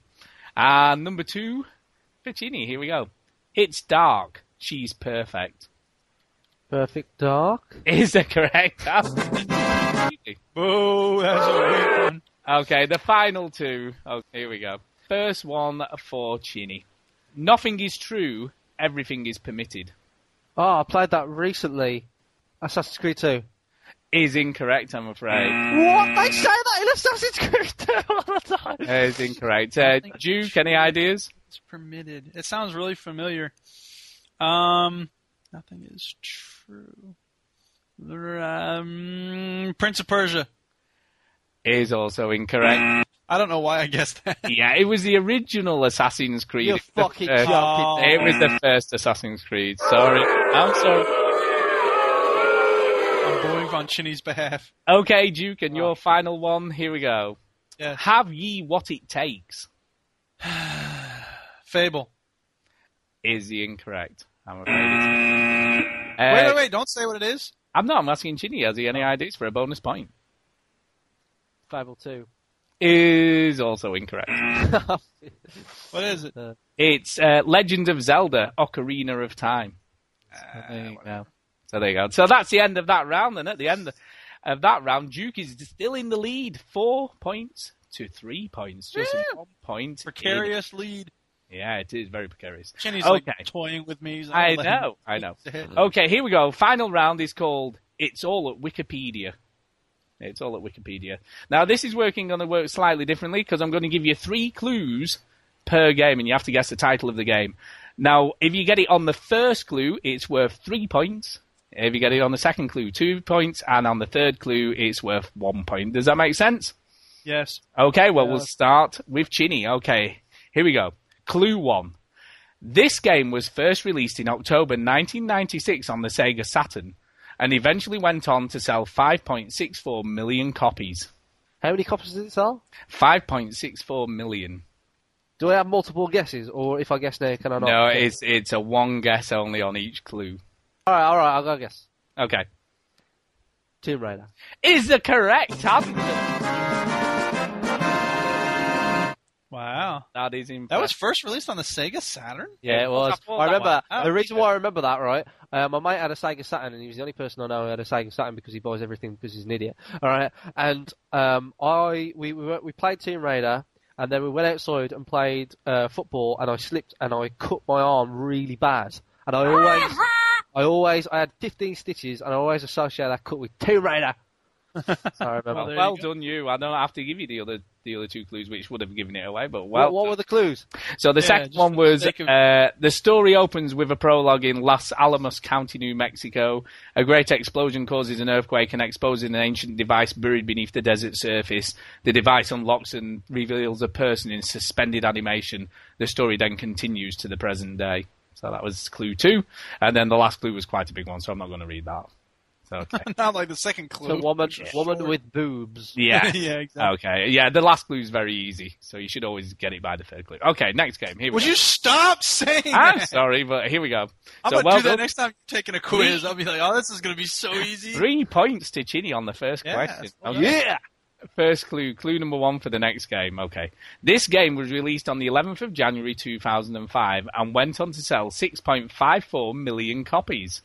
And number two, Puccini, here we go. It's dark. She's perfect. Perfect Dark. Is the correct answer. Boo, that's a weak one. Okay, the final two. Oh, here we go. First one for Chinny. Nothing is true, everything is permitted. Oh, I played that recently. Assassin's Creed 2. Is incorrect, I'm afraid. What? They say that in Assassin's Creed 2 all the time. Is incorrect. Uh, Duke, any ideas? It's permitted. It sounds really familiar. Um, nothing is true. Um, Prince of Persia. Is also incorrect. I don't know why I guessed that. yeah, it was the original Assassin's Creed. You're It was the fucking first- joking. It was the first Assassin's Creed. Sorry. I'm sorry. I'm on Chinny's behalf. Okay, Duke, and your final one. Here we go. Yes. Have ye what it takes? Fable. Is the incorrect. I'm afraid. it's- Uh, wait, wait, wait! Don't say what it is. I'm not. I'm asking Chinny. Has he any ideas for a bonus point? Fable 2. Is also incorrect. What is it? It's uh, Legend of Zelda: Ocarina of Time. There you go. So there you go. So that's the end of that round. And at the end of that round, Duke is still in the lead, four points to three points, just one point. Precarious lead. Yeah, it is very precarious. Chinny's okay. like toying with me. He's I like, let him- know, I know. Okay, here we go. Final round is called It's All at Wikipedia. It's all at Wikipedia. Now, this is working going to work slightly differently because I'm going to give you three clues per game and you have to guess the title of the game. Now, if you get it on the first clue, it's worth three points. If you get it on the second clue, two points. And on the third clue, it's worth one point. Does that make sense? Yes. Okay, well, we'll start with Chinny. Okay, here we go. Clue one. This game was first released in October 1996 on the Sega Saturn and eventually went on to sell 5.64 million copies. How many copies did it sell? 5.64 million. Do I have multiple guesses, or if I guess there, can I not? No, it's it's a one guess only on each clue. Alright, alright, I'll go guess. Okay. Tomb Raider. Is the correct answer. Wow. That is impressive. That was first released on the Sega Saturn. Yeah, it was. thought I remember. one. The reason why I remember that, right? Uh, my mate had a Sega Saturn, and he was the only person I know who had a Sega Saturn because he buys everything because he's an idiot. All right, and um, I we we, we played Tomb Raider, and then we went outside and played uh, football, and I slipped and I cut my arm really bad, and I always. I always, I had 15 stitches, and I always associate that cut with Tomb Raider. so I. Well, well you done, you. I don't have to give you the other the other two clues, which would have given it away. But well, what, what were the clues? So the Yeah, second one for the was of- uh, the story opens with a prologue in Los Alamos County, New Mexico. A great explosion causes an earthquake and exposes an ancient device buried beneath the desert surface. The device unlocks and reveals a person in suspended animation. The story then continues to the present day. So that was clue two, and then the last clue was quite a big one, so I'm not going to read that. So okay. Not like the second clue. The woman, which is woman with boobs. Yeah. yeah, exactly. Okay. Yeah, the last clue is very easy, so you should always get it by the third clue. Okay, next game. Here we Would go. you stop saying I'm that? sorry, but here we go. I'm so gonna well do that done. next time you're taking a quiz. I'll be like, oh, this is gonna be so easy. Three points to Chinny on the first oh, Yeah, question. Okay. Yeah. First clue, clue number one for the next game. Okay. This game was released on the 11th of January 2005 and went on to sell 6.54 million copies.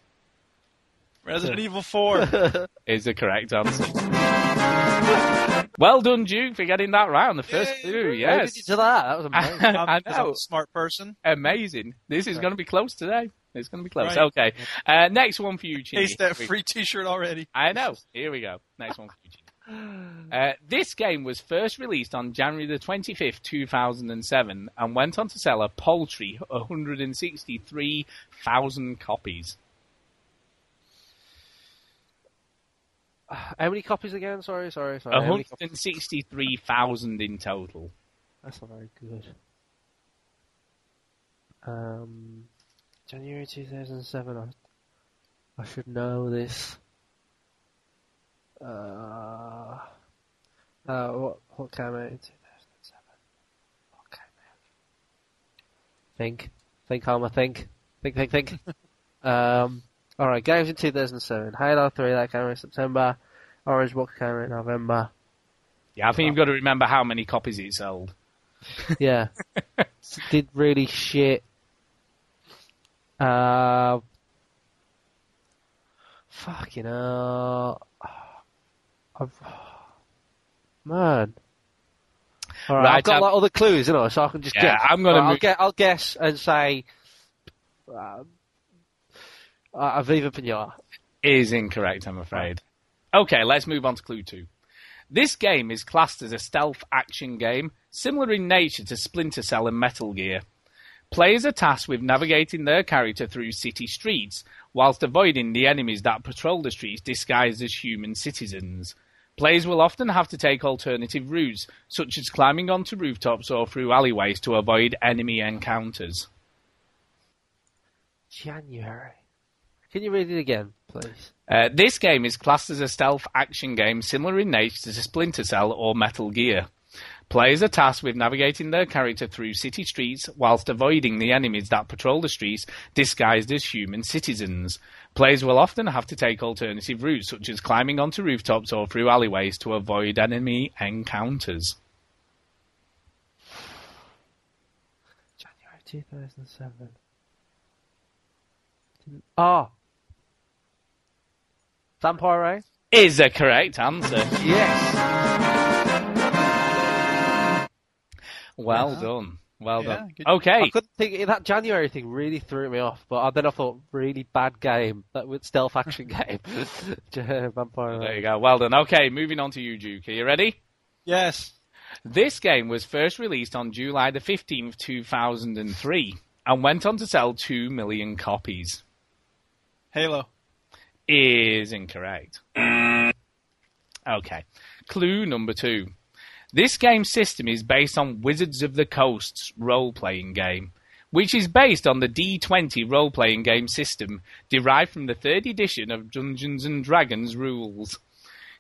Resident Evil 4. Is the correct answer. well done, Duke, for getting that right on the first clue. How Yes. did you do that? That was amazing. I I'm, 'cause I'm know. a smart person. Amazing. This is going to be close today. It's going to be close. Right. Okay. Uh, next one for you, Chinny. Taste that free T-shirt already. I know. Here we go. Next one for you, Chinny. Uh, this game was first released on January the 25th, 2007, and went on to sell a paltry 163,000 copies. How many copies again? Sorry, sorry, sorry. How many copies? 163,000 in total. That's not very good. Um, January 2007. I, I should know this. Uh, uh, what what came out in 2007? What came out? Think, think, Homer, think, think, think, think. um, all right, games in 2007. Halo 3 that came out in September. Orange Box came out in November. Yeah, I think you've got to remember how many copies it sold. Yeah. Did really shit. Uh, fucking hell. I've, man. All right, Right, I've got um, like other clues, you know, so I can just Yeah, guess. I'm gonna Right, I'll, get, I'll guess and say uh, uh, Aviva Pinata. Is incorrect, I'm afraid. Okay, let's move on to clue two. This game is classed as a stealth action game, similar in nature to Splinter Cell and Metal Gear. Players are tasked with navigating their character through city streets, whilst avoiding the enemies that patrol the streets disguised as human citizens. Players will often have to take alternative routes, such as climbing onto rooftops or through alleyways to avoid enemy encounters. January. Can you read it again, please? Uh, this game is classed as a stealth action game similar in nature to Splinter Cell or Metal Gear. Players are tasked with navigating their character through city streets whilst avoiding the enemies that patrol the streets disguised as human citizens. Players will often have to take alternative routes such as climbing onto rooftops or through alleyways to avoid enemy encounters. January 2007. Ah. Vampire Rain? Is a correct answer. Yes. Well Yeah. done. Well Yeah, done. good- Okay. I couldn't think that January thing really threw me off, but then I thought really bad game that with stealth action game. Vampire. There you go. Well done. Okay, moving on to you, Duke. Are you ready? Yes. This game was first released on July the 15th, 2003, and went on to sell 2 million copies. Halo. Is incorrect. Okay. Clue number two. This game system is based on Wizards of the Coast's role playing game, which is based on the D20 role playing game system derived from the third edition of Dungeons and Dragons rules.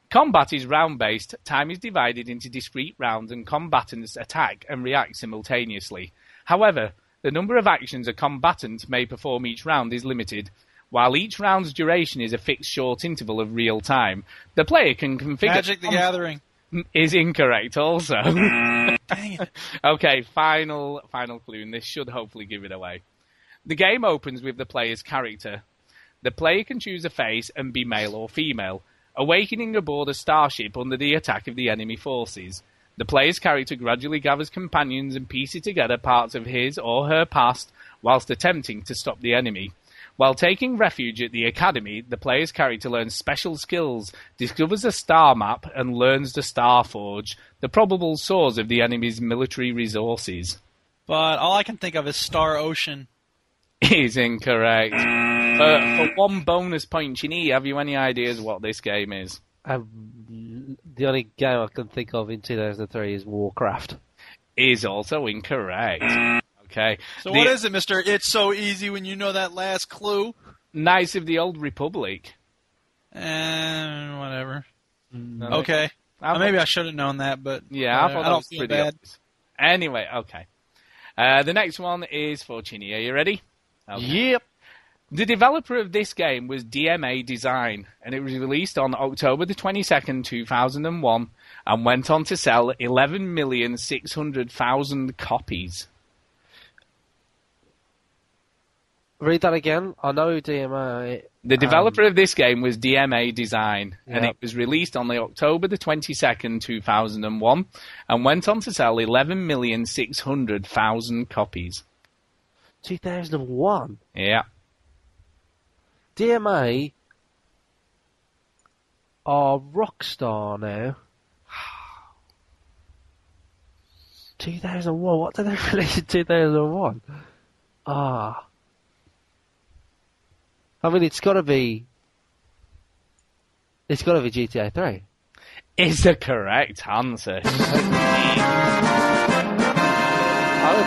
Combat is round based, time is divided into discrete rounds, and combatants attack and react simultaneously. However, the number of actions a combatant may perform each round is limited. While each round's duration is a fixed short interval of real time, the player can configure. Magic the Gathering. Is incorrect also. Mm, okay, final final clue, and this should hopefully give it away. The game opens with the player's character. The player can choose a face and be male or female, awakening aboard a starship under the attack of the enemy forces. The player's character gradually gathers companions and pieces together parts of his or her past whilst attempting to stop the enemy. While taking refuge at the academy, the player's character learns special skills, discovers a star map, and learns the Star Forge, the probable source of the enemy's military resources. But all I can think of is Star Ocean. Is incorrect. Uh, for one bonus point, Chinny, have you any ideas what this game is? Um, the only game I can think of in 2003 is Warcraft. Is also incorrect. Okay. So The what is it, Mister? It's so easy when you know that last clue. Knights of the Old Republic. And whatever. No. Okay. I Uh, maybe I should have known that, but Yeah, uh, I thought I don't was feel bad. obvious. Anyway, okay. Uh, the next one is for Chinny. Are you ready? Okay. Yep. The developer of this game was DMA Design, and it was released on October the 22nd, 2001, and went on to sell 11,600,000 copies. Read that again. I know DMA. The um, developer of this game was DMA Design, and it was released on the October the 22nd, 2001, and went on to sell 11,600,000 copies. 2001. Yeah. DMA are Rockstar now. 2001. What did they release in 2001? Ah. I mean, it's got to be. It's got to be GTA 3. Is the correct answer. Oh,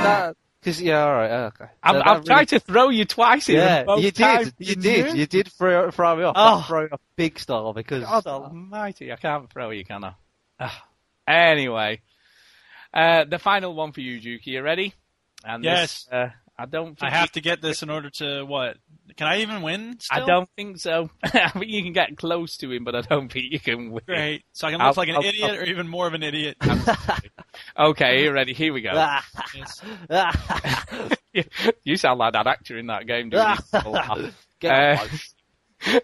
that. Cause, yeah, alright, okay. I've, That- I've that tried to throw you twice. Yeah, and you did. You did. You did throw, throw me off. Oh. That throw me off big style because. God almighty, I can't throw you, can I? Ah. Anyway, uh, the final one for you, Juki. You ready? And Yes. This, uh, I don't. Think I have to get this in order to what? Can I even win? Still? I don't think so. I think you can get close to him, but I don't think you can win. Great. So I can I'll- look like an I'll- idiot, I'll- or even more of an idiot. Okay, you ready? Here we go. You sound like that actor in that game, don't you? Get Uh,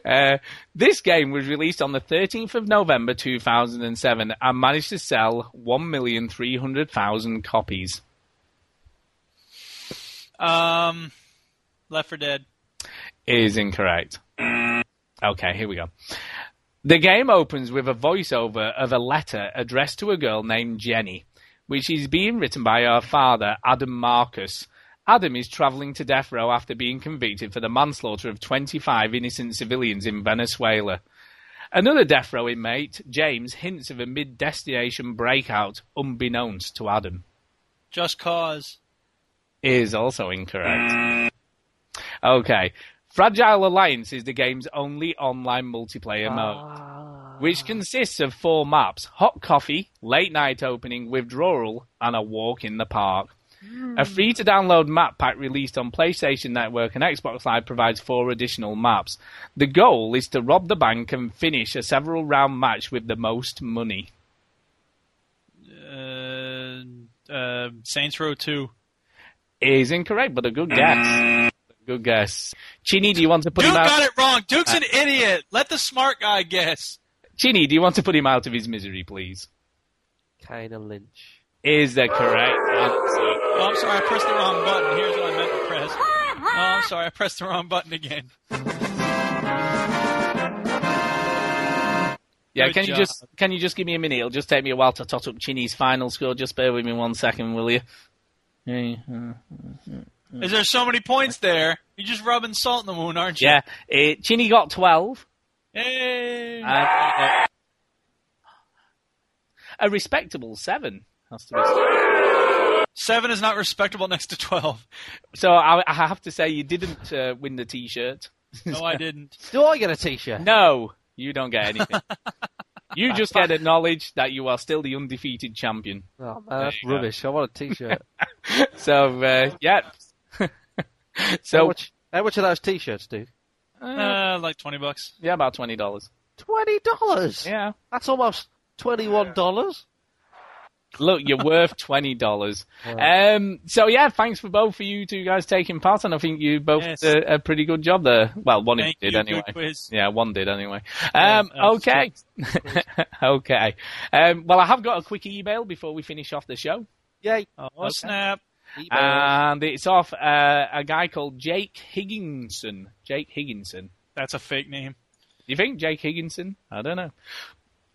uh, this game was released on the 13th of November 2007 and managed to sell 1,300,000 copies. Um, Left 4 Dead. Is incorrect. Okay, here we go. The game opens with a voiceover of a letter addressed to a girl named Jenny, which is being written by her father, Adam Marcus. Adam is traveling to death row after being convicted for the manslaughter of 25 innocent civilians in Venezuela. Another death row inmate, James, hints of a mid destination breakout unbeknownst to Adam. Just Cause. Is also incorrect. Okay. Fragile Alliance is the game's only online multiplayer mode, which consists of four maps hot coffee, late night opening, withdrawal, and a walk in the park. A free to download map pack released on PlayStation Network and Xbox Live provides four additional maps. The goal is to rob the bank and finish a several round match with the most money. Uh, uh, Saints Row 2. Is incorrect, but a good guess. Good guess. Chinny, do you want to put Duke him out? got it wrong. Duke's Uh, an idiot. Let the smart guy guess. Chinny, do you want to put him out of his misery, please? Kane & Lynch. Is the correct answer? Oh, I'm sorry. I pressed the wrong button. Here's what I meant to press. Oh, I'm sorry. I pressed the wrong button again. Yeah, Good can you just can you just give me a minute? It'll just take me a while to tot up Chinny's final score. Just bear with me one second, will you? Yeah, Is there so many points there? You're just rubbing salt in the wound, aren't you? yeah. Uh, Chinny got twelve. Hey. and, uh, a respectable seven. Has to be. Seven is not respectable next to twelve. So I, I have to say you didn't uh, win the T-shirt. No, I didn't. Do I get a T-shirt? No, you don't get anything. you just get acknowledged that you are still the undefeated champion. Oh man, that's you go. rubbish. I want a T-shirt. So uh, yeah. how so much? How much are those T-shirts, dude? Uh, like twenty bucks. yeah, about twenty dollars. Twenty dollars. Yeah. That's almost twenty-one dollars. Look, you're worth twenty dollars. Um, so yeah, thanks for both of you two guys taking part, and I think you both Yes. did a, a pretty good job there. Well, one of Thank you did you. anyway. Quiz. Yeah, one did anyway. Um, that was okay, okay. Um, well, I have got a quick email before we finish off the show, Yay! Oh Okay. snap! and it's off uh, a guy called Jake Higginson. Jake Higginson. That's a fake name. You think Jake Higginson? I don't know.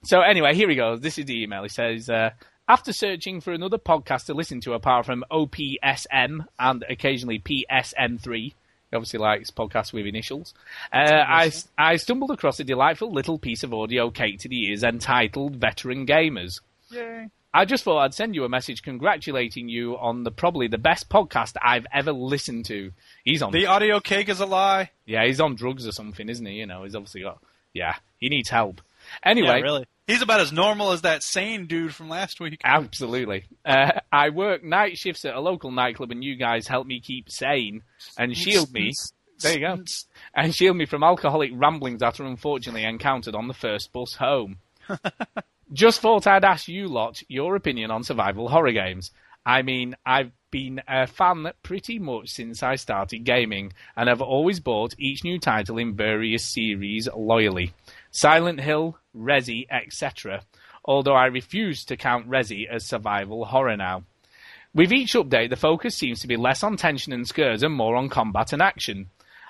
So anyway, here he goes. This is the email. He says, uh, after searching for another podcast to listen to apart from OPSM and occasionally PSM3, he obviously likes podcasts with initials, uh, I, I stumbled across a delightful little piece of audio cake to the ears entitled Veteran Gamers. Yay! I just thought I'd send you a message congratulating you on the probably the best podcast I've ever listened to. He's on The audio cake is a lie. yeah, he's on drugs or something, isn't he? You know, he's obviously got yeah, he needs help. Anyway, Yeah, really. He's about as normal as that sane dude from last week. Absolutely. Uh, I work night shifts at a local nightclub, and you guys help me keep sane and shield me. There you go. And shield me from alcoholic ramblings that are unfortunately encountered on the first bus home. Just thought I'd ask you lot your opinion on survival horror games. I mean, I've been a fan pretty much since I started gaming, and have always bought each new title in various series loyally. Silent Hill, Resi, etc. Although I refuse to count Resi as survival horror now. With each update, the focus seems to be less on tension and scares and more on combat and action.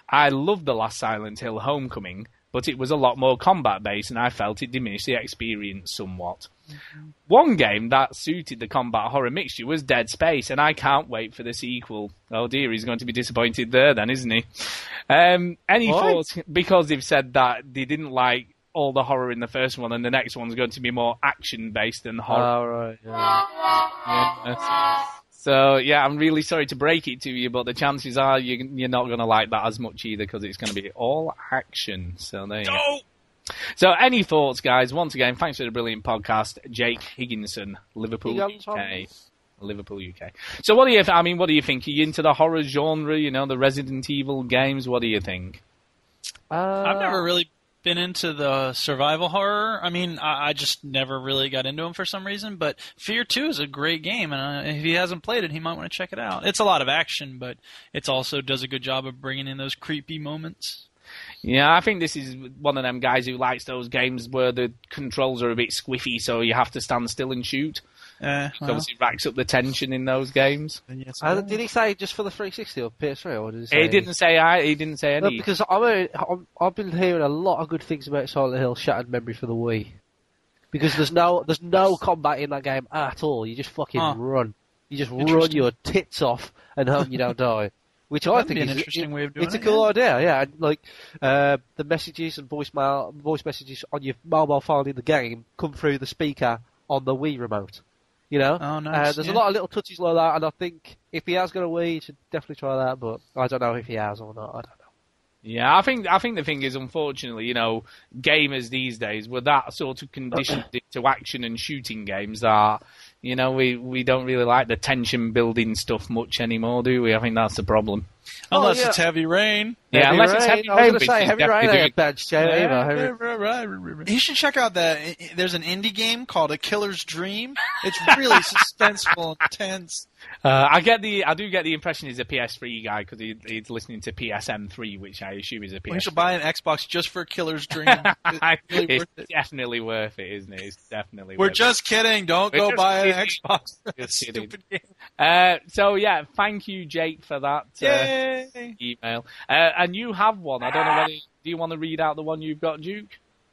I loved the last Silent Hill Homecoming, but it was a lot more combat based and I felt it diminished the experience somewhat. One game that suited the combat horror mixture was Dead Space, and I can't wait for the sequel. Oh dear, he's going to be disappointed there then, isn't he? Um, any Why? thoughts? Because they've said that they didn't like all the horror in the first one, and the next one's going to be more action based than horror. All right. Yeah. Yes. So yeah, I'm really sorry to break it to you, but the chances are you, you're not going to like that as much either because it's going to be all action. So there you go. So any thoughts, guys? Once again, thanks for the brilliant podcast, Jake Higginson, Liverpool, UK. Liverpool UK. So what do you? I mean, what do you think? Are you into the horror genre? You know, the Resident Evil games. What do you think? Uh, I've never really been into the survival horror. I mean, I, I just never really got into them for some reason. But Fear Two is a great game, and uh, if he hasn't played it, he might want to check it out. It's a lot of action, but it also does a good job of bringing in those creepy moments. Yeah, I think this is one of them guys who likes those games where the controls are a bit squiffy, so you have to stand still and shoot. Uh, It obviously racks up the tension in those games. Uh, did he say just for the 360 or PS3, or did he say? He didn't say I. He didn't say No, any. because I'm, a- I'm, I've been hearing a lot of good things about Silent Hill Shattered Memory for the Wii. Because there's no there's no combat in that game at all. You just fucking Huh. run. You just run your tits off and hope you don't die. Which I That'd think be an is interesting it- way of doing It's a cool yeah. idea, yeah. And like uh, the messages and voicemail voice messages on your mobile phone in the game come through the speaker on the Wii remote. You know, Oh, nice, uh, there's yeah. a lot of little touches like that, and I think if he has got a Wii, he should definitely try that. But I don't know if he has or not. I don't know. Yeah, I think I think the thing is, unfortunately, you know, gamers these days were that sort of conditioned into action and shooting games that, you know, we we don't really like the tension building stuff much anymore, do we? I think that's the problem. Oh, unless yeah. it's heavy rain. Yeah, Heavy unless it's Rain, heavy I was rain, gonna which say is heavy rain definitely ain't bad, Joe, either. Heavy- You should check out that. There's an indie game called A Killer's Dream. It's really suspenseful and tense. Uh, I get the I do get the impression he's a PS3 guy because he, he's listening to PSM3, which I assume is a We PS. should buy an Xbox just for Killer's Dream. It's really it's worth it. definitely worth it, isn't it? It's definitely. We're just kidding. Don't We're go buy an. Xbox. Just kidding. Stupid game. Uh, so yeah, thank you, Jake, for that uh, email. Uh, and you have one. I don't know whether do you want to read out the one you've got, Duke?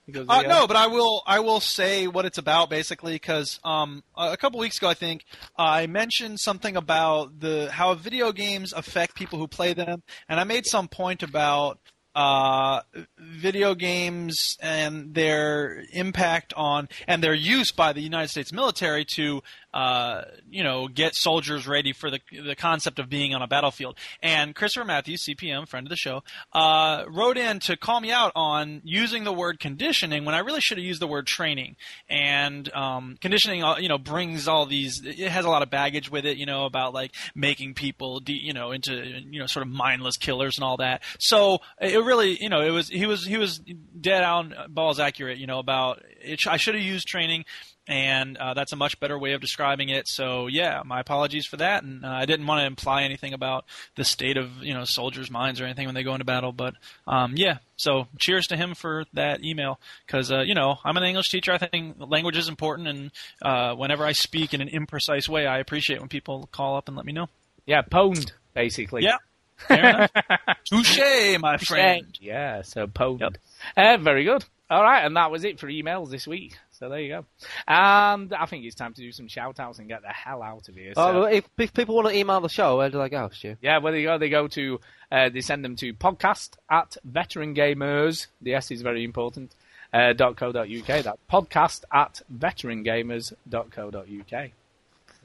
Because Uh, yeah. no, but I will. I will say what it's about basically because um, a a couple weeks ago, I think I mentioned something about the how video games affect people who play them, and I made some point about uh, video games and their impact on and their use by the United States military to uh, you know get soldiers ready for the the concept of being on a battlefield. And Christopher Matthews, CPM, friend of the show, uh, wrote in to call me out on using the word conditioning when I really should have used the word training. And um, conditioning, uh, you know, brings all these. It has a lot of baggage with it, you know, about like making people, de- you know, into you know sort of mindless killers and all that. So it really, you know, it was he was he was dead on balls accurate, you know, about it. I should have used training and uh, that's a much better way of describing it. So yeah, my apologies for that, and uh, I didn't want to imply anything about the state of you know soldiers' minds or anything when they go into battle. But um, yeah, so cheers to him for that email because uh, you know I'm an English teacher. I think language is important, and uh, whenever I speak in an imprecise way, I appreciate when people call up and let me know. Yeah, pwned basically. Yeah. Fair enough. Touche, my friend. Yeah, so pwned. Uh, very good. All right, and that was it for emails this week. So there you go. And I think it's time to do some shout outs and get the hell out of here. So. Oh, if, if people want to email the show, where do they go, Stu? Yeah, where they go, they go to, uh, they send them to podcast at veteran gamers. The S is very important. Uh, .co.uk. That's podcast at veterangamers.co.uk.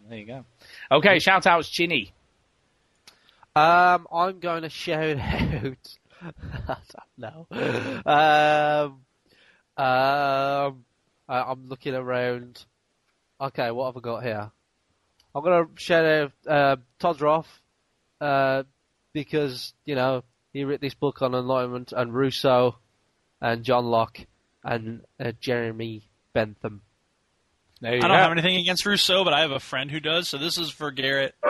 There you go. Okay, shout outs, Chinny. Um, I'm going to shout out. I don't know. Um, um, I, I'm looking around. Okay, what have I got here? I'm going to shout out uh, Todd Roth uh, because you know he wrote this book on enlightenment, and Rousseau, and John Locke, and uh, Jeremy Bentham. There you I don't go. have anything against Rousseau, but I have a friend who does. So this is for Garrett.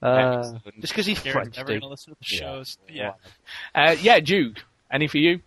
Uh, just because he's Garrett's French, never dude. gonna listen to the shows. Yeah. Uh, yeah, Duke. Any for you?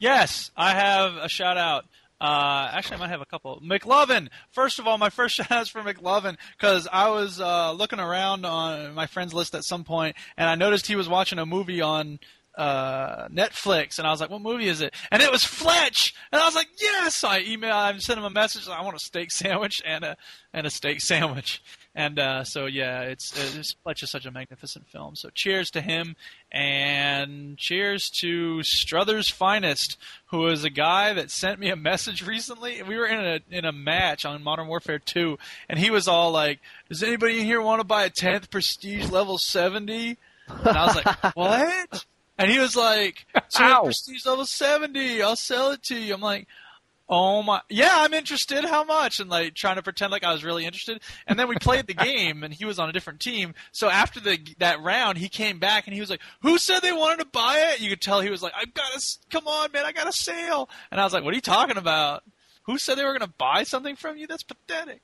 Yes, I have a shout out. Uh, actually, I might have a couple. McLovin. First of all, my first shout out is for McLovin because I was uh, looking around on my friends list at some point, and I noticed he was watching a movie on uh, Netflix, and I was like, "What movie is it?" And it was Fletch, and I was like, "Yes!" I emailed, I sent him a message. I want a steak sandwich and a and a steak sandwich. And uh, so yeah, it's, it's Fletch is such a magnificent film. So cheers to him, and cheers to Struthers Finest, who is a guy that sent me a message recently. We were in a in a match on Modern Warfare 2, and he was all like, "Does anybody in here want to buy a 10th Prestige level 70?" And I was like, "What?" And he was like, "So Ow. Prestige level 70, I'll sell it to you." I'm like. Oh my, yeah, I'm interested. How much? And like trying to pretend like I was really interested. And then we played the game, and he was on a different team. So after the that round, he came back and he was like, "Who said they wanted to buy it?" You could tell he was like, "I've got a, come on, man, I got a sale." And I was like, "What are you talking about? Who said they were going to buy something from you? That's pathetic."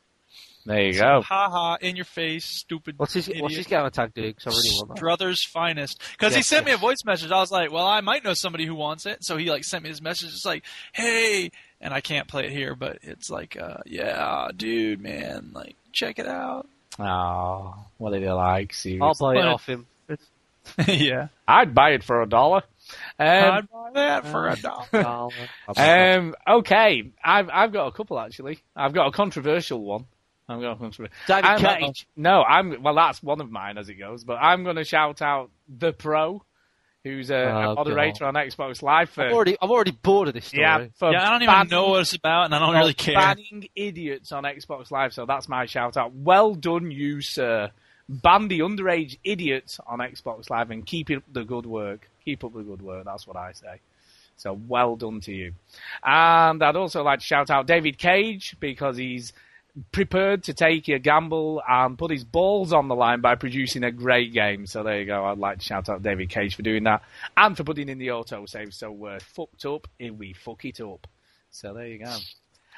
There you go. Ha ha, in your face, stupid. What's his idiot. What's his gamer tag do? 'Cause I really want that. Struthers finest. Because he Yes, sent me a voice message. I was like, well, I might know somebody who wants it. So he like sent me this message. It's like, hey, and I can't play it here, but it's like, uh, yeah, dude, man, like, check it out. Oh, what did he like? Seriously. I'll buy it off him. yeah. I'd buy it for a dollar. Um, I'd buy that for a dollar. um, okay, I've I've got a couple actually. I've got a controversial one. I've got a controversial. David I'm- Cage. No, I'm well. That's one of mine as it goes. But I'm going to shout out the pro, who's a, a Oh, moderator on Xbox Live for I'm already, I'm already bored of this story. yeah, for Yeah, I don't even banning- know what it's about, and I don't really care. Banning idiots on Xbox Live. So that's my shout out. Well done, you sir. Ban the underage idiots on Xbox Live and keep up the good work. Keep up the good work. That's what I say. So well done to you. And I'd also like to shout out David Cage because he's prepared to take a gamble and put his balls on the line by producing a great game. So there you go. I'd like to shout out David Cage for doing that and for putting in the auto save. So we're fucked up if we fuck it up. So there you go.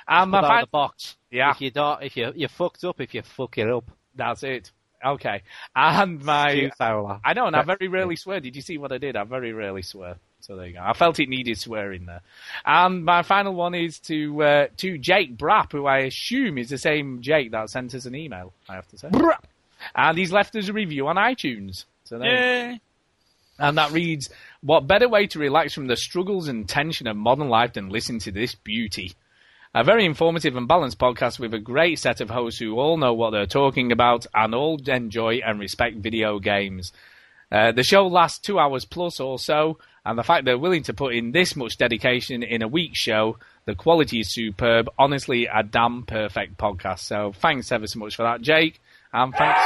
And my that the box. Yeah. If you don't, if you you fucked up, if you fuck it up. That's it. Okay. And my Stu Fowler. I know, and I very rarely swear. Did you see what I did? I very rarely swear. So there you go. I felt it needed swearing there. And my final one is to uh, to Jake Brapp, who I assume is the same Jake that sent us an email. I have to say. And he's left us a review on iTunes. So there. And that reads, What better way to relax from the struggles and tension of modern life than listen to this beauty? A very informative and balanced podcast with a great set of hosts who all know what they're talking about and all enjoy and respect video games. Uh, the show lasts two hours plus or so, and the fact they're willing to put in this much dedication in a week's show, the quality is superb. Honestly, a damn perfect podcast. So thanks ever so much for that, Jake, and thanks.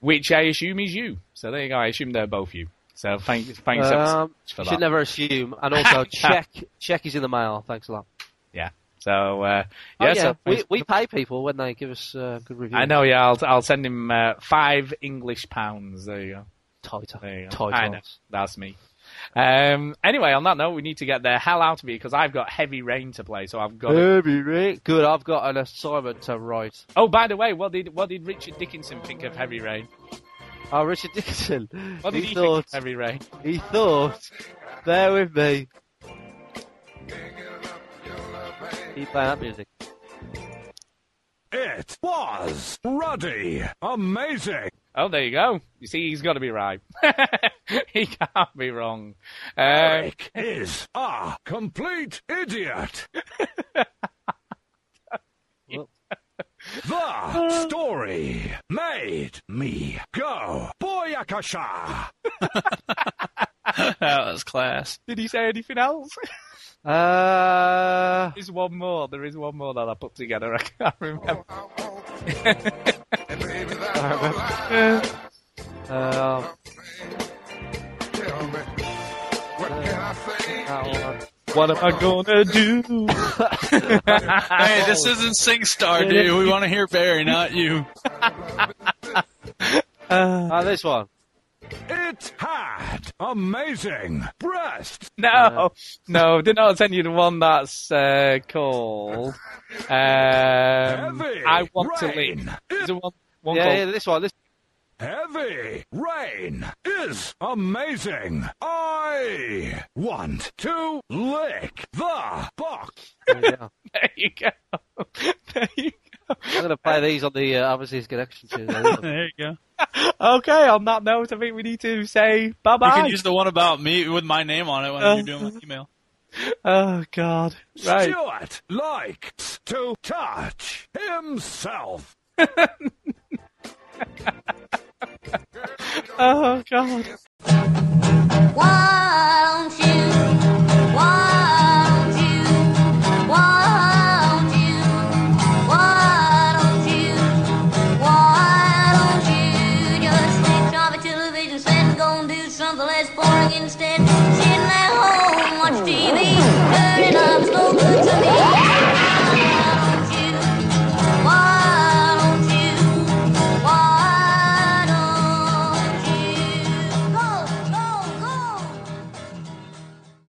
Which I assume is you. So there you go. I assume they're both you. So thanks, thanks ever so Um, much for that. should never assume. And also, check check is in the mail. Thanks a lot. Yeah. So uh, Oh, yeah, yeah, so we we pay people when they give us uh, good reviews. I know. Yeah, I'll I'll send him uh, five English pounds. There you go. Title. There you go. Title. That's me. Um, anyway, on that note, we need to get the hell out of here because I've got heavy rain to play. So I've got. Heavy rain. Good. I've got an assignment to write. Oh, by the way, what did what did Richard Dickinson think of heavy rain? Oh, Richard Dickinson. What did he, thought. think of heavy rain? He thought. Bear with me. Keep playing that music. It was ruddy, amazing. Oh, there you go. You see, he's got to be right. he can't be wrong. Uh, Eric is a complete idiot. the story made me go boyakasha. that was class. Did he say anything else? Uh, There's one more. There is one more that I put together. I can't remember. uh, What am I gonna do? hey, this isn't SingStar, dude. We want to hear Barry, not you. uh, this one. It had amazing breasts. No, no, did not send you the one that's uh, called. Um, I want to rain. live. Is there one, one yeah, called? yeah, this one. This. Heavy rain is amazing. I want to lick the box. There you go. There you go. There you I'm going to play these on the uh, Overseas Connection too. There you go. go. Okay, on that note, I think we need to say bye bye. You can use the one about me with my name on it when Uh, you're doing my email. Oh God! Right. Stuart likes to touch himself. Oh God! One